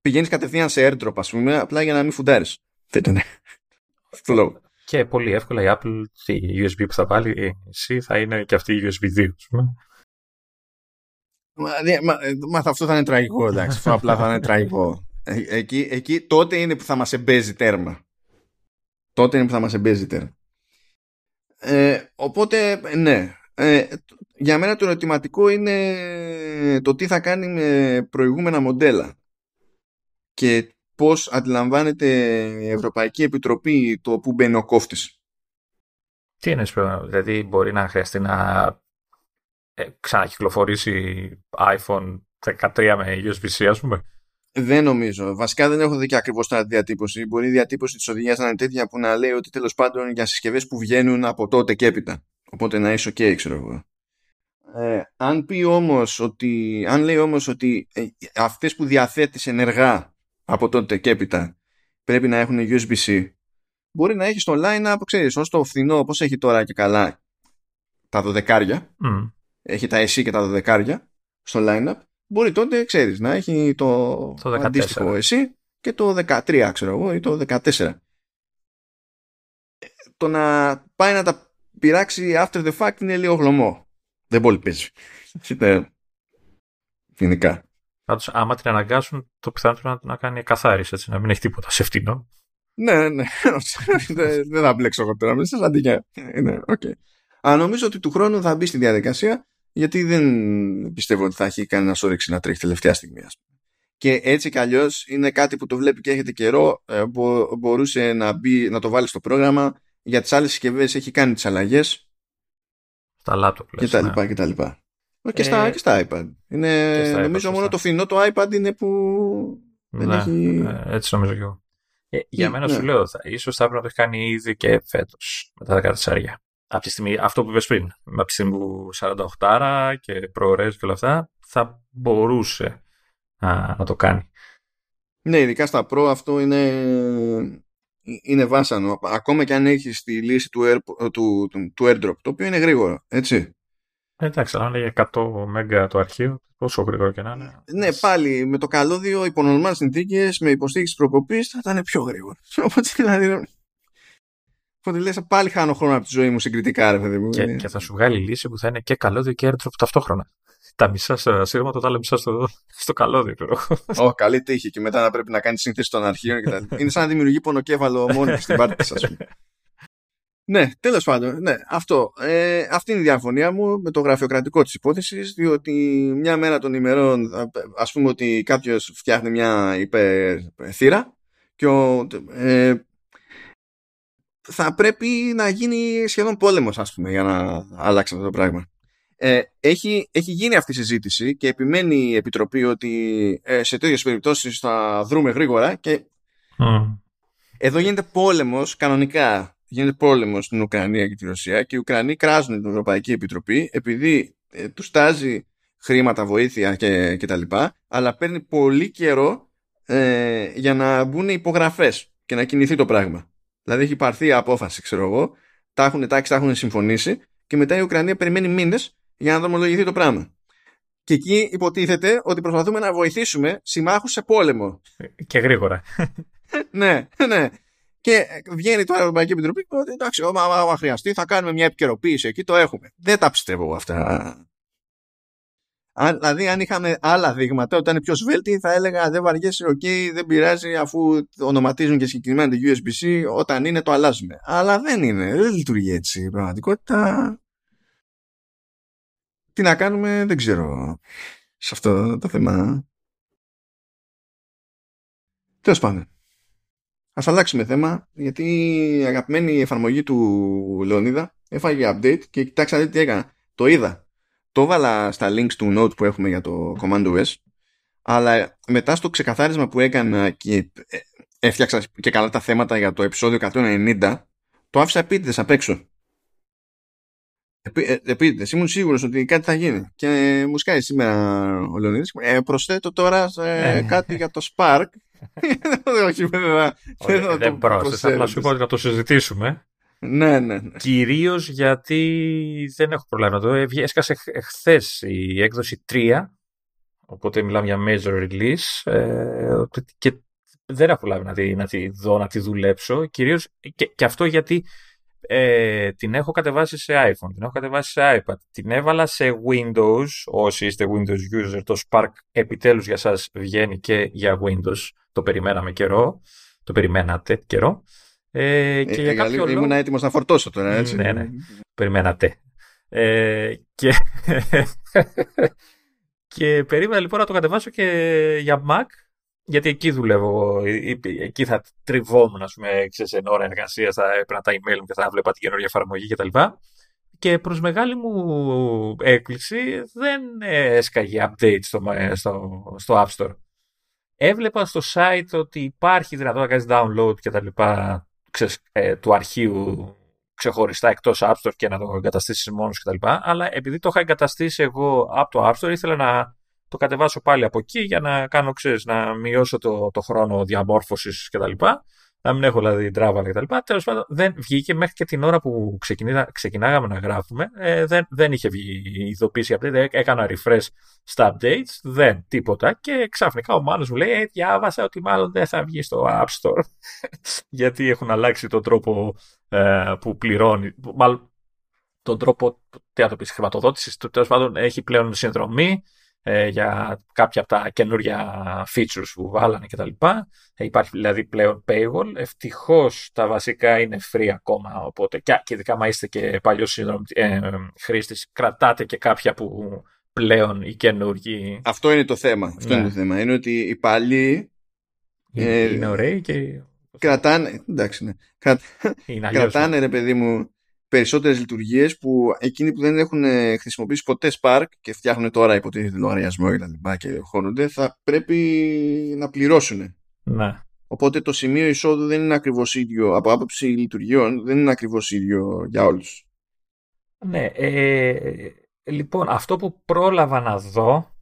πηγαίνεις κατευθείαν σε airdrop ας πούμε απλά για να μην φουντάρεις δεν ήταν αυτό το λόγο Και πολύ εύκολα η Apple, η USB που θα βάλει εσύ θα είναι και αυτή η USB 2. ας πούμε. Μα, ναι, μα, ε, μα αυτό θα είναι τραγικό εντάξει. Αυτό απλά θα είναι τραγικό. Ε, εκεί, εκεί τότε είναι που θα μας εμπέζει τέρμα. Τότε είναι που θα μας εμπέζει τέρμα. Ε, οπότε ναι. Ε, για μένα το ερωτηματικό είναι το τι θα κάνει με προηγούμενα μοντέλα. Και πώς αντιλαμβάνεται η Ευρωπαϊκή Επιτροπή το που μπαίνει ο κόφτης. Τι είναι, δηλαδή μπορεί να χρειαστεί να ε, ξανακυκλοφορήσει iPhone 13 με USB-C, ας πούμε; Δεν νομίζω. Βασικά δεν έχω δει και ακριβώς τώρα τη διατύπωση. Μπορεί η διατύπωση της οδηγίας να είναι τέτοια που να λέει ότι τέλος πάντων για συσκευές που βγαίνουν από τότε και έπειτα. Οπότε να είσαι ok, ξέρω εγώ. Ε, αν πει όμως ότι, αν λέει όμως ότι ε, αυτές που διαθέτεις ενεργά από τότε και έπειτα πρέπει να έχουν USB-C μπορεί να έχει στο line-up, ξέρεις, ως το φθηνό όπως έχει τώρα και καλά τα δωδεκάρια Mm. έχει τα SE και τα δωδεκάρια στο line-up μπορεί τότε, ξέρεις, να έχει το, Το 14. αντίστοιχο SE και το 13, ξέρω εγώ, ή το 14. Ε, Το να πάει να τα πειράξει after the fact είναι λίγο γλωμό. Δεν πολύ παίζει. Είναι γενικά. Πάντως, άμα την αναγκάσουν, το πιθανότερο να, να κάνει καθάριση, έτσι, να μην έχει τίποτα σε φτηνό. Ναι, ναι. δεν, δεν θα μπλέξω εγώ τώρα μέσα. Αντί για. Ναι, οκ. Αλλά νομίζω ότι του χρόνου θα μπει στη διαδικασία γιατί δεν πιστεύω ότι θα έχει καμία όρεξη να τρέχει τελευταία στιγμή. Ας πούμε. Και έτσι κι αλλιώς είναι κάτι που το βλέπει και έρχεται καιρό. ε, μπο- μπορούσε να, μπει, να το βάλει στο πρόγραμμα. Για τις άλλες συσκευές έχει κάνει τις αλλαγές Στα λάπτοπ, και λες, τα ναι. λοιπά και τα λοιπά. Και, στα, Ε, και στα iPad. Είναι, και στα iPad, νομίζω σωστά. μόνο το φθηνό το iPad είναι που δεν Ναι, έχει... ε, έτσι νομίζω και εγώ. Ε, για Ε, μένα ναι. σου λέω, θα, ίσως θα έπρεπε να το έχει κάνει ήδη και φέτος, με τα 14. Από τη στιγμή, αυτό που είπες πριν, από τη στιγμή που 48 και προωρές και όλα αυτά, θα μπορούσε να, να το κάνει. Ναι, ειδικά στα Pro αυτό είναι, είναι βάσανο. Ακόμα και αν έχεις τη λύση του, Air, του, του, του AirDrop, το οποίο είναι γρήγορο, έτσι. Ε, εντάξει, αλλά αν λέγε 100 MB το αρχείο, πόσο γρήγορο και να είναι. Ναι, πάλι με το καλώδιο υπό normal συνθήκες, με υποστήριξη προκοπής, θα ήταν πιο γρήγορο. Οπότε δηλαδή... Οπότε λες, πάλι χάνω χρόνο από τη ζωή μου συγκριτικά, ρε παιδί μου. Και, Είναι- και θα σου βγάλει λύση που θα είναι και καλώδιο και airdrop ταυτόχρονα. Τα μισά στα σύρματα, τα άλλα μισά στο, στο καλώδιο, ξέρω εγώ. Ω, καλή τύχη. Και μετά να πρέπει να κάνεις σύνθεση των αρχείων και τα λοιπά. Είναι σαν να δημιουργεί πονοκέφαλο μόνο της στην πάρτι της, ας πούμε. Ναι, τέλος πάντων, ναι, αυτό. Ε, αυτή είναι η διαφωνία μου με το γραφειοκρατικό της υπόθεσης, διότι μια μέρα των ημερών, α- ας πούμε ότι κάποιος φτιάχνει μια υπερθύρα και ο, ε, θα πρέπει να γίνει σχεδόν πόλεμος, ας πούμε, για να αλλάξει αυτό το πράγμα. Ε, έχει, έχει γίνει αυτή η συζήτηση και επιμένει η Επιτροπή ότι ε, σε τέτοιες περιπτώσεις θα δρούμε γρήγορα και Μμ. εδώ γίνεται πόλεμος κανονικά. Γίνεται πόλεμος στην Ουκρανία και τη Ρωσία και οι Ουκρανοί κράζουν την Ευρωπαϊκή Επιτροπή επειδή ε, τους τάζει χρήματα, βοήθεια και, και τα λοιπά, αλλά παίρνει πολύ καιρό ε, για να μπουν υπογραφές και να κινηθεί το πράγμα. Δηλαδή έχει πάρθει απόφαση, ξέρω εγώ, τα έχουν τάξει, τα έχουν συμφωνήσει και μετά η Ουκρανία περιμένει μήνες για να δρομολογηθεί το πράγμα. Και εκεί υποτίθεται ότι προσπαθούμε να βοηθήσουμε συμμάχους σε πόλεμο. Και γρήγορα. ναι, ναι. Και βγαίνει τώρα η Ευρωπαϊκή Επιτροπή ότι εντάξει, άμα χρειαστεί θα κάνουμε μια επικαιροποίηση εκεί, το έχουμε. Δεν τα πιστεύω αυτά. Αν, δηλαδή, αν είχαμε άλλα δείγματα, όταν είναι πιο σβέλτη, θα έλεγα δεν βαριέσαι, οκ, δεν πειράζει, αφού ονοματίζουν και συγκεκριμένα το USB-C, όταν είναι το αλλάζουμε. Αλλά δεν είναι, δεν λειτουργεί έτσι η πραγματικότητα. Τι να κάνουμε, δεν ξέρω σε αυτό το θέμα. Τέλος πάντων. Α αλλάξουμε θέμα, γιατί η αγαπημένη εφαρμογή του Λεωνίδα έφαγε update και κοιτάξτε τι έκανα. Το είδα το έβαλα στα links του note που έχουμε για το Command OS αλλά μετά στο ξεκαθάρισμα που έκανα και ε, έφτιαξα και καλά τα θέματα για το επεισόδιο 190 το άφησα επίτηδες απ' έξω ε, επίτηδες, ήμουν σίγουρος ότι κάτι θα γίνει. Και μου σκάει σήμερα ο Λεωνίδης ε, προσθέτω τώρα ε, κάτι για το Spark όχι βέβαια δεν πρόσθεσα. απλά σου είπα να το συζητήσουμε. Ναι, ναι, ναι. Κυρίως γιατί δεν έχω πρόβλημα εδώ. Έσκασε χθες η έκδοση 3, οπότε μιλάμε για major release. Ε, και δεν έχω προλάβει να τη, να τη δω, να τη δουλέψω. Κυρίως και, και αυτό γιατί ε, την έχω κατεβάσει σε iPhone, την έχω κατεβάσει σε iPad, την έβαλα σε Windows, όσοι είστε Windows user, το Spark επιτέλους για σας βγαίνει και για Windows, το περιμέναμε καιρό, το περιμένατε καιρό. Ε, και ε, για κάποιο λόγο... Ήμουν έτοιμος να φορτώσω τώρα, έτσι. Ναι, ναι. Περιμένατε. Ε, και... και περίμενα λοιπόν να το κατεβάσω και για Mac, γιατί εκεί δουλεύω. Εκεί θα τριβόμουν, ας πούμε, ξέρεις, εν ώρα εργασίας, θα έπαιρνα τα email μου και θα βλέπα την καινούργια εφαρμογή κτλ. Και προς μεγάλη μου έκπληξη δεν έσκαγε update στο, στο, στο App Store. Έβλεπα στο site ότι υπάρχει δυνατότητα να κάνεις download και τα λοιπά ε, του αρχείου ξεχωριστά εκτός App Store και να το εγκαταστήσεις μόνος κτλ. Αλλά επειδή το είχα εγκαταστήσει εγώ από το App Store ήθελα να το κατεβάσω πάλι από εκεί για να κάνω, ξέρεις, να μειώσω το, το χρόνο διαμόρφωσης κτλ. Να μην έχω δηλαδή τράβαλα κτλ. Τέλος πάντων, δεν βγήκε μέχρι και την ώρα που ξεκινάγαμε να γράφουμε. Ε, δεν, δεν είχε βγει η ειδοποίηση update. Έκανα refresh στα updates. Δεν τίποτα. Και ξαφνικά ο Μάνος μου λέει: ε, Διάβασα ότι μάλλον δεν θα βγει στο App Store. Γιατί έχουν αλλάξει τον τρόπο ε, που πληρώνει. Μάλλον τον τρόπο τι το χρηματοδότησης. Τέλος πάντων, έχει πλέον συνδρομή ε, για κάποια από τα καινούργια features που βάλανε κτλ. Ε, υπάρχει δηλαδή πλέον paywall. Ευτυχώς τα βασικά είναι free ακόμα. Οπότε και, και ειδικά μα είστε και παλιός ε, χρήστης, κρατάτε και κάποια που πλέον οι καινούργοι. Αυτό είναι το θέμα. Αυτό είναι το ναι. θέμα. Είναι ότι οι παλιοί. Είναι, ε, είναι ωραίοι και. Κρατάνε. Εντάξει, ναι. Κρατάνε, ρε παιδί μου, περισσότερες λειτουργίες που εκείνοι που δεν έχουν ε, χρησιμοποιήσει ποτέ Spark και φτιάχνουν τώρα υποτίθεται λογαριασμό και τα λοιπά και χώνονται θα πρέπει να πληρώσουν. Ναι. Οπότε το σημείο εισόδου δεν είναι ακριβώς ίδιο από άποψη λειτουργιών δεν είναι ακριβώς ίδιο για όλους. Ναι. Ε, λοιπόν αυτό που πρόλαβα να δω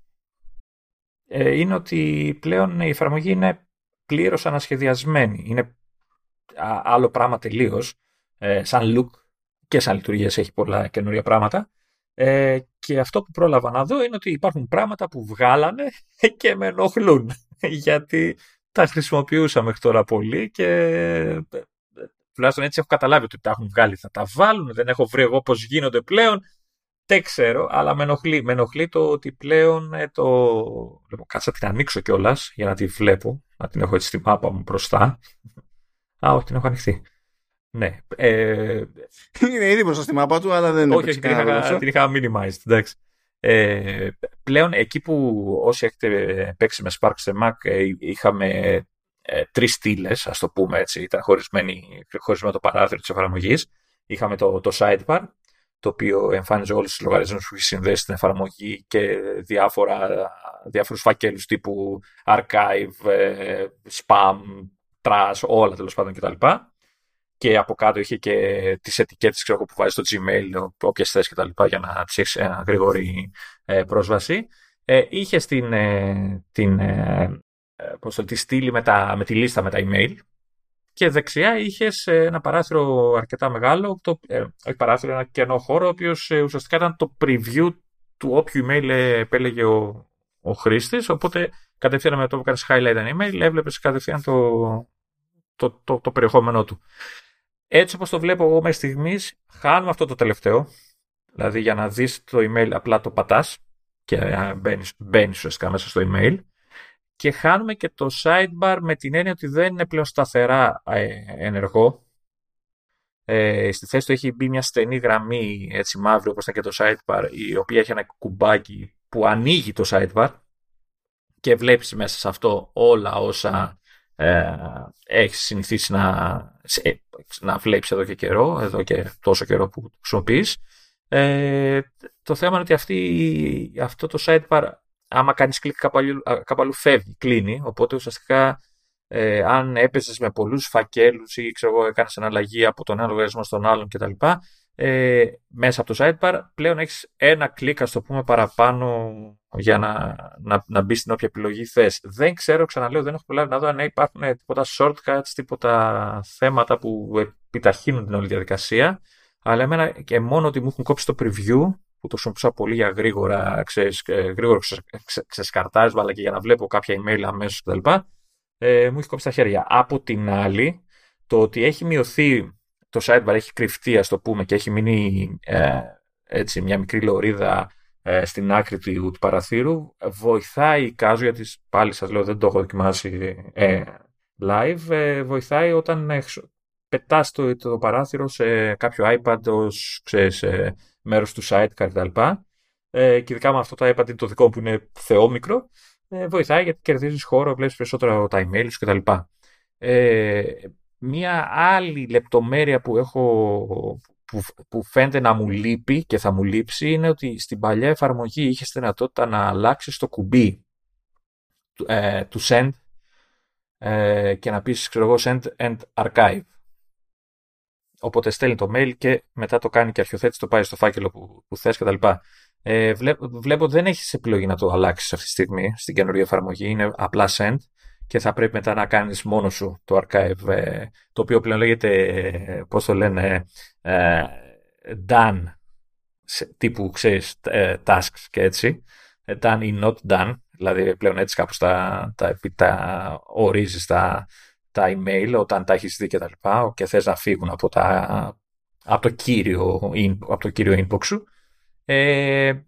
ε, είναι ότι πλέον η εφαρμογή είναι πλήρως ανασχεδιασμένη. Είναι άλλο πράγμα τελείως. Ε, σαν look και σαν λειτουργίες έχει πολλά καινούρια πράγματα. Ε, και αυτό που πρόλαβα να δω είναι ότι υπάρχουν πράγματα που βγάλανε και με ενοχλούν. Γιατί τα χρησιμοποιούσα μέχρι τώρα πολύ και τουλάχιστον έτσι έχω καταλάβει ότι τα έχουν βγάλει. Θα τα βάλουν, δεν έχω βρει εγώ πώς γίνονται πλέον. Δεν ξέρω, αλλά με ενοχλεί. Με ενοχλεί το ότι πλέον ε, το. Λοιπόν, κάτσα την ανοίξω κιόλας για να τη βλέπω. Να την έχω έτσι στη μάπα μου μπροστά. Α, όχι, την έχω ανοιχτή. Ναι. Ε... Είναι ήδη μπροστά στη μάπα του, αλλά δεν όχι, όχι, την, είχα, την είχα minimized. Εντάξει. Ε, πλέον εκεί που όσοι έχετε παίξει με Spark σε Mac ε, είχαμε ε, τρεις στήλες, ας το πούμε έτσι, ήταν χωρισμένο το παράθυρο της εφαρμογής. Είχαμε το, το sidebar, το οποίο εμφάνιζε όλους τους λογαριασμούς που έχει συνδέσει στην εφαρμογή και διάφορα, διάφορους φακέλους τύπου archive, ε, spam, trash, όλα τέλος πάντων κτλ και από κάτω είχε και τις ετικέτες ξέρω, που βάζει στο Gmail, όποιες θες και τα λοιπά για να τις έχεις γρήγορη ε, πρόσβαση. Ε, είχε στην, ε, την, πώς το, τη στήλη με, τα, με τη λίστα με τα email και δεξιά είχες ένα παράθυρο αρκετά μεγάλο, το, ε, όχι παράθυρο, ένα κενό χώρο, ο οποίος ε, ουσιαστικά ήταν το preview του όποιου email επέλεγε ο, ο χρήστης. Οπότε κατευθείαν με το που έκανες highlight ένα email, έβλεπες κατευθείαν το, το, το, το, περιεχόμενό του. Έτσι όπως το βλέπω εγώ μέχρι στιγμής, χάνουμε αυτό το τελευταίο. Δηλαδή για να δεις το email απλά το πατάς και μπαίνεις ουσιαστικά μέσα στο email και χάνουμε και το sidebar με την έννοια ότι δεν είναι πλέον σταθερά ε, ενεργό. Ε, στη θέση του έχει μπει μια στενή γραμμή έτσι μαύρη όπως ήταν και το sidebar η οποία έχει ένα κουμπάκι που ανοίγει το sidebar και βλέπεις μέσα σε αυτό όλα όσα ε, έχεις συνηθίσει να, ε, να βλέπεις εδώ και καιρό, εδώ και τόσο καιρό που το χρησιμοποιείς. Ε, το θέμα είναι ότι αυτή, αυτό το sidebar άμα κάνεις κλικ κάπου αλλού, κάπου αλλού φεύγει, κλείνει. Οπότε ουσιαστικά ε, αν έπαιζες με πολλούς φακέλους ή ξέρω εγώ, έκανες αναλλαγή από τον ένα λογαριασμό στον άλλον κτλ. Ε, μέσα από το sidebar πλέον έχεις ένα κλικ, ας το πούμε, παραπάνω για να, να, να μπεις στην όποια επιλογή θες. Δεν ξέρω, ξαναλέω, δεν έχω προλάβει να δω αν υπάρχουν τίποτα shortcuts, τίποτα θέματα που επιταχύνουν την όλη διαδικασία. Αλλά εμένα και μόνο ότι μου έχουν κόψει το preview που το χρησιμοποιούσα πολύ για γρήγορα, ξέρεις, ε, γρήγορο ξεσκαρτάρισμα, αλλά και για να βλέπω κάποια email αμέσως κτλ. Ε, μου έχει κόψει τα χέρια. Από την άλλη, το ότι έχει μειωθεί το sidebar, έχει κρυφτεί, ας το πούμε, και έχει μείνει ε, έτσι, μια μικρή λωρίδα ε, στην άκρη του, του παραθύρου, βοηθάει κάζω, γιατί πάλι σας λέω δεν το έχω δοκιμάσει ε, live, ε, βοηθάει όταν πετάς το, το παράθυρο σε κάποιο iPad ως, ξέρεις, μέρος του site κτλ. Ε, και ειδικά με αυτό το iPad είναι το δικό μου που είναι θεόμικρο, ε, βοηθάει γιατί κερδίζεις χώρο, βλέπεις περισσότερα τα email σου κτλ. Ε, μία άλλη λεπτομέρεια που έχω που, που φαίνεται να μου λείπει και θα μου λείψει είναι ότι στην παλιά εφαρμογή είχες τη δυνατότητα να αλλάξεις το κουμπί ε, του send ε, και να πεις ξέρω εγώ send and archive Οπότε στέλνει το mail και μετά το κάνει και αρχιοθέτει, το πάει στο φάκελο που, που θες κτλ. Ε, βλέπω, βλέπω ότι δεν έχεις επιλογή να το αλλάξεις αυτή τη στιγμή στην καινούργια εφαρμογή. Είναι απλά send και θα πρέπει μετά να κάνεις μόνο σου το archive, ε, το οποίο πλέον λέγεται, ε, πώς το λένε, ε, done, τύπου ξέρεις, ε, tasks και έτσι. Done ή not done, δηλαδή πλέον έτσι κάπως τα, τα, τα ορίζεις τα, τα email όταν τα έχεις δει και τα λοιπά και θες να φύγουν από, τα, από, το, κύριο, από το κύριο inbox σου. Ε, ε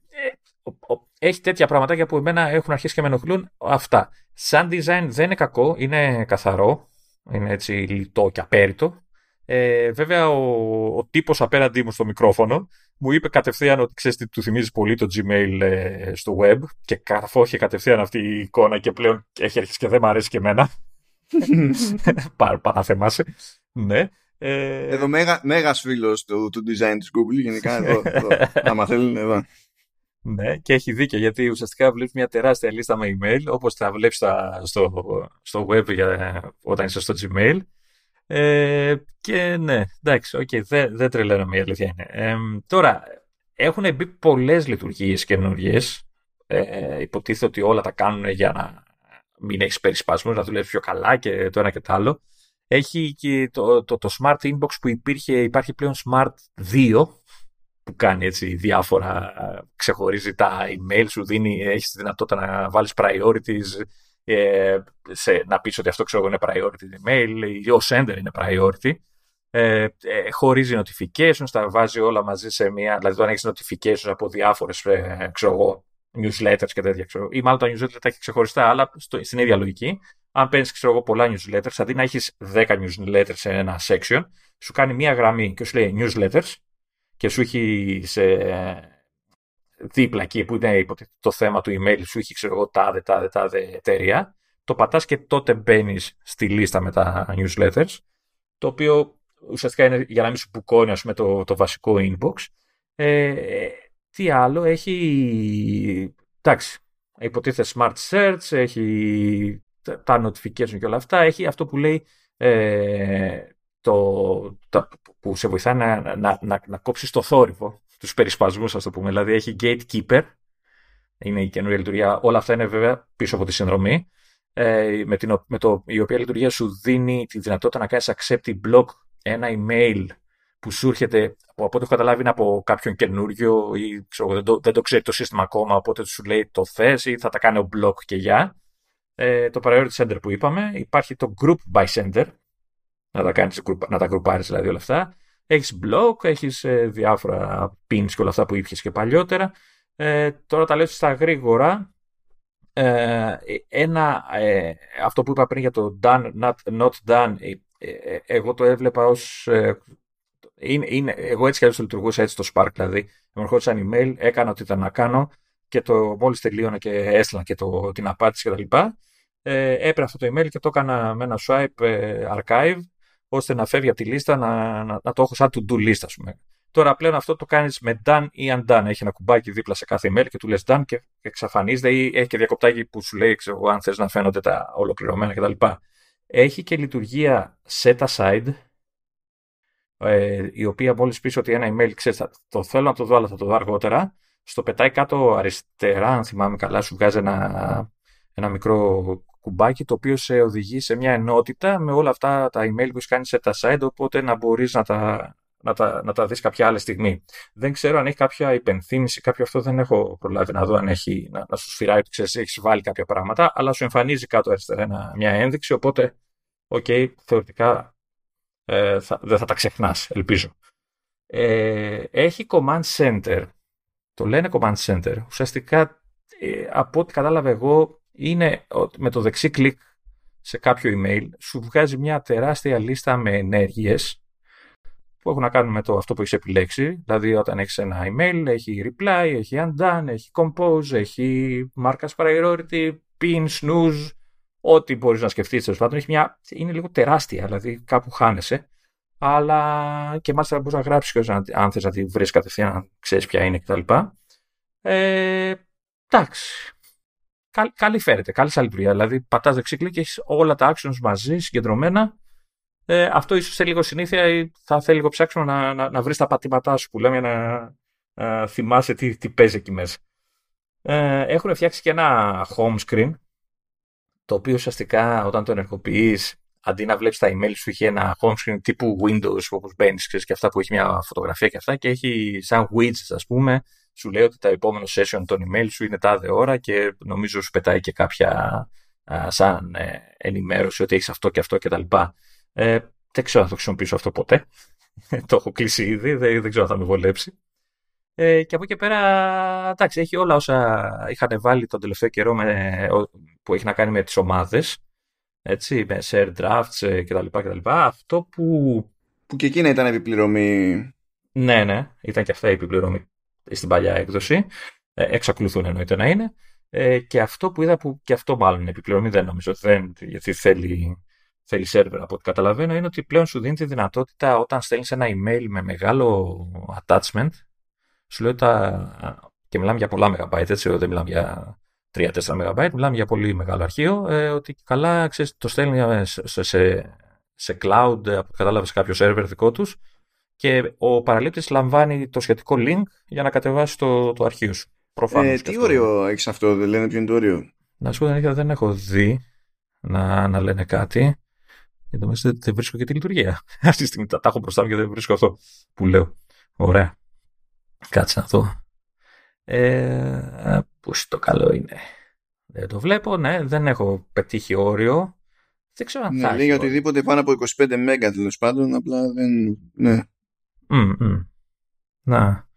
έχει τέτοια πραγματάκια που εμένα έχουν αρχίσει και με ενοχλούν αυτά. Σαν design δεν είναι κακό, είναι καθαρό, είναι έτσι λιτό και απέριτο. Ε, βέβαια ο, ο τύπος απέναντί μου στο μικρόφωνο μου είπε κατευθείαν ότι ξέρεις τι του θυμίζει πολύ το Gmail ε, στο web και καθόχε κατευθείαν αυτή η εικόνα και πλέον έχει αρχίσει και δεν μου αρέσει και εμένα. Παραθεμάσαι. Ναι. Ε... Εδώ μέγα, μέγας φίλος του, του design της Google, γενικά εδώ, εδώ άμα θέλουν εδώ. Ναι, και έχει δίκιο γιατί ουσιαστικά βλέπεις μια τεράστια λίστα με email όπως τα βλέπεις στο, στο web για, όταν είσαι στο Gmail. Ε, και ναι, εντάξει, okay, δεν, δεν τρελαίνομαι η αλήθεια είναι. Ε, τώρα, έχουν μπει πολλές λειτουργίες καινούριες. Ε, υποτίθεται ότι όλα τα κάνουν για να μην έχεις περισπασμού, να δουλεύεις πιο καλά και το ένα και το άλλο. Έχει και το, το, το Smart Inbox που υπήρχε, υπάρχει πλέον Smart 2 που κάνει έτσι διάφορα, ξεχωρίζει τα email σου, δίνει, έχεις τη δυνατότητα να βάλεις priorities, ε, σε, να πεις ότι αυτό ξέρω είναι priority email ή ο sender είναι priority. Ε, ε, χωρίζει notifications, τα βάζει όλα μαζί σε μία, δηλαδή όταν έχεις notifications από διάφορες, ε, ξέρω εγώ, newsletters και τέτοια, ξέρω, ή μάλλον τα newsletters τα έχει ξεχωριστά, αλλά στο, στην ίδια λογική. Αν παίρνεις, ξέρω εγώ, πολλά newsletters, αντί να έχεις 10 newsletters σε ένα section, σου κάνει μία γραμμή και σου λέει newsletters και σου έχει σε δίπλα εκεί που είναι το θέμα του email, σου έχει, ξέρω εγώ, τάδε, τάδε, τάδε εταιρεία. Το πατάς και τότε μπαίνεις στη λίστα με τα newsletters, το οποίο ουσιαστικά είναι για να μην σου μπουκώνει, πούμε, το, το βασικό inbox. Ε, τι άλλο, έχει. Εντάξει, υποτίθεται smart search, έχει τα notification και όλα αυτά. Έχει αυτό που λέει ε, το, το, που σε βοηθάει να, να, να, να κόψεις το θόρυβο, τους περισπασμούς, ας το πούμε. Δηλαδή έχει gatekeeper, είναι η καινούργια λειτουργία. Όλα αυτά είναι βέβαια πίσω από τη συνδρομή. ε, με, την, με το, η οποία λειτουργία σου δίνει τη δυνατότητα να κάνεις accept ή block ένα email που σου έρχεται, από ό,τι έχω καταλάβει, είναι από κάποιον καινούριο ή ξέρω, δεν, το, δεν το ξέρει το σύστημα ακόμα, οπότε σου λέει το θες ή θα τα κάνει ο block και για. Ε, το priority center που είπαμε. Υπάρχει το group by center, να τα, κάνεις, να τα γκρουπάρεις δηλαδή όλα αυτά. Έχεις blog, έχεις ε, διάφορα pins και όλα αυτά που ήπιες και παλιότερα. Ε, τώρα τα λέω στα γρήγορα. Ε, ένα, ε, αυτό που είπα πριν για το done, not, not done, ε, εγώ το έβλεπα ως... Είναι, είναι, εγώ έτσι κι το λειτουργούσα έτσι το Spark, δηλαδή. Με ερχόντουσαν email, έκανα ό,τι ήταν να κάνω και το μόλις τελείωνα και έστειλα και το, την απάντηση κτλ. Ε, έπαιρνα αυτό το email και το έκανα με ένα swipe archive ώστε να φεύγει από τη λίστα, να, να, να το έχω σαν to-do list, ας πούμε. Τώρα πλέον αυτό το κάνεις με done ή undone. Έχει ένα κουμπάκι δίπλα σε κάθε email και του λες done και εξαφανίζεται ή έχει και διακοπτάκι που σου λέει ξέρω, αν θες να φαίνονται τα ολοκληρωμένα κτλ. Έχει και λειτουργία set aside, ε, η οποία μόλις πεις ότι ένα email ξέρεις, το θέλω να το δω, αλλά θα το δω αργότερα. Στο πετάει κάτω αριστερά, αν θυμάμαι καλά, σου βγάζει ένα, ένα μικρό κουμπάκι το οποίο σε οδηγεί σε μια ενότητα με όλα αυτά τα email που έχεις κάνει set aside, οπότε να μπορείς να τα να τα, να τα δεις κάποια άλλη στιγμή. Δεν ξέρω αν έχει κάποια υπενθύμηση, κάποιο αυτό δεν έχω προλάβει να δω αν έχει, να, να σου σφυράει ότι ξέρεις, έχεις βάλει κάποια πράγματα, αλλά σου εμφανίζει κάτω αριστερά μια ένδειξη, οπότε, OK, okay, θεωρητικά ε, θα, δεν θα τα ξεχνάς, ελπίζω. Ε, έχει command center. Το λένε command center. Ουσιαστικά, ε, από ό,τι κατάλαβα εγώ, είναι με το δεξί κλικ σε κάποιο email, σου βγάζει μια τεράστια λίστα με ενέργειες που έχουν να κάνουν με το αυτό που έχεις επιλέξει. Δηλαδή, όταν έχεις ένα email, έχει reply, έχει undone, έχει compose, έχει mark as priority, pin, snooze, ό,τι μπορείς να σκεφτείς τέλος πάντων. Έχει μια... Είναι λίγο τεράστια, δηλαδή κάπου χάνεσαι. Αλλά και μάλιστα μπορείς να γράψεις και αν θες να τη βρεις κατευθείαν, αν ξέρεις ποια είναι κτλ. Ε, εντάξει. Καλή φέρεται, καλή σαν λειτουργία. Δηλαδή, πατάς δεξί κλικ και έχεις όλα τα actions μαζί, συγκεντρωμένα ε, αυτό ίσως θέλει λίγο συνήθεια ή θα θέλει λίγο ψάξιμο να, να, να βρεις τα πατήματά σου που λέμε για να, να θυμάσαι τι, τι παίζει εκεί μέσα. Ε, έχουν φτιάξει και ένα home screen το οποίο ουσιαστικά όταν το ενεργοποιείς αντί να βλέπεις τα email σου έχει ένα home screen τύπου Windows όπως μπαίνεις και αυτά που έχει μια φωτογραφία και αυτά και έχει σαν widgets ας πούμε σου λέει ότι τα επόμενο session των email σου είναι τάδε ώρα και νομίζω σου πετάει και κάποια σαν ε, ενημέρωση ότι έχεις αυτό και αυτό κτλ. Ε, δεν ξέρω αν θα το χρησιμοποιήσω αυτό ποτέ. το έχω κλείσει ήδη, δεν, δεν ξέρω αν θα με βολέψει. Ε, και από εκεί πέρα, εντάξει, έχει όλα όσα είχαν βάλει τον τελευταίο καιρό με, που έχει να κάνει με τις ομάδες, έτσι, με share drafts ε, κτλ. κτλ. Αυτό που... Που και εκείνα ήταν επιπληρωμή. Ναι, ναι, ήταν και αυτά η επιπληρωμή στην παλιά έκδοση. Ε, εξακολουθούν εννοείται να είναι. Ε, και αυτό που είδα που και αυτό μάλλον είναι επιπληρωμή, δεν νομίζω, δεν, γιατί θέλει θέλει σερβερ από ό,τι καταλαβαίνω, είναι ότι πλέον σου δίνει τη δυνατότητα όταν στέλνεις ένα email με μεγάλο attachment, σου λέει τα. και μιλάμε για πολλά megabyte, έτσι, δεν μιλάμε για 3-4 MB, μιλάμε για πολύ μεγάλο αρχείο, ε, ότι καλά ξέρεις, το στέλνει ε, σε, σε, σε cloud, από ό,τι κατάλαβες κάποιο σερβερ δικό τους, και ο παραλήπτης λαμβάνει το σχετικό link για να κατεβάσει το, το αρχείο σου. Προφανώς ε, τι όριο έχεις αυτό, δεν λένε ποιο είναι το όριο; Να σου πω δεν έχω δει να, να λένε κάτι. Εν τω μεταξύ δεν βρίσκω και τη λειτουργία. Αυτή τη στιγμή τα, τα έχω μπροστά μου και δεν βρίσκω αυτό που λέω. Ωραία. Κάτσε να δω. Ε, Πού το καλό είναι. Δεν το βλέπω, ναι, δεν έχω πετύχει όριο. Δεν ξέρω αν ναι, θα Λέει οτιδήποτε πάνω από 25 MB τέλος πάντων, απλά δεν. Ναι. Mm, mm. Να.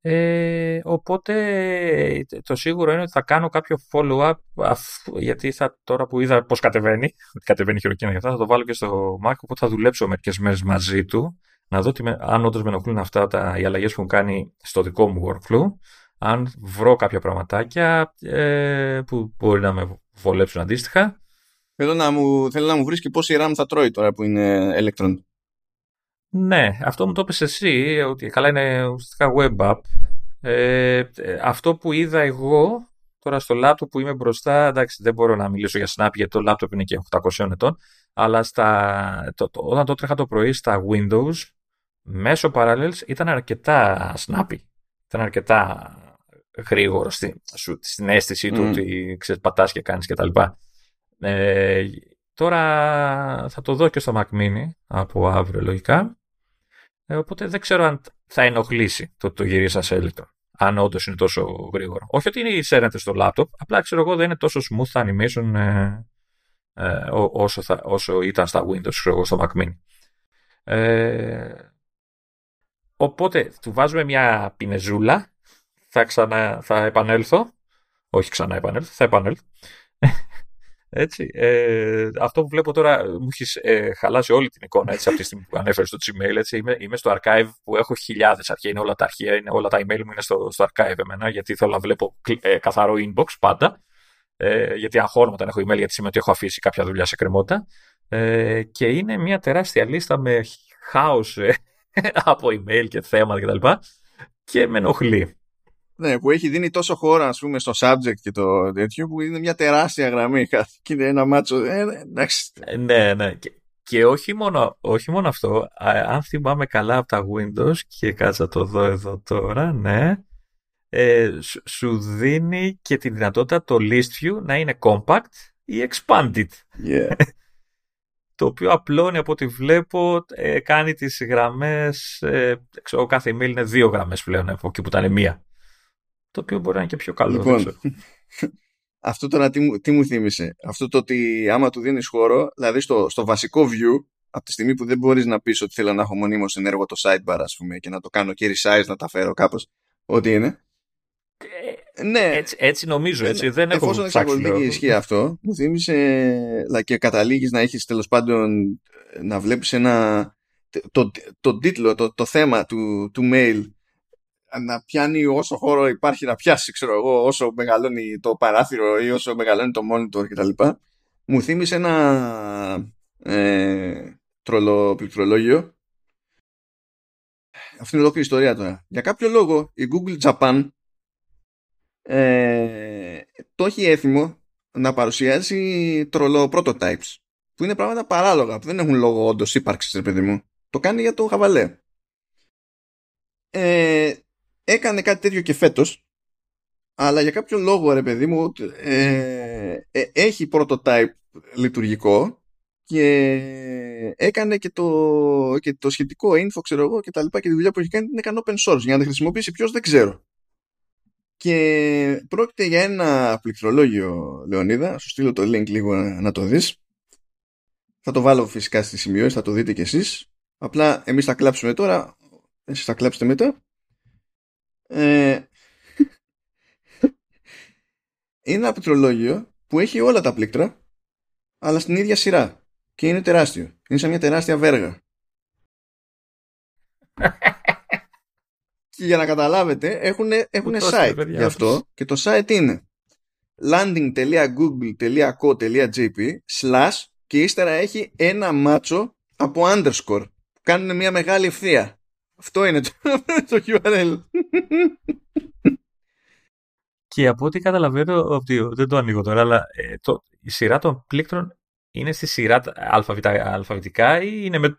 Ε, οπότε το σίγουρο είναι ότι θα κάνω κάποιο follow-up γιατί θα, τώρα που είδα πώς κατεβαίνει, κατεβαίνει χειροκίνητα για αυτά, θα το βάλω και στο Mac, οπότε θα δουλέψω μερικές μέρες μαζί του, να δω με, αν όντως με ενοχλούν αυτά τα, οι αλλαγές που έχουν κάνει στο δικό μου workflow, αν βρω κάποια πραγματάκια ε, που μπορεί να με βολέψουν αντίστοιχα. Θέλω να μου, θέλω να μου βρεις και πόση RAM θα τρώει τώρα που είναι Electron. Ναι, αυτό μου το είπες εσύ, ότι καλά είναι ουσιαστικά web app. Ε, αυτό που είδα εγώ τώρα στο laptop που είμαι μπροστά, εντάξει δεν μπορώ να μιλήσω για Snap γιατί το laptop είναι και 800 ετών, αλλά στα, το, το, όταν το τρέχα το πρωί στα Windows, μέσω Parallels ήταν αρκετά snappy. Ήταν αρκετά γρήγορο στην, στην αίσθηση mm. του ότι ξέρεις, πατάς και κάνεις κτλ. Ε, τώρα θα το δω και στο Mac Mini από αύριο λογικά. Ε, οπότε δεν ξέρω αν θα ενοχλήσει το, το γυρίσα σε Electron. Αν όντως είναι τόσο γρήγορο. Όχι ότι είναι σέρνεται στο laptop, απλά ξέρω εγώ δεν είναι τόσο smooth animation ε, ε, όσο, θα, όσο ήταν στα Windows, ξέρω εγώ, στο Mac Mini. Ε, οπότε του βάζουμε μια πινεζούλα. Θα, ξανα, θα επανέλθω. Όχι ξανά επανέλθω, θα επανέλθω. Έτσι. Ε, αυτό που βλέπω τώρα μου έχεις ε, χαλάσει όλη την εικόνα έτσι, από τη στιγμή που ανέφερες στο Gmail. Έτσι. Είμαι, είμαι στο archive που έχω χιλιάδες αρχεία. Είναι όλα τα αρχεία, είναι, όλα τα email μου είναι στο, στο archive εμένα, γιατί θέλω να βλέπω ε, καθαρό inbox πάντα. Ε, γιατί αγχώνομαι όταν έχω email, γιατί σημαίνει ότι έχω αφήσει κάποια δουλειά σε κρεμότητα. Ε, και είναι μια τεράστια λίστα με χάος ε, από email και θέματα κτλ. Και, και με ενοχλεί. Ναι, που έχει δίνει τόσο χώρο, ας πούμε, στο subject και το τέτοιο, που είναι μια τεράστια γραμμή και είναι ένα μάτσο. Ε, ναι, εντάξει. Ε, ναι, ναι. Και, και όχι, μόνο, όχι μόνο αυτό, αν θυμάμαι καλά από τα Windows, και κάτσα το δω εδώ τώρα, ναι, ε, σου δίνει και τη δυνατότητα το list view να είναι compact ή expanded. Yeah. το οποίο απλώνει από ό,τι βλέπω, ε, κάνει τις γραμμές, ε, ξέρω, κάθε email είναι δύο γραμμές πλέον, από εκεί που ήταν μία το οποίο μπορεί να είναι και πιο καλό. Λοιπόν, αυτό τώρα τι μου, τι μου θύμισε. Αυτό το ότι άμα του δίνεις χώρο, δηλαδή στο, στο βασικό view, από τη στιγμή που δεν μπορείς να πεις ότι θέλω να έχω μονίμως ενέργο το sidebar, ας πούμε, και να το κάνω και resize, να τα φέρω κάπως, ό,τι είναι. Ε, ναι. Έτσι, έτσι νομίζω, έτσι. Ε, δεν έχω Εφόσον εξακολουθεί και ισχύει αυτό, μου θύμισε like, και καταλήγεις να έχεις τέλος πάντων να βλέπεις ένα. Το, το, τίτλο, το, το θέμα του, του mail να πιάνει όσο χώρο υπάρχει να πιάσει, ξέρω εγώ, όσο μεγαλώνει το παράθυρο ή όσο μεγαλώνει το monitor κτλ. Μου θύμισε ένα ε, τρολοπληκτρολόγιο. Αυτή είναι ολόκληρη ιστορία τώρα. Για κάποιο λόγο η Google Japan ε, το έχει έθιμο να παρουσιάσει τρολο prototypes που είναι πράγματα παράλογα που δεν έχουν λόγο όντως ύπαρξης, παιδί μου. Το κάνει για το χαβαλέ. Ε, έκανε κάτι τέτοιο και φέτος αλλά για κάποιο λόγο ρε παιδί μου ε, ε, έχει prototype λειτουργικό και έκανε και το, και το σχετικό info ξέρω εγώ και τα λοιπά και τη δουλειά που έχει κάνει την έκανε open source. Για να τη χρησιμοποιήσει ποιος δεν ξέρω. Και πρόκειται για ένα πληκτρολόγιο Λεωνίδα. Σου στείλω το link λίγο να το δεις. Θα το βάλω φυσικά στη σημειώση θα το δείτε κι εσείς. Απλά εμείς θα κλάψουμε τώρα. Εσείς θα κλάψετε μετά ε, είναι ένα πληκτρολόγιο που έχει όλα τα πλήκτρα αλλά στην ίδια σειρά και είναι τεράστιο. Είναι σαν μια τεράστια βέργα. και για να καταλάβετε έχουν, έχουν site γι' αυτό και το site είναι landing.google.co.jp slash και ύστερα έχει ένα μάτσο από underscore που κάνουν μια μεγάλη ευθεία. Αυτό είναι το, το URL. Και από ό,τι καταλαβαίνω, ότι δεν το ανοίγω τώρα, αλλά ε, το, η σειρά των πλήκτρων είναι στη σειρά αλφαβητικά ή είναι με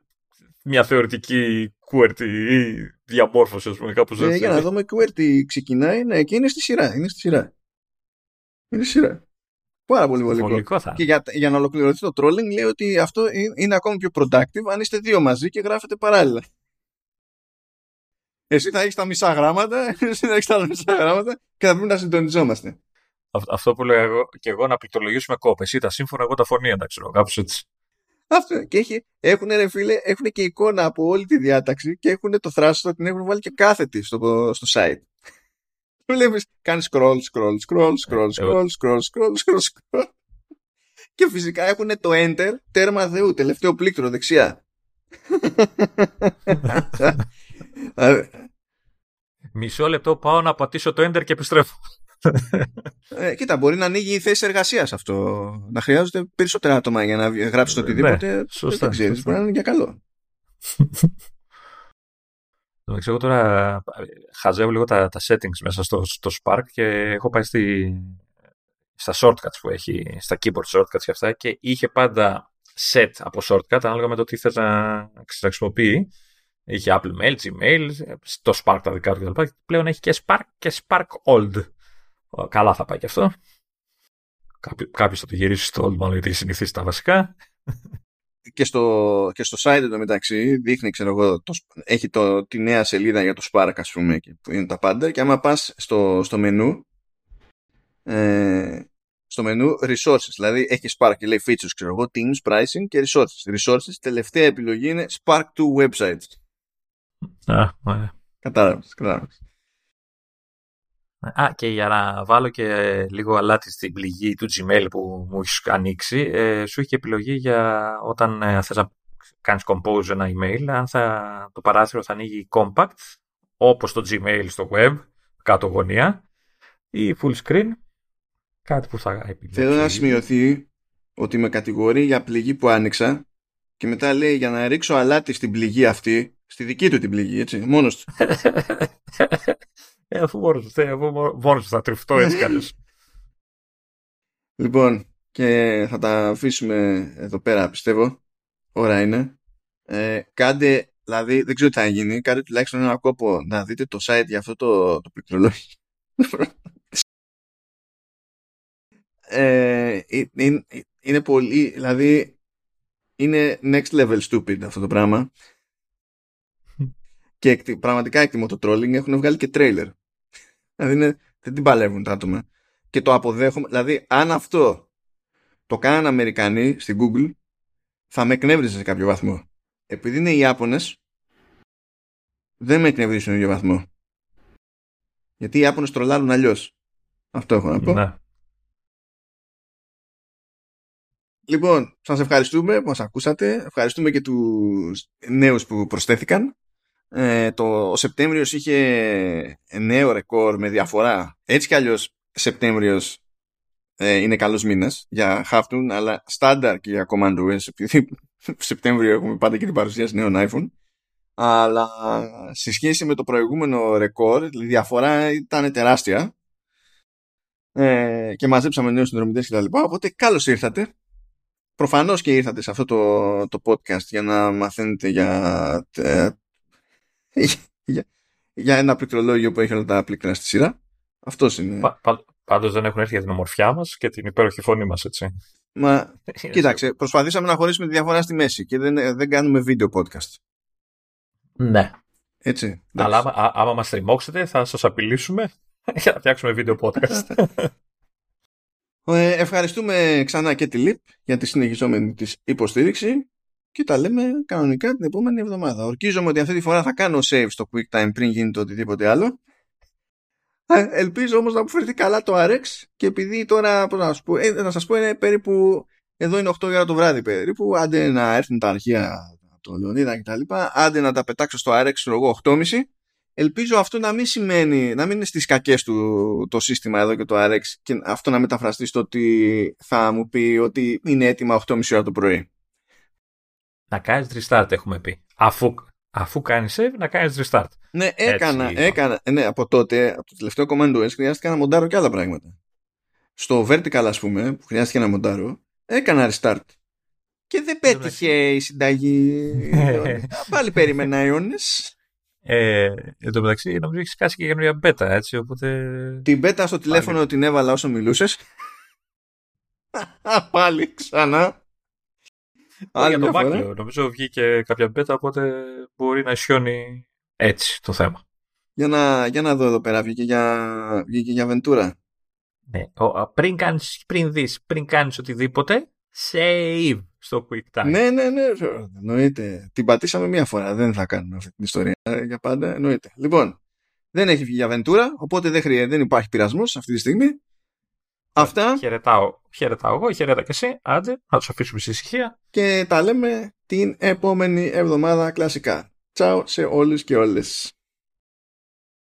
μια θεωρητική QWERTY ή διαμόρφωση, ας πούμε, κάπως ε, έτσι. για να δούμε QWERTY ξεκινάει, ναι, και είναι στη σειρά, είναι στη σειρά. Είναι στη σειρά. Πάρα πολύ βολικό. Και για, για να ολοκληρωθεί το trolling λέει ότι αυτό είναι ακόμη πιο productive αν είστε δύο μαζί και γράφετε παράλληλα. Εσύ θα έχεις τα μισά γράμματα, εσύ θα έχεις τα μισά γράμματα και θα πρέπει να συντονιζόμαστε. Αυτό που λέω εγώ και εγώ να πληκτρολογήσουμε κόπε. Εσύ τα σύμφωνα, εγώ τα φωνή, εντάξει, κάπως έτσι. Αυτό. Και έχει, έχουν, ρε φίλε, έχουν και εικόνα από όλη τη διάταξη και έχουν το θράσο, την έχουν βάλει και κάθετη στο, στο site. Βλέπεις, κάνεις scroll, scroll, scroll, scroll, scroll, scroll, scroll, scroll, scroll. Και φυσικά έχουν το enter, τέρμα θεού, τελευταίο πλήκτρο δεξιά. Μισό λεπτό πάω να πατήσω το enter και επιστρέφω. Ε, κοίτα, μπορεί να ανοίγει η θέση εργασίας αυτό. Να χρειάζονται περισσότερα άτομα για να γράψεις το ναι, οτιδήποτε. Ναι, σωστά, δεν ξέρεις, μπορεί να είναι για καλό. Εντάξει, εγώ τώρα χαζεύω λίγο τα, τα settings μέσα στο, στο Spark και έχω πάει στη, στα shortcuts που έχει, στα keyboard shortcuts και αυτά και είχε πάντα set από shortcut ανάλογα με το τι θες να χρησιμοποιεί. Είχε Apple Mail, Gmail, το Spark τα δικά του κλπ. Πλέον έχει και Spark και Spark Old. Καλά θα πάει και αυτό. Κάποιος θα το γυρίσει στο μάλλον γιατί συνηθίσει τα βασικά. Και στο, και στο site μεταξύ δείχνει, ξέρω εγώ, το, έχει το, τη νέα σελίδα για το Spark, ας πούμε, που είναι τα πάντα. Και άμα πας στο, στο μενού, ε, στο μενού resources, δηλαδή έχει Spark και λέει features, ξέρω εγώ, teams, pricing και resources. Resources, τελευταία επιλογή είναι Spark to websites. Α, ωραία. Κατάλαβες, κατάλαβες. Α, και για να βάλω και λίγο αλάτι στην πληγή του Gmail που μου έχεις ανοίξει, ε, σου έχει και επιλογή για όταν ε, θες να κάνεις compose ένα email, αν θα, το παράθυρο θα ανοίγει compact, όπως το Gmail στο web, κάτω γωνία, ή full screen, κάτι που θα επιλέξεις. Θέλω να σημειωθεί ότι με κατηγορεί για πληγή που άνοιξα και μετά λέει για να ρίξω αλάτι στην πληγή αυτή, στη δική του την πληγή, έτσι, μόνος του. Ε, αφού μόνος σου, αφού μόνος θα τριφτώ έτσι καλώς. Λοιπόν, και θα τα αφήσουμε εδώ πέρα, πιστεύω. Ώρα είναι. Ε, κάντε, δηλαδή, δεν ξέρω τι θα γίνει, κάντε τουλάχιστον ένα κόπο να δείτε το site για αυτό το, το πληκτρολόγιο. ε, είναι, είναι πολύ, δηλαδή, είναι next level stupid αυτό το πράγμα. Και πραγματικά εκτιμώ το trolling. Έχουν βγάλει και trailer. Δηλαδή δεν την παλεύουν τα άτομα. Και το αποδέχομαι. Δηλαδή, αν αυτό το κάναν Αμερικανοί στην Google, θα με εκνεύριζε σε κάποιο βαθμό. Επειδή είναι οι Ιάπωνες, δεν με εκνευρίζουν στον ίδιο βαθμό. Γιατί οι Ιάπωνες τρολάρουν αλλιώς. Αυτό έχω να πω. Ναι. Λοιπόν, σας ευχαριστούμε που μας ακούσατε. Ευχαριστούμε και τους νέους που προσθέθηκαν. Ε, το, ο Σεπτέμβριος είχε νέο ρεκόρ με διαφορά. Έτσι κι αλλιώς Σεπτέμβριος ε, είναι καλός μήνας για Χάφτουν, αλλά στάνταρ και για Command OS, επειδή Σεπτέμβριο έχουμε πάντα και την παρουσίαση νέων iPhone. Αλλά σε σχέση με το προηγούμενο ρεκόρ, η διαφορά ήταν τεράστια. Ε, και μαζέψαμε νέους συνδρομητές και τα λοιπά. Οπότε καλώς ήρθατε. Προφανώς και ήρθατε σε αυτό το, το podcast για να μαθαίνετε για ε, για, για ένα πληκτρολόγιο που έχει όλα τα πλήκτρα στη σειρά. Αυτός είναι. Πα, πα, Πάντως δεν έχουν έρθει για την ομορφιά μας και την υπέροχη φωνή μας, έτσι. Μα κοίταξε, προσπαθήσαμε να χωρίσουμε τη διαφορά στη μέση και δεν, δεν κάνουμε βίντεο podcast. Ναι. Έτσι. Αλλά άμα, άμα μας τριμώξετε, θα σας απειλήσουμε για να φτιάξουμε βίντεο podcast. Ε, ευχαριστούμε ξανά και τη ΛΥΠ για τη συνεχιζόμενη της υποστήριξη και τα λέμε κανονικά την επόμενη εβδομάδα. Ορκίζομαι ότι αυτή τη φορά θα κάνω save στο QuickTime πριν γίνει το οτιδήποτε άλλο. Ε, ελπίζω όμως να αποφερθεί καλά το RX και επειδή τώρα, πώς να σας πω, ε, να σας πω είναι περίπου, εδώ είναι 8 ώρα το βράδυ περίπου, άντε να έρθουν τα αρχεία από τον Λεωνίδα και τα λοιπά, άντε να τα πετάξω στο RX, εγώ 8.30, ελπίζω αυτό να μην σημαίνει, να μην είναι στις κακές του το σύστημα εδώ και το RX και αυτό να μεταφραστεί στο ότι θα μου πει ότι είναι έτοιμα 8.30 ώρα το πρωί να κάνεις restart, έχουμε πει. Αφού, αφού κάνεις save, να κάνεις restart. Ναι, έκανα, Έτσι, έκανα. Ναι, από τότε, από το τελευταίο command OS, χρειάστηκε να μοντάρω και άλλα πράγματα. Στο vertical, ας πούμε, που χρειάστηκε να μοντάρω, έκανα restart. Και δεν πέτυχε η συνταγή. Πάλι περίμενα αιώνε. Ε, εν τω μεταξύ, νομίζω έχεις κάσει και καινούργια μπέτα, έτσι. Οπότε... Την μπέτα στο τηλέφωνο την έβαλα όσο μιλούσες. Πάλι ξανά. Άλλη για το Mac, νομίζω βγήκε κάποια μπέτα, οπότε μπορεί να ισιώνει έτσι το θέμα. Για να, για να δω εδώ πέρα, βγήκε για, βγήκε για Ventura. Ναι, ο, πριν, κάνεις, πριν δεις, πριν κάνεις οτιδήποτε, save στο QuickTime. Ναι, ναι, ναι, εννοείται. Την πατήσαμε μία φορά, δεν θα κάνουμε αυτή την ιστορία για πάντα, εννοείται. Λοιπόν, δεν έχει βγει για Ventura, οπότε δεν, χρειάζεται, δεν υπάρχει πειρασμός αυτή τη στιγμή. Αυτά. Χαιρετάω, χαιρετάω εγώ, χαιρετά και εσύ. Άντε, να τους αφήσουμε στη ησυχία. Και τα λέμε την επόμενη εβδομάδα κλασικά. Τσάου σε όλους και όλες.